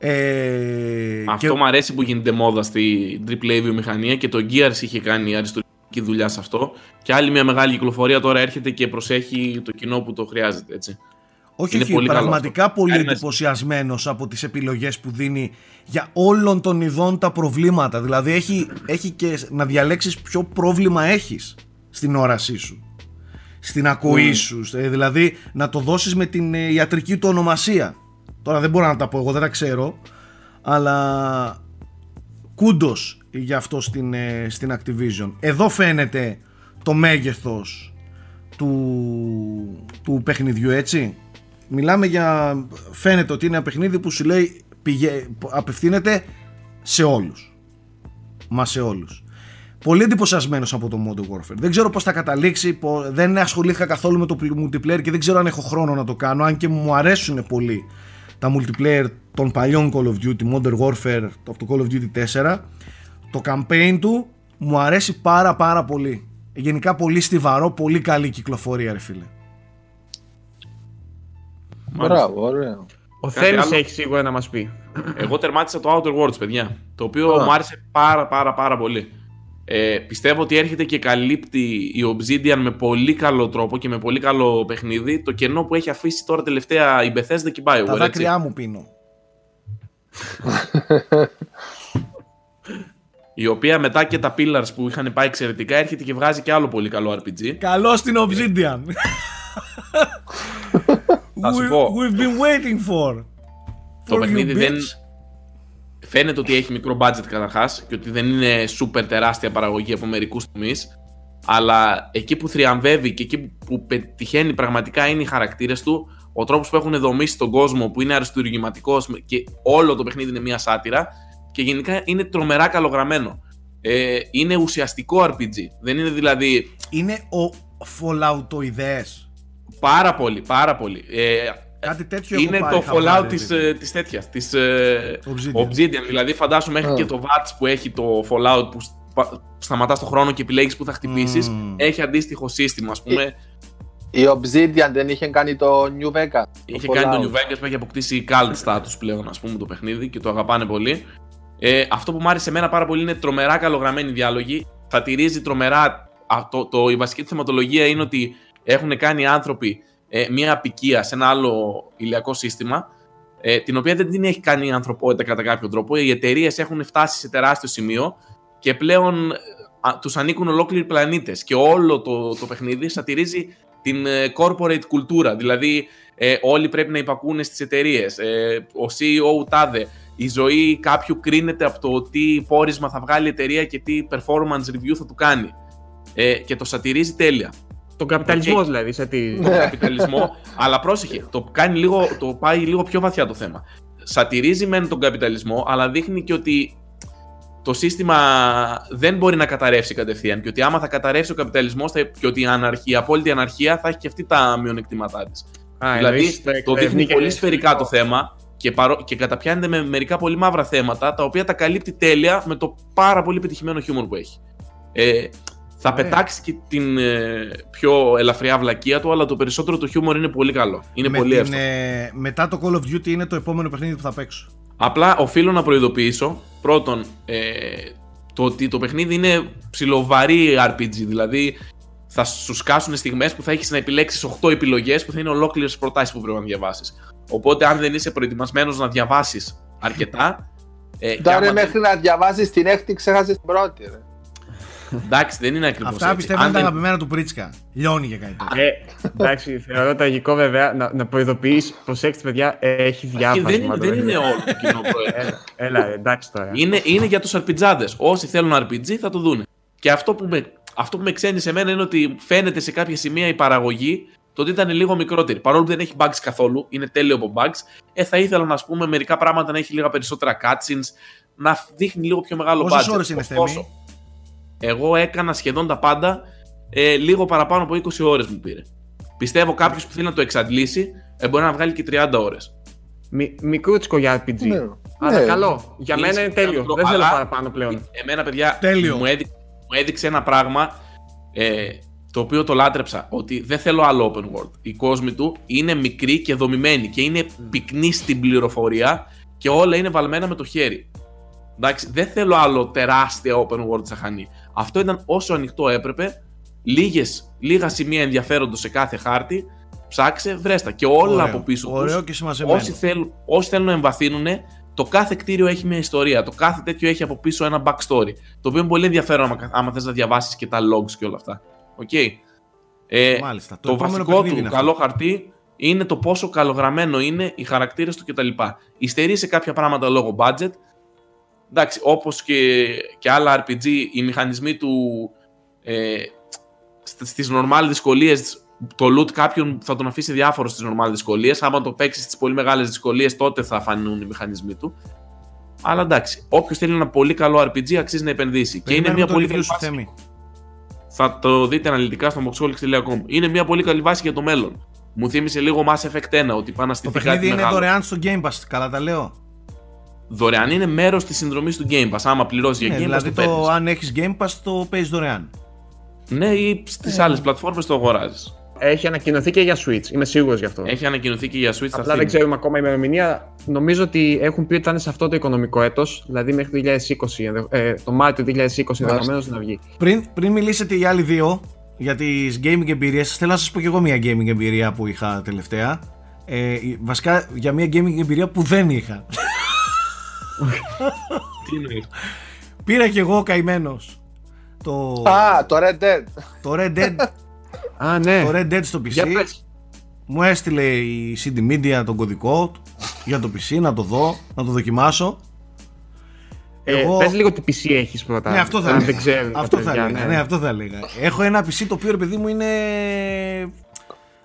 Ε, Αυτό και... μου αρέσει που γίνεται μόδα στη AAA βιομηχανία και το Gears είχε κάνει αριστοτική δουλειά σε αυτό. Και άλλη μια μεγάλη κυκλοφορία τώρα έρχεται και προσέχει το κοινό που το χρειάζεται. Έτσι. Όχι, όχι, πολύ πραγματικά πολύ εντυπωσιασμένος από τις επιλογές που δίνει για όλων των ειδών τα προβλήματα. Δηλαδή έχει, έχει και να διαλέξεις ποιο πρόβλημα έχεις στην όρασή σου. Στην ακοή σου. Ε, δηλαδή να το δώσεις με την ε, ιατρική του ονομασία. Τώρα δεν μπορώ να τα πω εγώ, δεν τα ξέρω. Αλλά κούντος για αυτό στην, ε, στην Activision. Εδώ φαίνεται το μέγεθος του, του παιχνιδιού έτσι. Μιλάμε για... Φαίνεται ότι είναι ένα παιχνίδι που σου λέει πηγε, απευθύνεται σε όλους. Μα σε όλους. Πολύ εντυπωσιασμένος από το Modern Warfare. Δεν ξέρω πώς θα καταλήξει. Δεν ασχολήθηκα καθόλου με το multiplayer και δεν ξέρω αν έχω χρόνο να το κάνω. Αν και μου αρέσουν πολύ τα multiplayer των παλιών Call of Duty, Modern Warfare, το Call of Duty 4, το campaign του μου αρέσει πάρα πάρα πολύ. Γενικά πολύ στιβαρό, πολύ καλή κυκλοφορία ρε φίλε. Μπράβο, ωραίο. Ο Θέλης έχει σίγουρα να μας πει. Εγώ τερμάτισα το Outer Worlds, παιδιά, το οποίο μου άρεσε πάρα πάρα πάρα πολύ. Ε, πιστεύω ότι έρχεται και καλύπτει η Obsidian με πολύ καλό τρόπο και με πολύ καλό παιχνίδι το κενό που έχει αφήσει τώρα τελευταία η Bethesda και η BioWare. Τα δάκρυά μου πίνω. η οποία μετά και τα Pillars που είχαν πάει εξαιρετικά έρχεται και βγάζει και άλλο πολύ καλό RPG. Καλό στην Obsidian. Θα σου πω. We've been waiting for. Το παιχνίδι δεν, Φαίνεται ότι έχει μικρό budget καταρχάς και ότι δεν είναι super τεράστια παραγωγή από μερικούς τομείς. Αλλά εκεί που θριαμβεύει και εκεί που πετυχαίνει πραγματικά είναι οι χαρακτήρες του, ο τρόπος που έχουν δομήσει τον κόσμο, που είναι αριστουργηματικό και όλο το παιχνίδι είναι μια σάτυρα. Και γενικά είναι τρομερά καλογραμμένο. Ε, είναι ουσιαστικό RPG. Δεν είναι δηλαδή. Είναι ο Falloutoides. Πάρα πολύ, πάρα πολύ. Ε, Κάτι τέτοιο έχω Είναι πάρει το χαμπάρι, Fallout ρε της, παιδί. ε, της τέτοιας, της ε, Obsidian. Obsidian. Δηλαδή φαντάσου μέχρι Α. και το VATS που έχει το Fallout που σπα- σταματάς το χρόνο και επιλέγεις που θα χτυπήσεις. Μμμ. Έχει αντίστοιχο σύστημα, ας πούμε. Η Obsidian δεν είχε κάνει το New Vegas. Είχε το κάνει Fallout. το New Vegas που έχει αποκτήσει cult status πλέον, ας πούμε, το παιχνίδι και το αγαπάνε πολύ. Ε, αυτό που μου άρεσε εμένα πάρα πολύ είναι τρομερά καλογραμμένοι διάλογοι. Θα τηρίζει τρομερά. α, Το, το, η βασική του θεματολογία είναι ότι έχουν κάνει οι άνθρωποι ε, μια απικία σε ένα άλλο ηλιακό σύστημα, ε, την οποία δεν την έχει κάνει η ανθρωπότητα κατά κάποιο τρόπο. Οι εταιρείες έχουν φτάσει σε τεράστιο σημείο και πλέον α, τους ανήκουν ολόκληροι πλανήτες και όλο το, το παιχνίδι σατυρίζει την ε, corporate κουλτούρα. Δηλαδή ε, όλοι πρέπει να υπακούνε στις εταιρείες. Ε, ο CEO τάδε. Η ζωή κάποιου κρίνεται από το τι πόρισμα θα βγάλει η εταιρεία και τι performance review θα του κάνει. Ε, και το σατυρίζει τέλεια. Τον καπιταλισμό Οκ. δηλαδή, σε τι. Τον καπιταλισμό. αλλά πρόσεχε, το, κάνει λίγο, το πάει λίγο πιο βαθιά το θέμα. Σατυρίζει μεν τον καπιταλισμό, αλλά δείχνει και ότι το σύστημα δεν μπορεί να καταρρεύσει κατευθείαν. Και ότι άμα θα καταρρεύσει ο καπιταλισμός και ότι η, αναρχία, η απόλυτη αναρχία θα έχει και αυτή τα μειονεκτήματά της. Α, Δηλαδή εννοείς το εκπαιδεύει δείχνει και- πολύ σφαιρικά το θέμα και, παρό... και καταπιάνεται με μερικά πολύ μαύρα θέματα τα οποία τα καλύπτει τέλεια με το πάρα πολύ πετυχημένο χιούμορ που έχει. Ε, θα Ωραία. πετάξει και την ε, πιο ελαφριά βλακεία του, αλλά το περισσότερο το χιούμορ είναι πολύ καλό. Είναι Με πολύ την, εύστοχο. ε, μετά το Call of Duty είναι το επόμενο παιχνίδι που θα παίξω. Απλά οφείλω να προειδοποιήσω πρώτον ε, το ότι το παιχνίδι είναι ψιλοβαρύ RPG. Δηλαδή θα σου σκάσουν στιγμές που θα έχεις να επιλέξεις 8 επιλογές που θα είναι ολόκληρες προτάσεις που πρέπει να διαβάσεις. Οπότε, αν δεν είσαι προετοιμασμένος να διαβάσεις αρκετά. Ε, και Τώρα άμα δεν- μέχρι να διαβάσεις την έκτη, ξέχασες την πρώτη. Ρε. Εντάξει, δεν είναι ακριβώς. Αυτά πιστεύω είναι τα αγαπημένα του Πρίτσκα. Λιώνει για κάτι τέτοιο. Ε, εντάξει, θεωρώ τραγικό βέβαια να, να προειδοποιείς. Προσέξτε, παιδιά, έχει διάφασμα. δεν, είναι, το δεν παιχνίδι. είναι όλο το κοινό πρόεδρο. Έλα, έλα, εντάξει τώρα. είναι, είναι για τους αρπιτζάδες. Όσοι θέλουν RPG θα το δούνε. Και αυτό που, με, αυτό που με ξένει σε μένα είναι ότι φαίνεται σε κάποια σημεία η παραγωγή το ότι ήταν λίγο μικρότερη. Παρόλο που δεν έχει bugs καθόλου, είναι τέλειο από bugs. Ε, θα ήθελα να πούμε μερικά πράγματα να έχει λίγα περισσότερα cutscenes, να δείχνει λίγο πιο μεγάλο Πόσες budget. ώρες είναι, Ωστόσο, Θέμη; Εγώ έκανα σχεδόν τα πάντα ε, λίγο παραπάνω από 20 ώρες μου πήρε. Πιστεύω κάποιος που θέλει να το εξαντλήσει ε, μπορεί να βγάλει και 30 ώρες. Μι, μικρούτσικο για RPG. Ναι. Αλλά Ναι. καλό. Για Είναι μένα είναι τέλειο. σημαντικό, Δεν θέλω αλλά- παραπάνω πλέον. Εμένα, παιδιά, Τέλειο. Μου, έδει- μου έδειξε ένα πράγμα ε, το οποίο το λάτρεψα. Ότι δεν θέλω άλλο open world. Η κόσμη του είναι μικρή και δομημένη και είναι πυκνή στην πληροφορία και όλα είναι βαλμένα με το χέρι. Εντάξει, δεν θέλω άλλο τεράστια open world τσαχανή. Αυτό ήταν όσο ανοιχτό έπρεπε. Λίγες, λίγα σημεία ενδιαφέροντος σε κάθε χάρτη. Ψάξε, βρέστα. Και όλα Ωραίο. από πίσω τους Ωραίο και σημασμένο. όσοι θέλουν, όσοι θέλουν να εμβαθύνουν, το κάθε κτίριο έχει μια ιστορία. Το κάθε τέτοιο έχει από πίσω ένα backstory. Το οποίο είναι πολύ ενδιαφέρον άμα, άμα θες να διαβάσεις και τα logs και όλα αυτά. Οκ. Ε, Μάλιστα. Το το, επόμενο βασικό παιχνίδι του είναι αυτό. καλό χαρτί είναι το πόσο καλογραμμένο είναι οι χαρακτήρες του κτλ. Υστερεί σε κάποια πράγματα λόγω budget. Εντάξει, όπως και, και άλλα RPG, οι μηχανισμοί του ε, σ- στις normal δυσκολίες το loot κάποιον θα τον αφήσει διάφορο στις normal δυσκολίες. Άμα το παίξεις στις πολύ μεγάλες δυσκολίες τότε θα φανούν οι μηχανισμοί του. Αλλά εντάξει, όποιος θέλει ένα πολύ καλό RPG αξίζει να επενδύσει. και είναι Περιμένουμε μια το πολύ review καλή σου, βάση. Θέμη. Θα το δείτε αναλυτικά στο moxholics.com. Είναι μια πολύ καλή βάση για το μέλλον. Μου θύμισε λίγο Mass Effect 1 ότι πάνε να Το στηθεί παιχνίδι κάτι είναι μεγάλο. δωρεάν στο Game Pass. Καλά τα λέω. Δωρεάν είναι μέρος της συνδρομής του Game Pass. Άμα πληρώσεις για Ναι, Game Pass, δηλαδή το, το, παίρνεις. αν έχεις Game Pass το παίζεις δωρεάν. Ναι, ή στις άλλες πλατφόρμες το αγοράζεις. Έχει ανακοινωθεί και για Switch. Είμαι σίγουρος γι' αυτό. Έχει ανακοινωθεί και για Switch. θα Απλά δεν φύγει. ξέρουμε ακόμα η ημερομηνία. Νομίζω ότι έχουν πει ότι θα είναι σε αυτό το οικονομικό έτος, δηλαδή μέχρι το 2020, ενδε- ε, το Μάρτιο του 2020 ενδεχομένως να βγει. Πριν, πριν μιλήσετε οι άλλοι δύο για τις gaming εμπειρίες, θέλω να σας πω και εγώ μια gaming εμπειρία που είχα τελευταία. Ε, η- βασικά για μια gaming εμπειρία που δεν είχα. Τι εννοείς; Πήρα κι εγώ καημένος. Το, Α, το Red Dead. το, Red Dead, Α, ναι. το Red Dead στο Για PC. πες. Μου έστειλε η CD Media τον κωδικό του για το PC να το δω, να το δοκιμάσω. Ε, Πες λίγο τι PC έχεις πρώτα. Ναι, αυτό θα αν έλεγα. δεν ξέρουν τα αυτό θα παιδιά, έλεγα. Ναι. αυτό θα έλεγα. Έχω ένα PC το οποίο ρε παιδί μου είναι.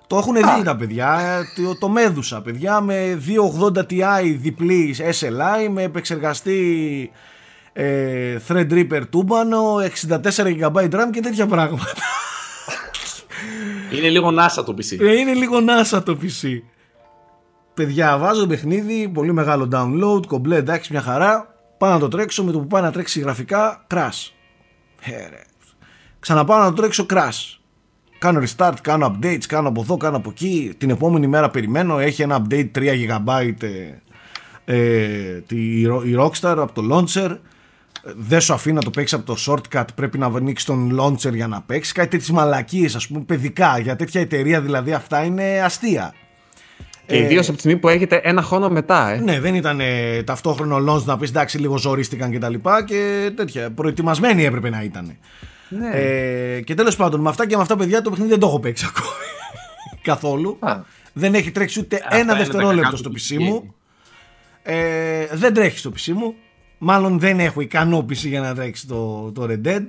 Το έχουν δει τα παιδιά. Το, το μέδουσα, παιδιά, με 280 Ti διπλή SLI, με επεξεργαστή ε, Threadripper τούμπανο, 64 GB RAM και τέτοια πράγματα. Είναι λίγο NASA το PC. Ε, είναι λίγο NASA το PC. παιδιά, βάζω παιχνίδι, πολύ μεγάλο download, κομπλέ, εντάξει, μια χαρά. Πάω να το τρέξω, με το που πάει να τρέξει γραφικά, crash. Ε, ρε. Ξαναπάω να το τρέξω, crash. Κάνω restart, κάνω updates, κάνω από εδώ, κάνω από εκεί. Την επόμενη μέρα περιμένω, έχει ένα update 3 GB ε, ε, τη, η Rockstar από το launcher. Δεν σου αφήνει να το παίξεις από το shortcut, πρέπει να ανοίξεις τον launcher για να παίξεις. Κάτι τέτοιες μαλακίες, ας πούμε, παιδικά. Για τέτοια εταιρεία δηλαδή αυτά είναι αστεία. Και ιδίως από τη στιγμή που έρχεται ένα χρόνο μετά, ε. Ναι, δεν ήταν ε, ταυτόχρονο launch να πεις εντάξει, λίγο ζορίστηκαν και τα λοιπά και τέτοια. Προετοιμασμένοι έπρεπε να ήταν. Ναι. Ε, και τέλος πάντων, με αυτά και με αυτά, παιδιά, το παιχνίδι δεν το έχω παίξει ακόμη. Καθόλου. Α. Δεν έχει τρέξει ούτε Αυτά ένα είναι τα δευτερόλεπτο κακά στο του PC PC. μου. Ε, δεν τρέχει στο PC μου. Μάλλον δεν έχω ικανό PC για να τρέξει το, το Red Dead.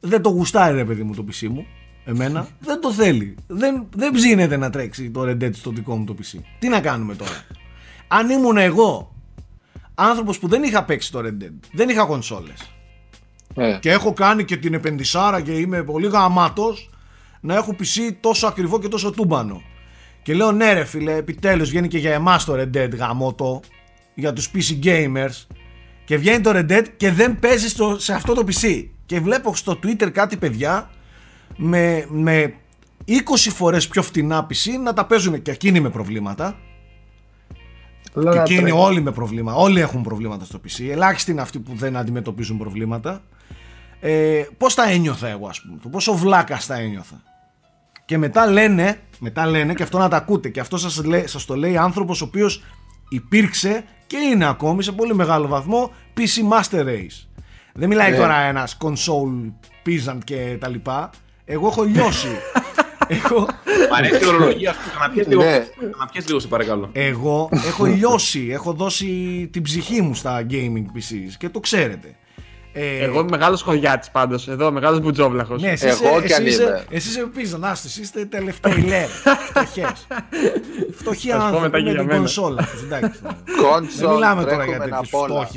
Δεν το γουστάρει, ρε παιδί μου, το PC μου. Εμένα. δεν το θέλει. Δεν, δεν ψήνεται να τρέξει το Red Dead στο δικό μου το PC. Τι να κάνουμε τώρα; Αν ήμουν εγώ άνθρωπος που δεν είχα παίξει το Red Dead, δεν είχα κονσόλες Ε, και έχω κάνει και την επενδυσάρα και είμαι πολύ γαμάτος να έχω PC τόσο ακριβό και τόσο τούμπανο. Και λέω ναι ρε φίλε, επιτέλους βγαίνει και για εμάς το Red Dead γαμότο, για τους PC gamers και βγαίνει το Red Dead και δεν παίζει στο, σε αυτό το PC. Και βλέπω στο Twitter κάτι παιδιά με, με 20 φορές πιο φτηνά PC να τα παίζουν και εκείνοι με προβλήματα. Λέω Και να εκείνοι τρέχει. όλοι με προβλήματα. Όλοι έχουν προβλήματα στο PC. Ελάχιστοι είναι αυτοί που δεν αντιμετωπίζουν προβλήματα. Ε, Πώς τα ένιωθα εγώ, ας πούμε. το Πόσο βλάκα τα ένιωθα. Και μετά λένε, μετά λένε, και αυτό να τα ακούτε, και αυτό σας, λέ, σας το λέει άνθρωπος ο οποίος υπήρξε και είναι ακόμη σε πολύ μεγάλο βαθμό PC Master Race. Δεν μιλάει Ναι. τώρα ένας console peasant και τα λοιπά. Εγώ έχω λιώσει. έχω, Μ' αρέσει η ορολογία αυτή. Να πιέσει λίγο, Ναι. να πιέσει λίγο, σε παρακαλώ. εγώ έχω λιώσει, έχω δώσει την ψυχή μου στα gaming PCs και το ξέρετε. Ε, Εγώ είμαι μεγάλος χωριάτης πάντως. Εδώ, μεγάλος μπουτζόβλαχος. ναι, εσύ Εγώ είσαι, κι αν εσύ είσαι, είμαι. εσύ είσαι πίσω, να είστε, είστε τελευταίοι λέρε, φτωχές. Φτωχοί Θα σου πω άνθρωποι μετά με και για την μένα. κονσόλα τους, εντάξει. Console, Δεν μιλάμε τώρα τρέχουμε για απ' τέτοιους όλα.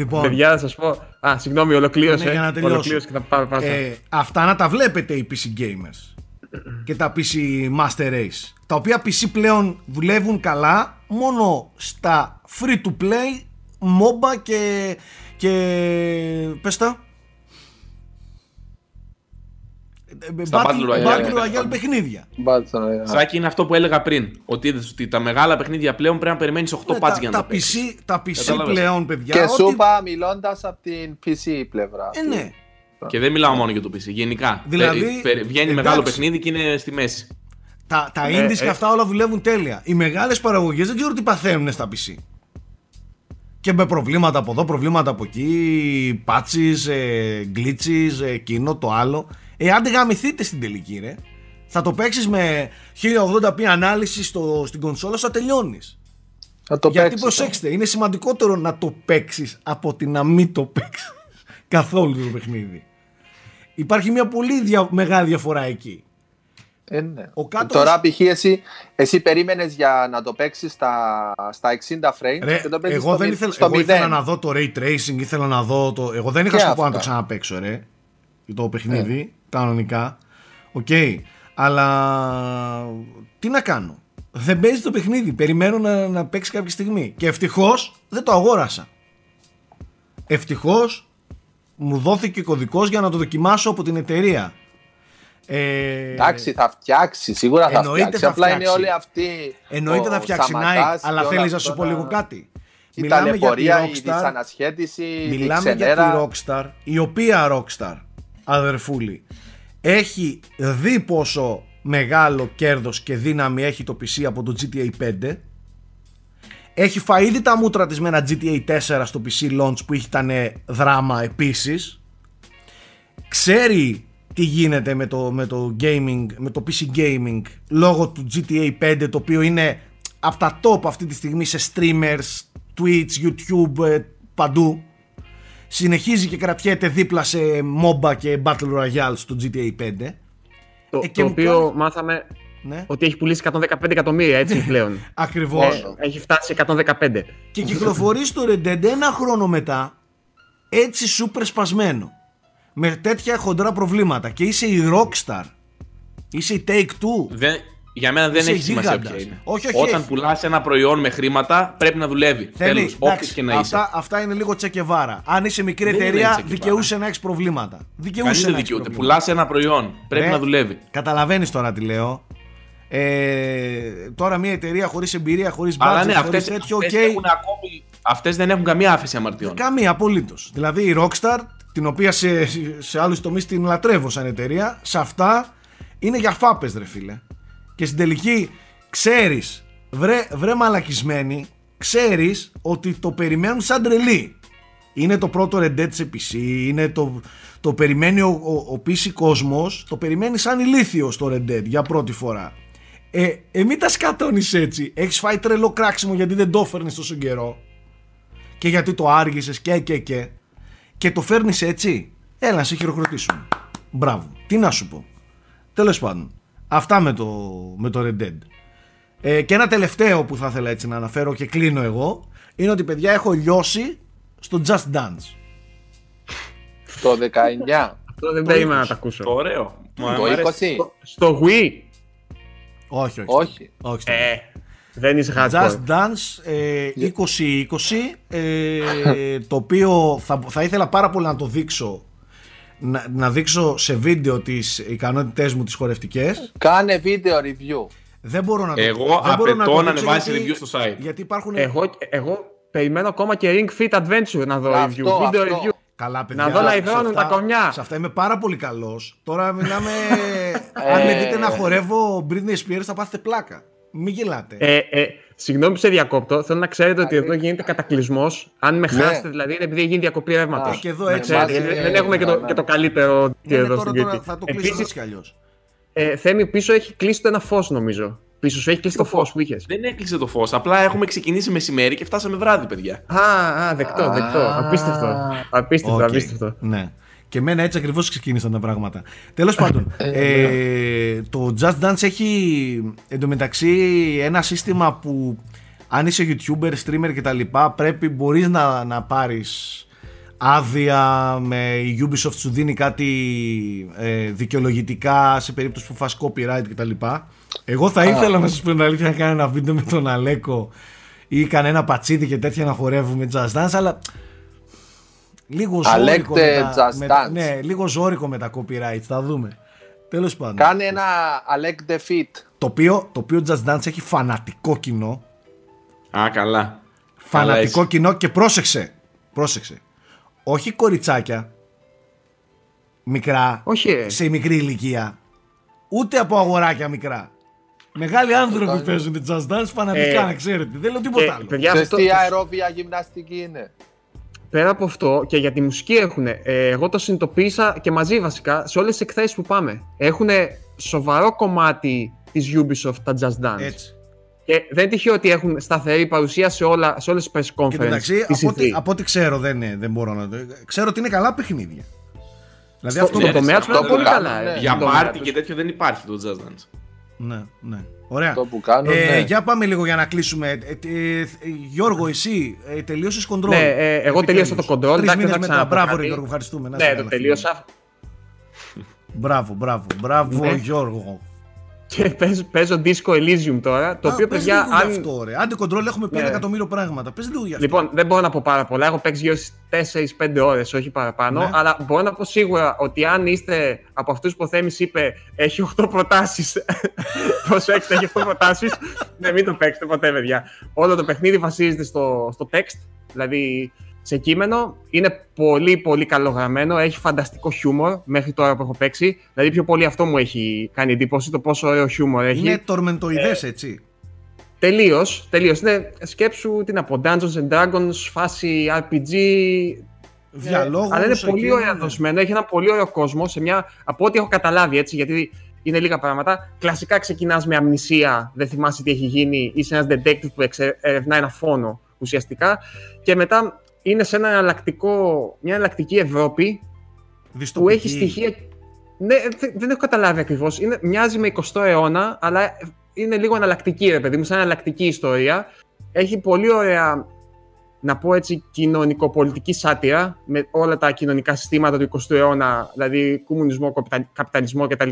Φτώχεις Master καταραμένες. Race. Λοιπόν, Παιδιά, θα σας πω. Α, συγγνώμη, ολοκλήρωσε. Ναι, για να τελειώσω. Ολοκλήρωσε και θα πάμε πάνω. ε, αυτά να τα βλέπετε οι PC gamers και τα PC Master Race τα οποία PC πλέον δουλεύουν καλά μόνο στα free to play MOBA και, και πες τα Στα Battle Royale. Battle Royale παιχνίδια Battle Royale. Σάκη είναι αυτό που έλεγα πριν. Ότι είδες ότι τα μεγάλα παιχνίδια πλέον πρέπει να περιμένεις 8 Ναι, patch τα, για να τα τα παίξεις. PC, τα PC Κατάλαβες. πλέον παιδιά Και ό,τι- σου είπα μιλώντας από την PC πλευρά. ε, ναι. Και δεν μιλάω μόνο για το PC. Γενικά. Δηλαδή, Πε- πε- βγαίνει εντάξει. μεγάλο παιχνίδι και είναι στη μέση. Τα, τα Ε, indies και ε. αυτά όλα δουλεύουν τέλεια. Οι μεγάλες παραγωγές δεν ξέρω τι παθαίνουν στα PC. Και με προβλήματα από εδώ, προβλήματα από εκεί, patches, ε, glitches, ε, εκείνο, το άλλο. Ε, άντε γαμηθείτε στην τελική ρε. Θα το παίξεις με 1080p ανάλυση στο, στην κονσόλα, θα τελειώνεις. Να το Γιατί παίξεις, ε. προσέξτε, είναι σημαντικότερο να το παίξεις από ότι να μην το παίξεις καθόλου το παιχνίδι. Υπάρχει μια πολύ δια- μεγάλη διαφορά εκεί. Ε, ναι. Ο κάτω- Τώρα π.χ. εσύ, εσύ περίμενες για να το παίξεις στα, στα 60 frames Ρε, και το παίζεις εγώ στο, δεν μη- ήθελα, στο εγώ ήθελα 0. να δω το ray tracing, ήθελα να δω το. Εγώ δεν είχα Και σκοπό να το αυτά. ξαναπαίξω, ρε. Το παιχνίδι, κανονικά. Οκ. Αλλά τι να κάνω; Δεν παίζει το παιχνίδι. Περιμένω να, να παίξει κάποια στιγμή. Και ευτυχώς δεν το αγόρασα. Ευτυχώς μου δόθηκε κωδικός για να το δοκιμάσω από την εταιρεία. Ε, Εντάξει, θα φτιάξει, σίγουρα θα Εννοείται φτιάξει. θα Απλά είναι φτιάξει. όλοι αυτοί. Εννοείται ο θα φτιάξει Σαματάς Nike, αλλά και όλα θέλεις να αυτά σου πω τα- λίγο κάτι. Η Μιλάμε για τη ταλαιπωρία, η Rockstar, δυσανασχέτιση, η Μιλάμε για ξενέρα. τη Rockstar, η οποία Rockstar, αδερφούλη, έχει δει πόσο μεγάλο κέρδος και δύναμη έχει το PC από το GTA 5. Έχει φάει ήδη τα μούτρα της με ένα GTA 4 στο PC launch που ήταν δράμα επίσης. Ξέρει τι γίνεται με το, με το gaming, με το PC gaming λόγω του GTA 5 το οποίο είναι από τα top αυτή τη στιγμή σε streamers, Twitch, YouTube, ε, παντού. Συνεχίζει και κρατιέται δίπλα σε MOBA και Battle Royale στο GTA 5. Το, Ε, και το μου οποίο κάνει- μάθαμε Ναι, ότι έχει πουλήσει 115 εκατομμύρια έτσι πλέον. ακριβώς. Ε, έχει φτάσει σε 115. Και κυκλοφορεί στο Red Dead ένα χρόνο μετά έτσι σούπερ σπασμένο. Με τέτοια χοντρά προβλήματα. Και είσαι η Rockstar. Είσαι η Take Two. Δεν, Για μένα δεν Είσαι έχει σημασία γίγαντας. ποια είναι. Όχι, όχι, Όταν έχει. πουλάς ένα προϊόν με χρήματα, πρέπει να δουλεύει. Θέλει, Τέλος. Όποιος εντάξει, και να είσαι. αυτά, αυτά είναι λίγο τσεκεβάρα. Αν είσαι μικρή Δεν είναι εταιρεία, τσεκεβάρα. δικαιούσε να έχεις προβλήματα. Δικαιούσαι Κανείς δεν να έχεις δικαιούται. προβλήματα. Πουλάς ένα προϊόν. Πρέπει Ναι. να δουλεύει. Καταλαβαίνεις τώρα τι λέω. Ε, τώρα μια εταιρεία χωρίς εμπειρία, χωρίς Αλλά budget, ναι, χωρίς αυτέ τέτοιο, οκ. αυτές δεν έχουν καμία άφεση αμαρτιών. Καμία, απολύτως. Δηλαδή η Rockstar, την οποία σε, σε άλλους τομείς την λατρεύω σαν εταιρεία, σε αυτά είναι για φάπες, ρε φίλε. Και στην τελική ξέρεις, βρε, βρε μαλακισμένοι, ξέρεις ότι το περιμένουν σαν τρελοί. Είναι το πρώτο Red Dead σε PC, είναι το, το περιμένει ο, ο, ο PC κόσμος, το περιμένει σαν ηλίθιο στο Red Dead για πρώτη φορά. Ε, ε μην τα σκατώνεις έτσι. Έχεις φάει τρελό κράξιμο γιατί δεν το έφερνες τόσο καιρό και γιατί το άργησες και και και και το φέρνεις έτσι. Έλα να σε χειροκροτήσουμε. Μπράβο. Τι να σου πω. Τέλος πάντων. Αυτά με το, με το Red Dead. Ε, και ένα τελευταίο που θα ήθελα έτσι να αναφέρω και κλείνω εγώ είναι ότι παιδιά έχω λιώσει στο Just Dance. Το 19. Αυτό δεν Το περίμενα 20. να τα ακούσω. Ωραίο. Μου Το αρέσει. 20. Στο Wii. Όχι, όχι. Όχι. όχι στο- Ε, δεν είσαι Just hardcore. Dance ε, 2020 ε, το οποίο θα, θα ήθελα πάρα πολύ να το δείξω να, να δείξω σε βίντεο τις ικανότητές μου τις χορευτικές Κάνε βίντεο review. δεν μπορώ να το Εγώ δεν μπορώ απαιτώ το να δείξω ανεβάσει γιατί- review στο site. γιατί υπάρχουν Εγώ, εγώ περιμένω ακόμα και Ring Fit Adventure να δω Αυτό, review. Βίντεο αυτό. review. Καλά, παιδιά. Να δω να σε υδρώνουν αυτά- τα κορμιά. Σε αυτά είμαι πάρα πολύ καλός. Τώρα μιλάμε. αν με Ε. δείτε να χορεύω Britney Spears θα πάθετε πλάκα. Μην γελάτε. Ε, ε, συγγνώμη που σε διακόπτω. Θέλω να ξέρετε ότι εδώ γίνεται κατακλυσμός. Αν με Ναι. χάσετε, δηλαδή, είναι επειδή γίνει διακοπή ρεύματος. Α, και εδώ έτσι. Ξέρετε, βάζει- δεν, δεν έχουμε και το, ναι, και το ναι. καλύτερο Ναι, ναι, εδώ τώρα, στην τώρα Κρήτη. θα το κλείσω Επίσης, έτσι κι αλλιώς. ε, Θέμη, πίσω έχει κλείσει το ένα φως, νομίζω. Πίσω σου έχει κλείσει το φως που είχες. Δεν έκλεισε το φως. Απλά έχουμε ξεκινήσει μεσημέρι και φτάσαμε βράδυ, παιδιά. Α, α, δεκτό, δεκτό. Α. Απίστευτο. Απίστευτο, Οκ, απίστευτο. Ναι. Και εμένα έτσι ακριβώς ξεκίνησαν τα πράγματα. Τέλος πάντων, ε, το Just Dance έχει εντωμεταξύ ένα σύστημα που αν είσαι YouTuber, streamer κτλ. πρέπει μπορείς να, να πάρεις άδεια με η Ubisoft σου δίνει κάτι ε, δικαιολογητικά σε περίπτωση που φας copyright κτλ. Εγώ θα ήθελα να σας πω την αλήθεια να κάνω ένα βίντεο με τον Αλέκο ή κανένα πατσίδι και τέτοια να χορεύουμε Just Dance αλλά λίγο ζώρικο Αλέκτε με τα, Just με τα- Dance. ναι, λίγο ζώρικο με τα copyright θα δούμε τέλος πάντων Κάνε ένα Alec the Fit. το οποίο, το οποίο Just Dance έχει φανατικό κοινό Α, καλά. φανατικό Καλά κοινό και πρόσεξε πρόσεξε όχι κοριτσάκια μικρά Όχι, ε. σε μικρή ηλικία ούτε από αγοράκια μικρά μεγάλοι άνθρωποι κάνει. παίζουν Just Dance φανατικά Ε, να ξέρετε δεν λέω τίποτα Και, άλλο παιδιά, Ξέρεις αυτό, τι αερόβια γυμναστική είναι; Πέρα από αυτό και για τη μουσική έχουν. εγώ το συνειδητοποίησα και μαζί βασικά σε όλες τις εκθέσεις που πάμε. Έχουν σοβαρό κομμάτι της Ubisoft τα Just Dance. έτσι Και δεν τυχαίο ότι έχουν σταθερή παρουσία σε, όλα, σε όλες τις press και conference εντάξει της από ό,τι, E3. από ό,τι ξέρω δεν, είναι- δεν μπορώ να το ξέρω ότι είναι καλά παιχνίδια δηλαδή Στο, αυτό στο ναι, τομέα αυτό τους είναι που πολύ κάνουν, καλά. ναι. ε, Για στον τομέα πάρτι τους. και τέτοιο δεν υπάρχει το Just Dance. Ναι, ναι. ωραία Το που κάνουν, Ε, ναι. Για πάμε λίγο για να κλείσουμε. Ε, ε, ε, Γιώργο, εσύ ε, τελείωσες control. Ναι, ε, εγώ τελείωσα το control, Τρεις εντάξει, μήνες θα μετά. ξαναπώ Μπράβο, κάτι. ρε, Γιώργο, ευχαριστούμε. Να είσαι Ναι, καλά, το φίλε. τελείωσα. Μπράβο, μπράβο, μπράβο, Ναι. Γιώργο. Και παίζω, παίζω Disco Elysium τώρα, το Α, οποίο πες παιδιά. λίγο γι' Αν... αυτό, ρε. Άντε control έχουμε πει Ναι. ένα εκατομμύριο πράγματα. Πες λίγο γι' αυτό. Λοιπόν, δεν μπορώ να πω πάρα πολλά. Έχω παίξει γύρω στις 4-5 ώρες, όχι παραπάνω. Ναι. Αλλά μπορώ να πω σίγουρα ότι αν είστε από αυτούς που ο Θέμης είπε έχει 8 προτάσεις. Προσέξτε, έχει 8 προτάσεις. ναι, μην το παίξετε ποτέ, παιδιά. Όλο το παιχνίδι βασίζεται στο, στο text, δηλαδή σε κείμενο. Είναι πολύ, πολύ καλογραμμένο. Έχει φανταστικό χιούμορ μέχρι τώρα που έχω παίξει. Δηλαδή, πιο πολύ αυτό μου έχει κάνει εντύπωση το πόσο ωραίο χιούμορ έχει. Είναι τορμεντοειδές, Ε, έτσι. Τελείως. Τελείως. Είναι σκέψου τι να πω. Dungeons and Dragons, φάση RPG. Διαλόγους, αλλά είναι εκεί, πολύ ωραία ναι. δοσμένο. Έχει ένα πολύ ωραίο κόσμο. Σε μια, από ό,τι έχω καταλάβει έτσι, γιατί είναι λίγα πράγματα. Κλασικά ξεκινάς με αμνησία, δεν θυμάσαι τι έχει γίνει. Είσαι ένας detective που εξε- ερευνά ένα φόνο ουσιαστικά. Και μετά είναι σε ένα εναλλακτικό, μια εναλλακτική Ευρώπη που Δυστοπική. έχει στοιχεία. Ναι, δε- δεν έχω καταλάβει ακριβώς. Μοιάζει με 20ο αιώνα, αλλά είναι λίγο εναλλακτική, ρε παιδί μου, σαν εναλλακτική ιστορία. Έχει πολύ ωραία, να πω έτσι, κοινωνικοπολιτική σάτυρα με όλα τα κοινωνικά συστήματα του 20ου αιώνα, δηλαδή κομμουνισμό, καπιτα- καπιταλισμό κτλ.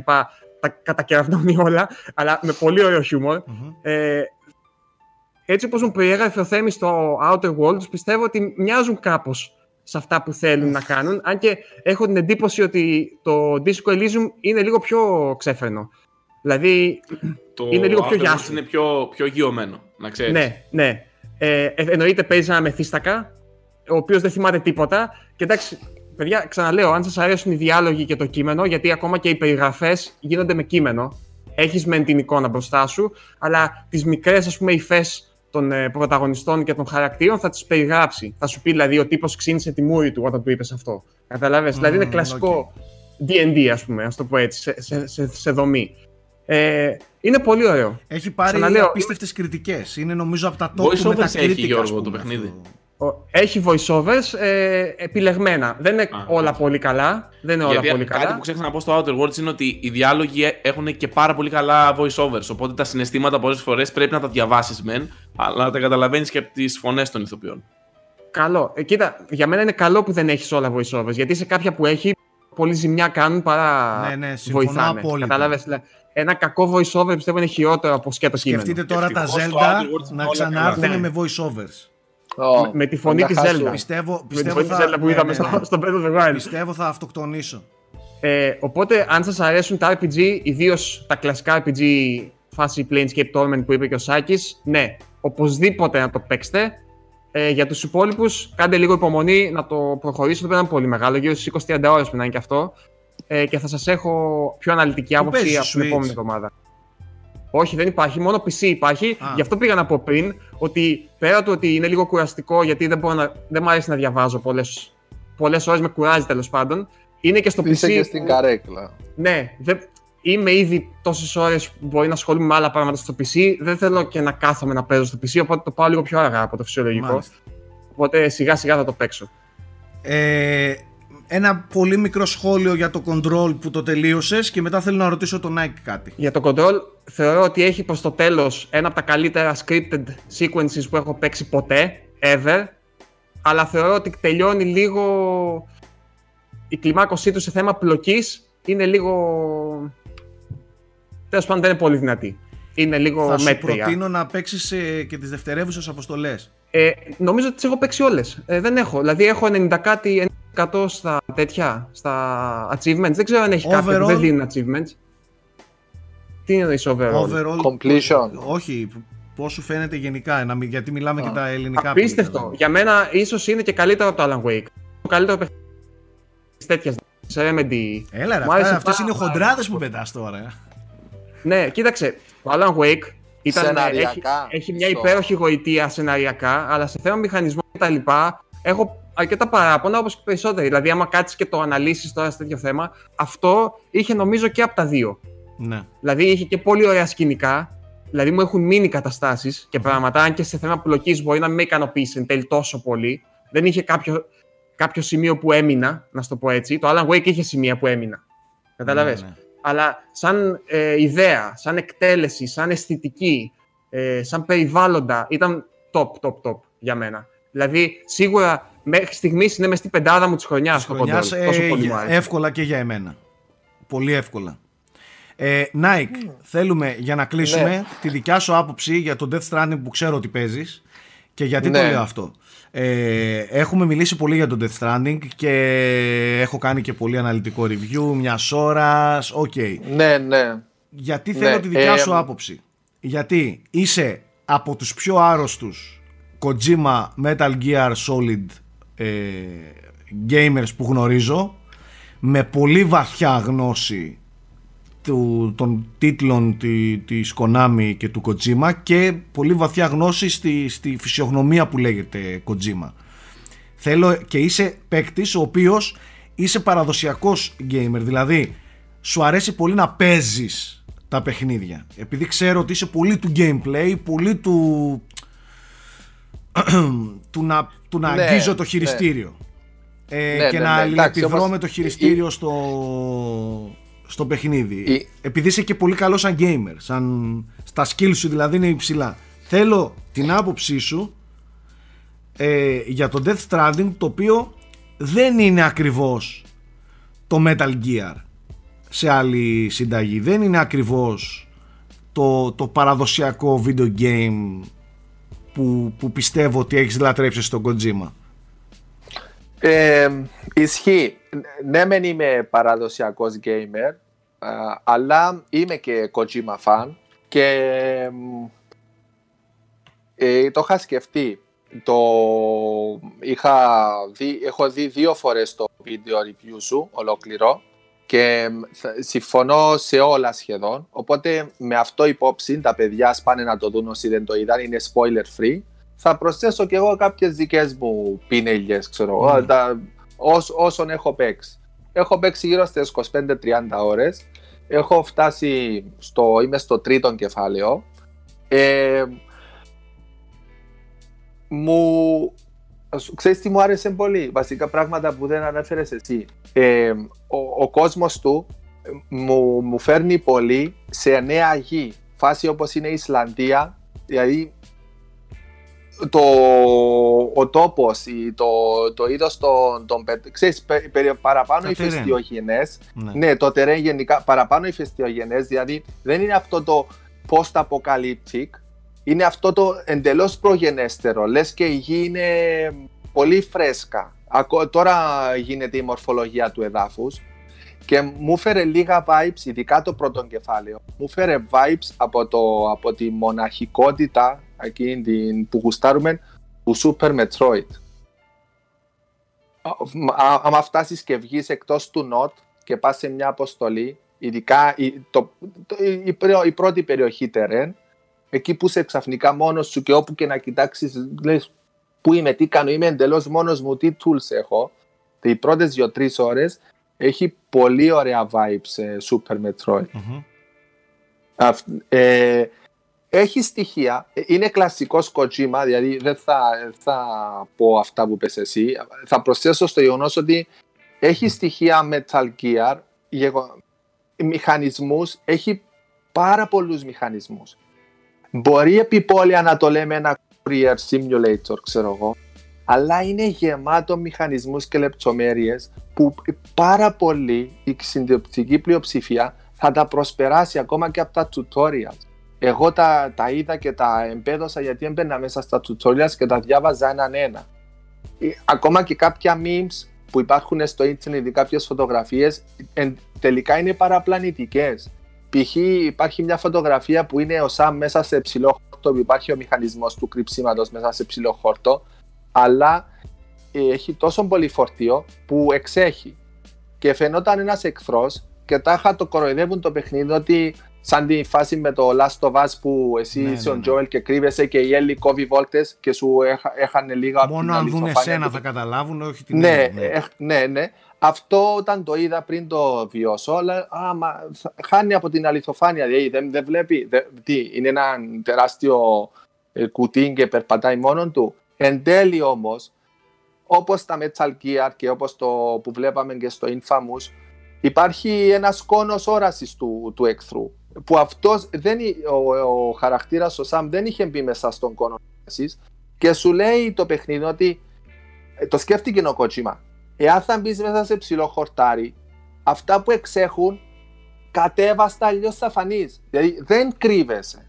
τα κατακεραυνώνει όλα, αλλά με πολύ ωραίο χιούμορ. Μμμ. Ε, έτσι όπως μου περιέγραφε ο Θέμης στο Outer Worlds, πιστεύω ότι μοιάζουν κάπως σε αυτά που θέλουν να κάνουν, αν και έχω την εντύπωση ότι το Disco Elysium είναι λίγο πιο ξέφρενο. Δηλαδή, Το Είναι λίγο πιο Outer Worlds γιάσιμο. Είναι πιο, πιο γειωμένο, να ξέρεις. ναι, ναι. Ε, ε, εννοείται παίζει ένα μεθύστακα, ο οποίος δεν θυμάται τίποτα. Και εντάξει, παιδιά, ξαναλέω, αν σας αρέσουν οι διάλογοι και το κείμενο, γιατί ακόμα και οι περιγραφές γίνονται με κείμενο. Έχεις μεν την εικόνα μπροστά σου, αλλά τις μικρές, ας πούμε, υφές των ε, πρωταγωνιστών και των χαρακτήρων θα τις περιγράψει. Θα σου πει δηλαδή ο τύπος ξύνησε τη μούρη του όταν του είπες αυτό. Καταλαβες, δηλαδή είναι Μμμ, κλασικό D&D ας πούμε, ας το πω έτσι, σε, σε, σε, σε δομή. Ε, είναι πολύ ωραίο. Έχει πάρει Ξαναλέω, απίστευτες κριτικές. Είναι νομίζω από τα top Voice του overs Metacritic, έχει, Γιώργο, ας πούμε, το παιχνίδι. αυτό. Ο- Έχει voiceovers ε, επιλεγμένα. Δεν είναι Α, όλα έτσι. πολύ καλά. Δεν είναι όλα Γιατί πολύ κάτι καλά. που ξέχασα να πω στο Outer Worlds είναι ότι οι διάλογοι ε- έχουν και πάρα πολύ καλά voiceovers. Οπότε τα συναισθήματα πολλές φορές πρέπει να τα διαβάσεις μεν, αλλά να τα καταλαβαίνεις και από τις φωνές των ηθοποιών. Καλό. Ε, κοίτα, για μένα είναι καλό που δεν έχεις όλα voiceovers. Γιατί σε κάποια που έχει, πολύ ζημιά κάνουν παρά Ναι, ναι, συμφωνώ βοηθάνε. απόλυτα. Κατάλαβες, δηλαδή, ένα κακό voiceover πιστεύω είναι χειρότερο από σκέτο κείμενο. Σκεφτείτε τώρα τα Ευτυχώς το Zelda Outer Worlds είναι να όλα ξανάρθουν καλά. με voiceovers. Ω, με τη φωνή τα της χάσουμε. Zelda. Πιστεύω, Με τη πιστεύω, φωνή της θα, Zelda που ναι, είδαμε ναι, ναι. στο, στο Breath of the Wild. πιστεύω θα αυτοκτονήσω. Ε, οπότε, αν σας αρέσουν τα RPG, ιδίως τα κλασικά RPG φάση Planescape Torment που είπε και ο Σάκης, ναι, οπωσδήποτε να το παίξετε. Ε, για τους υπόλοιπους, κάντε λίγο υπομονή να το προχωρήσετε, δεν είναι πολύ μεγάλο, γύρω στις 20-30 ώρες που να είναι και αυτό. Ε, και θα σας έχω πιο αναλυτική άποψη παίζεις, από την Switch? επόμενη εβδομάδα. Όχι, δεν υπάρχει, μόνο PC υπάρχει. Α. Γι' αυτό πήγα να πω πριν ότι πέρα του ότι είναι λίγο κουραστικό, γιατί δεν, μπορώ να, δεν μου αρέσει να διαβάζω πολλές, πολλές ώρες, με κουράζει τέλος πάντων. Είναι και στο Είσαι PC. και στην καρέκλα. Ναι, δεν... είμαι ήδη τόσες ώρες που μπορεί να ασχολούμαι με άλλα πράγματα στο PC. Δεν θέλω και να κάθομαι να παίζω στο PC, οπότε το πάω λίγο πιο αργά από το φυσιολογικό. Μάλιστα. Οπότε σιγά σιγά θα το παίξω. Ε, ένα πολύ μικρό σχόλιο για το control που το τελείωσες και μετά θέλω να ρωτήσω τον Nike κάτι. Για το control, θεωρώ ότι έχει προς το τέλος ένα από τα καλύτερα scripted sequences που έχω παίξει ποτέ, ever. Αλλά θεωρώ ότι τελειώνει λίγο. Η κλιμάκωσή του σε θέμα πλοκής είναι λίγο. Τέλος πάντων, δεν είναι πολύ δυνατή. Είναι λίγο Θα σου μέτρια. προτείνω να παίξεις ε, και τις δευτερεύουσες αποστολές. Ε, νομίζω ότι τις έχω παίξει όλες. Ε, δεν έχω. Δηλαδή έχω 90 κάτι 90% στα τέτοια, στα achievements. Δεν ξέρω αν έχει κάποια που Overall. δεν δίνουν achievements. Τι είναι το overall; Overall, Completion. Όχι, πώς σου φαίνεται γενικά, να μην- γιατί μιλάμε Α. και τα ελληνικά. Απίστευτο. πολύ καλά. Για μένα ίσως είναι και καλύτερο από το Alan Wake. Το καλύτερο παιχνίδι της τέτοιας. Σε Remedy. Έλα ρε, Μου άρεσε αυτά, αυτές πάρα είναι οι χοντράδες που πετάς τώρα. ε. Ναι, κοίταξε. Το Alan Wake ήταν, Σεναριακά, έχει, έχει μια στο- υπέροχη γοητεία σεναριακά, αλλά σε θέμα μηχανισμών και τα λοιπά, έχω αρκετά παράπονα όπως και περισσότεροι. Δηλαδή, άμα κάτσεις και το αναλύσεις τώρα σε τέτοιο θέμα, αυτό είχε νομίζω και από τα δύο. Ναι. Δηλαδή, είχε και πολύ ωραία σκηνικά. Δηλαδή, μου έχουν μείνει καταστάσεις και πράγματα, αν και σε θέμα πλοκή μπορεί να μην με ικανοποίησε εν τέλει τόσο πολύ. Δεν είχε κάποιο, κάποιο σημείο που έμεινα, να σου το πω έτσι. Το Alan Wake είχε σημεία που έμεινα. Κατάλαβες; Ναι, ναι. Αλλά σαν ε, ιδέα, σαν εκτέλεση, σαν αισθητική, ε, σαν περιβάλλοντα, ήταν top, top, top για μένα. Δηλαδή, σίγουρα μέχρι στιγμής είναι μες στην πεντάδα μου της χρονιάς Της το χρονιάς, control. Τόσο ε, πολύ μου για- άρεσε. εύκολα και για εμένα. Πολύ εύκολα. Ε, Nike, θέλουμε για να κλείσουμε Ναι. τη δικιά σου άποψη για το Death Stranding που ξέρω ότι παίζεις και γιατί το Ναι. λέω αυτό. Ε, έχουμε μιλήσει πολύ για το Death Stranding και έχω κάνει και πολύ αναλυτικό review μιας ώρας. Οκ. Ναι, ναι. Γιατί Ναι, θέλω τη δικιά ε, σου άποψη. Γιατί είσαι από τους πιο άρρωστους Kojima Metal Gear Solid ε, gamers που γνωρίζω με πολύ βαθιά γνώση του, των τίτλων τη, της Konami και του Kojima και πολύ βαθιά γνώση στη, στη φυσιογνωμία που λέγεται Kojima. Θέλω και είσαι παίκτης ο οποίος είσαι παραδοσιακός gamer, δηλαδή σου αρέσει πολύ να παίζεις τα παιχνίδια. Επειδή ξέρω ότι είσαι πολύ του gameplay, πολύ του, του να, του να Ναι, αγγίζω το ναι. χειριστήριο. Ε, Ναι, και ναι, να ναι, αλληλεπιδρώ εντάξει, όμως με το χειριστήριο στο, στο παιχνίδι. Η- Επειδή είσαι και πολύ καλός σαν gamer, σαν, στα skills σου δηλαδή είναι υψηλά. Θέλω την άποψή σου ε, για το Death Stranding το οποίο δεν είναι ακριβώς το Metal Gear. σε άλλη συνταγή. Δεν είναι ακριβώς το, το παραδοσιακό video game που, που πιστεύω ότι έχεις λατρέψει στον Kojima. Ε, ισχύει. Ναι, μεν είμαι παραδοσιακός gamer, αλλά είμαι και Kojima fan και ε, το είχα σκεφτεί. Το είχα δει, έχω δει δύο φορές το βίντεο review σου ολόκληρο και συμφωνώ σε όλα σχεδόν. Οπότε με αυτό υπόψη τα παιδιά σπάνε να το δουν όσοι δεν το είδαν, είναι spoiler free. Θα προσθέσω και εγώ κάποιες δικές μου πίνελιες, ξέρω mm. τα, όσων έχω παίξει. Έχω παίξει γύρω στις 25-30 ώρες. Έχω φτάσει στο, είμαι στο τρίτο κεφάλαιο. Ε, μου... Ξέρεις τι μου άρεσε πολύ, βασικά πράγματα που δεν ανέφερες εσύ. Ε, ο, ο κόσμος του ε, μου, μου φέρνει πολύ σε νέα γη. Φάση όπως είναι η Ισλανδία, δηλαδή το, ο τόπος, το, το είδος των, των ξέρεις, παραπάνω οι ηφαιστειογενές, ναι. ναι, το τερέν γενικά, παραπάνω ηφαιστειογενές, δηλαδή δεν είναι αυτό το post-apocalyptic, είναι αυτό το εντελώς προγενέστερο. Λες και η γη είναι πολύ φρέσκα. Τώρα γίνεται η μορφολογία του εδάφους και μου φέρε λίγα vibes, ειδικά το πρώτο κεφάλαιο. Μου φέρε vibes από, το, από τη μοναχικότητα εκείνη που γουστάρουμε του Super Metroid. Αν φτάσεις και βγεις εκτός του Νότ και πας σε μια αποστολή, ειδικά η, το, η, η, πρώτη περιοχή τερέν, εκεί που είσαι ξαφνικά μόνος σου και όπου και να κοιτάξεις, λες πού είμαι, τι κάνω, είμαι εντελώς μόνος μου, τι tools έχω. Οι πρώτες δύο-τρει ώρες έχει πολύ ωραία vibes Super Metroid. ε, έχει στοιχεία. Είναι κλασικός Kojima, δηλαδή δεν θα, θα πω αυτά που πες εσύ. Θα προσθέσω στο γεγονός ότι έχει στοιχεία Metal Gear, μηχανισμούς, έχει πάρα πολλούς μηχανισμούς. Μπορεί επιπόλαια να το λέμε ένα courier simulator, ξέρω εγώ, αλλά είναι γεμάτο μηχανισμούς και λεπτομέρειες που πάρα πολύ η συντριπτική πλειοψηφία θα τα προσπεράσει ακόμα και από τα tutorials. Εγώ τα, τα είδα και τα εμπέδωσα γιατί έμπαινα μέσα στα tutorials και τα διάβαζα έναν ένα. Ε, ακόμα και κάποια memes που υπάρχουν στο internet ή κάποιες φωτογραφίες τελικά είναι παραπλανητικές. Π.χ. υπάρχει μια φωτογραφία που είναι ο Σαμ μέσα σε ψηλό χόρτο, που υπάρχει ο μηχανισμός του κρυψίματος μέσα σε ψηλό χόρτο, αλλά ε, έχει τόσο πολύ φορτίο που εξέχει. Και φαινόταν ένας εχθρός και τάχα το κοροϊδεύουν το παιχνίδι ότι σαν τη φάση με το Last of Us που εσύ ναι, είσαι ο Τζόελ ναι, ναι. και κρύβεσαι και η Έλλη κόβει βόλτες και σου έχανε λίγα Μόνο αν δουν εσένα θα καταλάβουν, όχι την ναι, ναι. ναι, ναι. Αυτό όταν το είδα πριν το βιώσω, αλλά α, μα, χάνει από την αληθοφάνεια. Δηλαδή δεν, δεν βλέπει. τι, είναι ένα τεράστιο ε, κουτί και περπατάει μόνο του. Εν τέλει όμως, όπως τα Metal Gear και όπως το που βλέπαμε και στο Infamous, υπάρχει ένας κόνος όρασης του, του εχθρού που αυτός δεν, ο, ο χαρακτήρας ο Σαμ δεν είχε μπει μέσα στον κόνο και σου λέει το παιχνίδι ότι ε, το σκέφτηκε ο Κοτσίμα. Εάν θα μπεις μέσα σε ψηλό χορτάρι, αυτά που εξέχουν κατέβαστα αλλιώς θα φανείς. Δηλαδή δεν κρύβεσαι.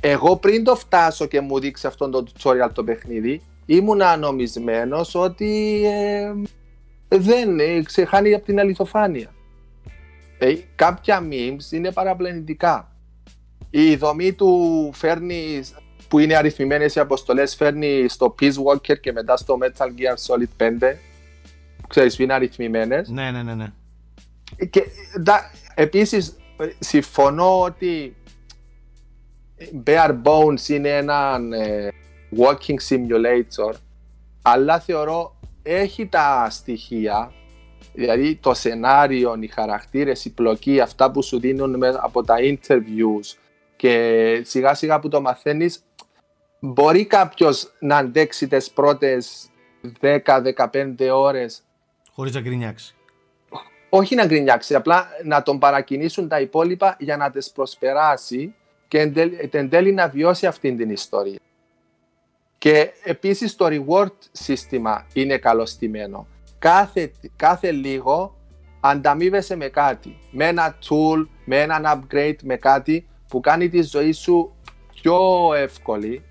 Εγώ πριν το φτάσω και μου δείξει αυτόν το tutorial το παιχνίδι, ήμουν ανομισμένος ότι ε, δεν ε, ξεχάνει από την αληθοφάνεια. Ε, κάποια memes είναι παραπλανητικά. Η δομή του φέρνεις, που είναι αριθμημένες οι αποστολές, φέρνει στο Peace Walker και μετά στο Metal Gear Solid 5. Ξέρεις, είναι αριθμημένες. Ναι, ναι, ναι. ναι. Και επίσης συμφωνώ ότι Bare Bones είναι ένα ε, walking simulator αλλά θεωρώ έχει τα στοιχεία Δηλαδή το σενάριο, οι χαρακτήρες, η πλοκή, αυτά που σου δίνουν από τα interviews και σιγά σιγά που το μαθαίνεις μπορεί κάποιος να αντέξει τις πρώτες 10-15 ώρες; Χωρίς να γκρινιάξει. Όχι να γκρινιάξει, απλά να τον παρακινήσουν τα υπόλοιπα για να τις προσπεράσει και εν τέλει να βιώσει αυτή την ιστορία. Και επίσης το reward σύστημα είναι καλωστημένο κάθε, κάθε λίγο ανταμείβεσαι με κάτι, με ένα tool, με έναν upgrade, με κάτι που κάνει τη ζωή σου πιο εύκολη ή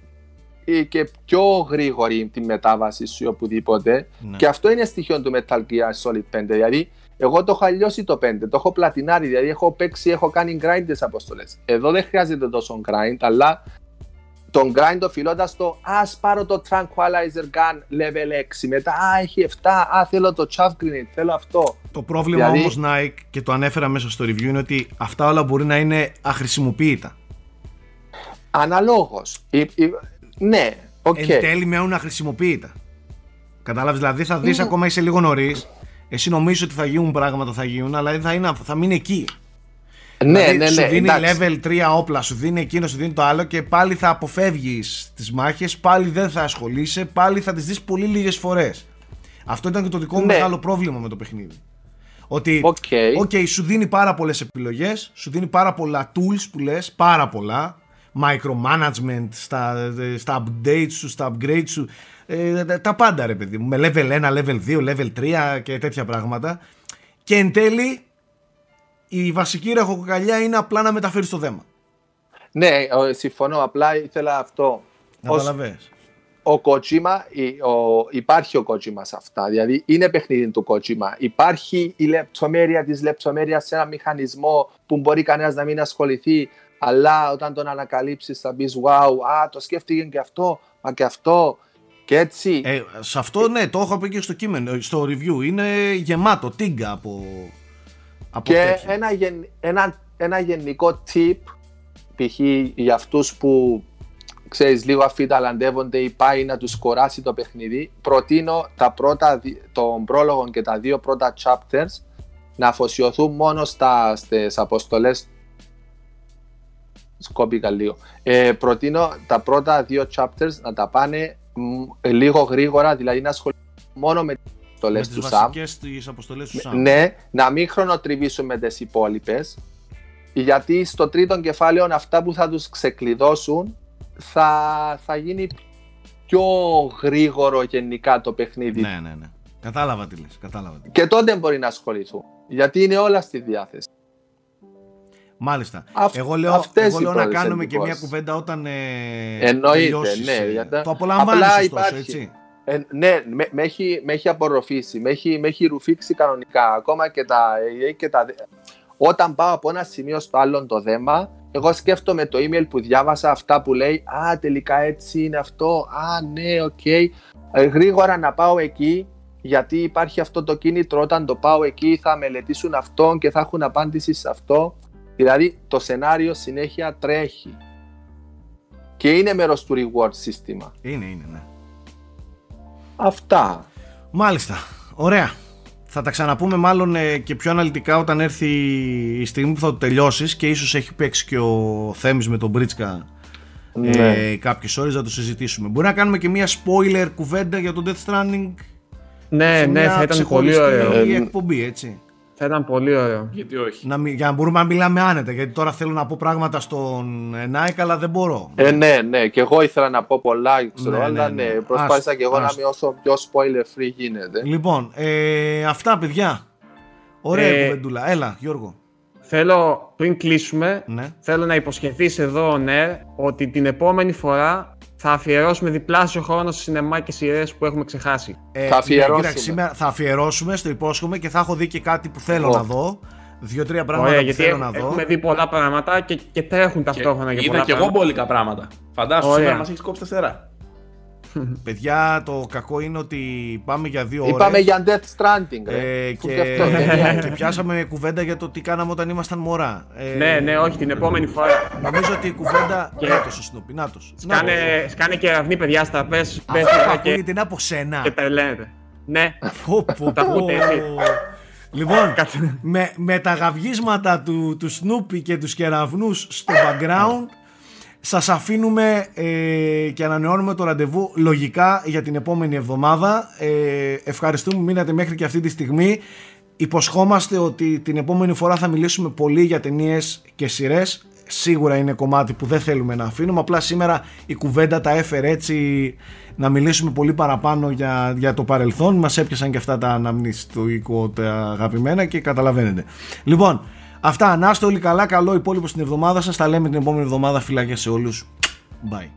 και πιο γρήγορη τη μετάβαση σου ή οπουδήποτε. Ναι. Και αυτό είναι στοιχείο του Metal Gear Solid 5. Δηλαδή, εγώ το έχω αλλιώσει το 5, το έχω πλατινάρει, δηλαδή έχω παίξει, έχω κάνει grind τις αποστολές. Εδώ δεν χρειάζεται τόσο grind, αλλά τον grind οφειλώντας το Α πάρω το Tranquilizer Gun level 6. Μετά Α έχει 7. Α θέλω το Chaff Grenade. Θέλω αυτό. Το πρόβλημα Δηλαδή- όμως Nike και το ανέφερα μέσα στο review είναι ότι αυτά όλα μπορεί να είναι αχρησιμοποιητά. Αναλόγως. Ναι, οκ. Εν τέλει μένουν αχρησιμοποιητά. Κατάλαβες, δηλαδή θα Ναι. δεις ακόμα είσαι λίγο νωρίς. Εσύ νομίζεις ότι θα γίνουν πράγματα, θα γίνουν, αλλά θα, είναι, θα μείνει εκεί. Ναι, δηλαδή, ναι, σου ναι. δίνει εντάξει. level 3 όπλα, σου δίνει εκείνο, σου δίνει το άλλο και πάλι θα αποφεύγεις τις μάχες, πάλι δεν θα ασχολείσαι, πάλι θα τις δεις πολύ λίγες φορές. Αυτό ήταν και το δικό μου Ναι. μεγάλο πρόβλημα με το παιχνίδι. Ότι, Οκ. οκ, σου δίνει πάρα πολλές επιλογές, σου δίνει πάρα πολλά tools που λες, πάρα πολλά, micromanagement στα, στα updates σου, στα upgrades σου, ε, τα- τα πάντα ρε παιδί μου, με level 1, level 2, level 3 και τέτοια πράγματα. Και εν τέλει η βασική ραχοκοκαλιά είναι απλά να μεταφέρεις το δέμα. Ναι, ο- συμφωνώ. Απλά ήθελα αυτό. Ως Καταλαβες. ο Kojima, η- ο- υπάρχει ο Kojima σε αυτά. Δηλαδή είναι παιχνίδι του Kojima. Υπάρχει η λεπτομέρεια της λεπτομέρειας σε ένα μηχανισμό που μπορεί κανένας να μην ασχοληθεί. Αλλά όταν τον ανακαλύψεις θα πει Wow, α, το σκέφτηκε και αυτό, μα και αυτό. Και έτσι. Ε, σε αυτό ναι, το έχω πει και στο κείμενο, στο review. Είναι γεμάτο, τίγκα από, από Και τέτοια. ένα, γεν- ένα, ένα γενικό tip, π.χ. για αυτούς που ξέρεις λίγο αφιταλαντεύονται ή πάει να τους κοράσει το παιχνίδι, προτείνω τα πρώτα, δι- τον πρόλογο και τα δύο πρώτα chapters να αφοσιωθούν μόνο στα, στις αποστολές σκόπηκα λίγο. Ε, προτείνω τα πρώτα δύο chapters να τα πάνε μ, λίγο γρήγορα, δηλαδή να ασχοληθούν μόνο με τις με αποστολές τις του Sam. βασικές τις αποστολές του Sam. Ναι, να μην χρονοτριβήσουμε τις υπόλοιπες. Γιατί στο τρίτο κεφάλαιο αυτά που θα τους ξεκλειδώσουν θα, θα γίνει πιο γρήγορο γενικά το παιχνίδι. ναι, ναι, ναι. Κατάλαβα τι λες, κατάλαβα τι λες. Και τότε μπορεί να ασχοληθούν. Γιατί είναι όλα στη διάθεση. Μάλιστα. Αυ- εγώ λέω, αυτές εγώ οι λέω να πρώτες κάνουμε και μια εντυπώσεις. κουβέντα όταν ε, Εννοείται, τελειώσεις, ναι, ε, γιατί- Το απολαμβάνεις απλά ωστόσο, υπάρχει. έτσι. Ε, ναι, με, με, έχει, με έχει απορροφήσει, με έχει, με έχει ρουφήξει κανονικά. Ακόμα και τα, ε, και τα. Όταν πάω από ένα σημείο στο άλλο το δέμα, εγώ σκέφτομαι το email που διάβασα αυτά που λέει Α, τελικά έτσι είναι αυτό. Α, ναι, οκ. Ε, γρήγορα να πάω εκεί, γιατί υπάρχει αυτό το κίνητρο. Όταν το πάω εκεί, θα μελετήσουν αυτό και θα έχουν απάντηση σε αυτό. Δηλαδή, το σενάριο συνέχεια τρέχει. Και είναι μέρος του reward σύστημα. Είναι, είναι, ναι. Αυτά. Μάλιστα. Ωραία. Θα τα ξαναπούμε μάλλον ε, και πιο αναλυτικά όταν έρθει η στιγμή που θα το τελειώσεις και ίσως έχει παίξει και ο Θέμης με τον Μπρίτσκα Ναι. ε, κάποιες ώρες να το συζητήσουμε. Μπορεί να κάνουμε και μια spoiler κουβέντα για το Death Stranding Ναι, σε ναι, μια θα ήταν πολύ ξεχωριστή ωραίο. Ε, εκπομπή, έτσι. Θα ήταν πολύ ωραίο. Γιατί όχι; Να, μι- για να μπορούμε να μιλάμε άνετα, γιατί τώρα θέλω να πω πράγματα στον ε, Nike, αλλά δεν μπορώ. Ε, ναι, ναι, και εγώ ήθελα να πω πολλά, ξέρω, Ναι, αλλά ναι, ναι, ναι. προσπάθησα Άστο, και εγώ να άστο. είμαι όσο πιο spoiler free γίνεται. Λοιπόν, ε, αυτά παιδιά. Ωραία Ε, κουβεντούλα. Έλα, Γιώργο. Θέλω, πριν κλείσουμε, Ναι. θέλω να υποσχεθείς εδώ, ναι, ότι την επόμενη φορά θα αφιερώσουμε διπλάσιο χρόνο σε σινεμά και σειρές που έχουμε ξεχάσει. Ε, Θα αφιερώσουμε. ναι, κοίταξε, σήμερα θα αφιερώσουμε, στο υπόσχομαι και θα έχω δει και κάτι που θέλω Εγώ. να δω. Δύο-τρία πράγματα Ωραία, που γιατί θέλω να έχουμε, δω. έχουμε δει πολλά πράγματα και, και τρέχουν ταυτόχρονα για Είδα πολλά και εγώ πράγματα. μπόλικα πράγματα. Φαντάσου, Ωραία. σήμερα μας έχεις κόψει τα στερά. Παιδιά, το κακό είναι ότι πάμε για δύο ώρες. Είπαμε για Death Stranding, ρε. ε, Που και, και αυτό ταινία είναι. και πιάσαμε κουβέντα για το τι κάναμε όταν ήμασταν μωρά. Ε, Ναι, ναι, όχι, την επόμενη φορά. Νομίζω ότι η κουβέντα. Και- Νάτος ο Σνούπι, νάτος. Σκάνε, σκάνε και αυνή παιδιά στα πες, πες Αυτό που τώρα και, ακούγεται είναι από σένα. και τα λένε. Ναι, Πω, πω, Τα πω. ακούτε έτσι. Λοιπόν, Κάτσε. με, με τα γαυγίσματα του, του Σνούπι και τους κεραυνούς στο background σας αφήνουμε ε, και ανανεώνουμε το ραντεβού λογικά για την επόμενη εβδομάδα. Ε, ευχαριστούμε που μείνατε μέχρι και αυτή τη στιγμή. Υποσχόμαστε ότι την επόμενη φορά θα μιλήσουμε πολύ για ταινίες και σειρές. σίγουρα είναι κομμάτι που δεν θέλουμε να αφήνουμε. Απλά σήμερα η κουβέντα τα έφερε έτσι να μιλήσουμε πολύ παραπάνω για, για το παρελθόν. Μας έπιασαν και αυτά τα αναμνηστοϊκό τα αγαπημένα και καταλαβαίνετε. Λοιπόν, αυτά. Να είστε όλοι καλά. Καλό υπόλοιπο στην εβδομάδα σας. Τα λέμε την επόμενη εβδομάδα. Φιλάκια σε όλους. Bye.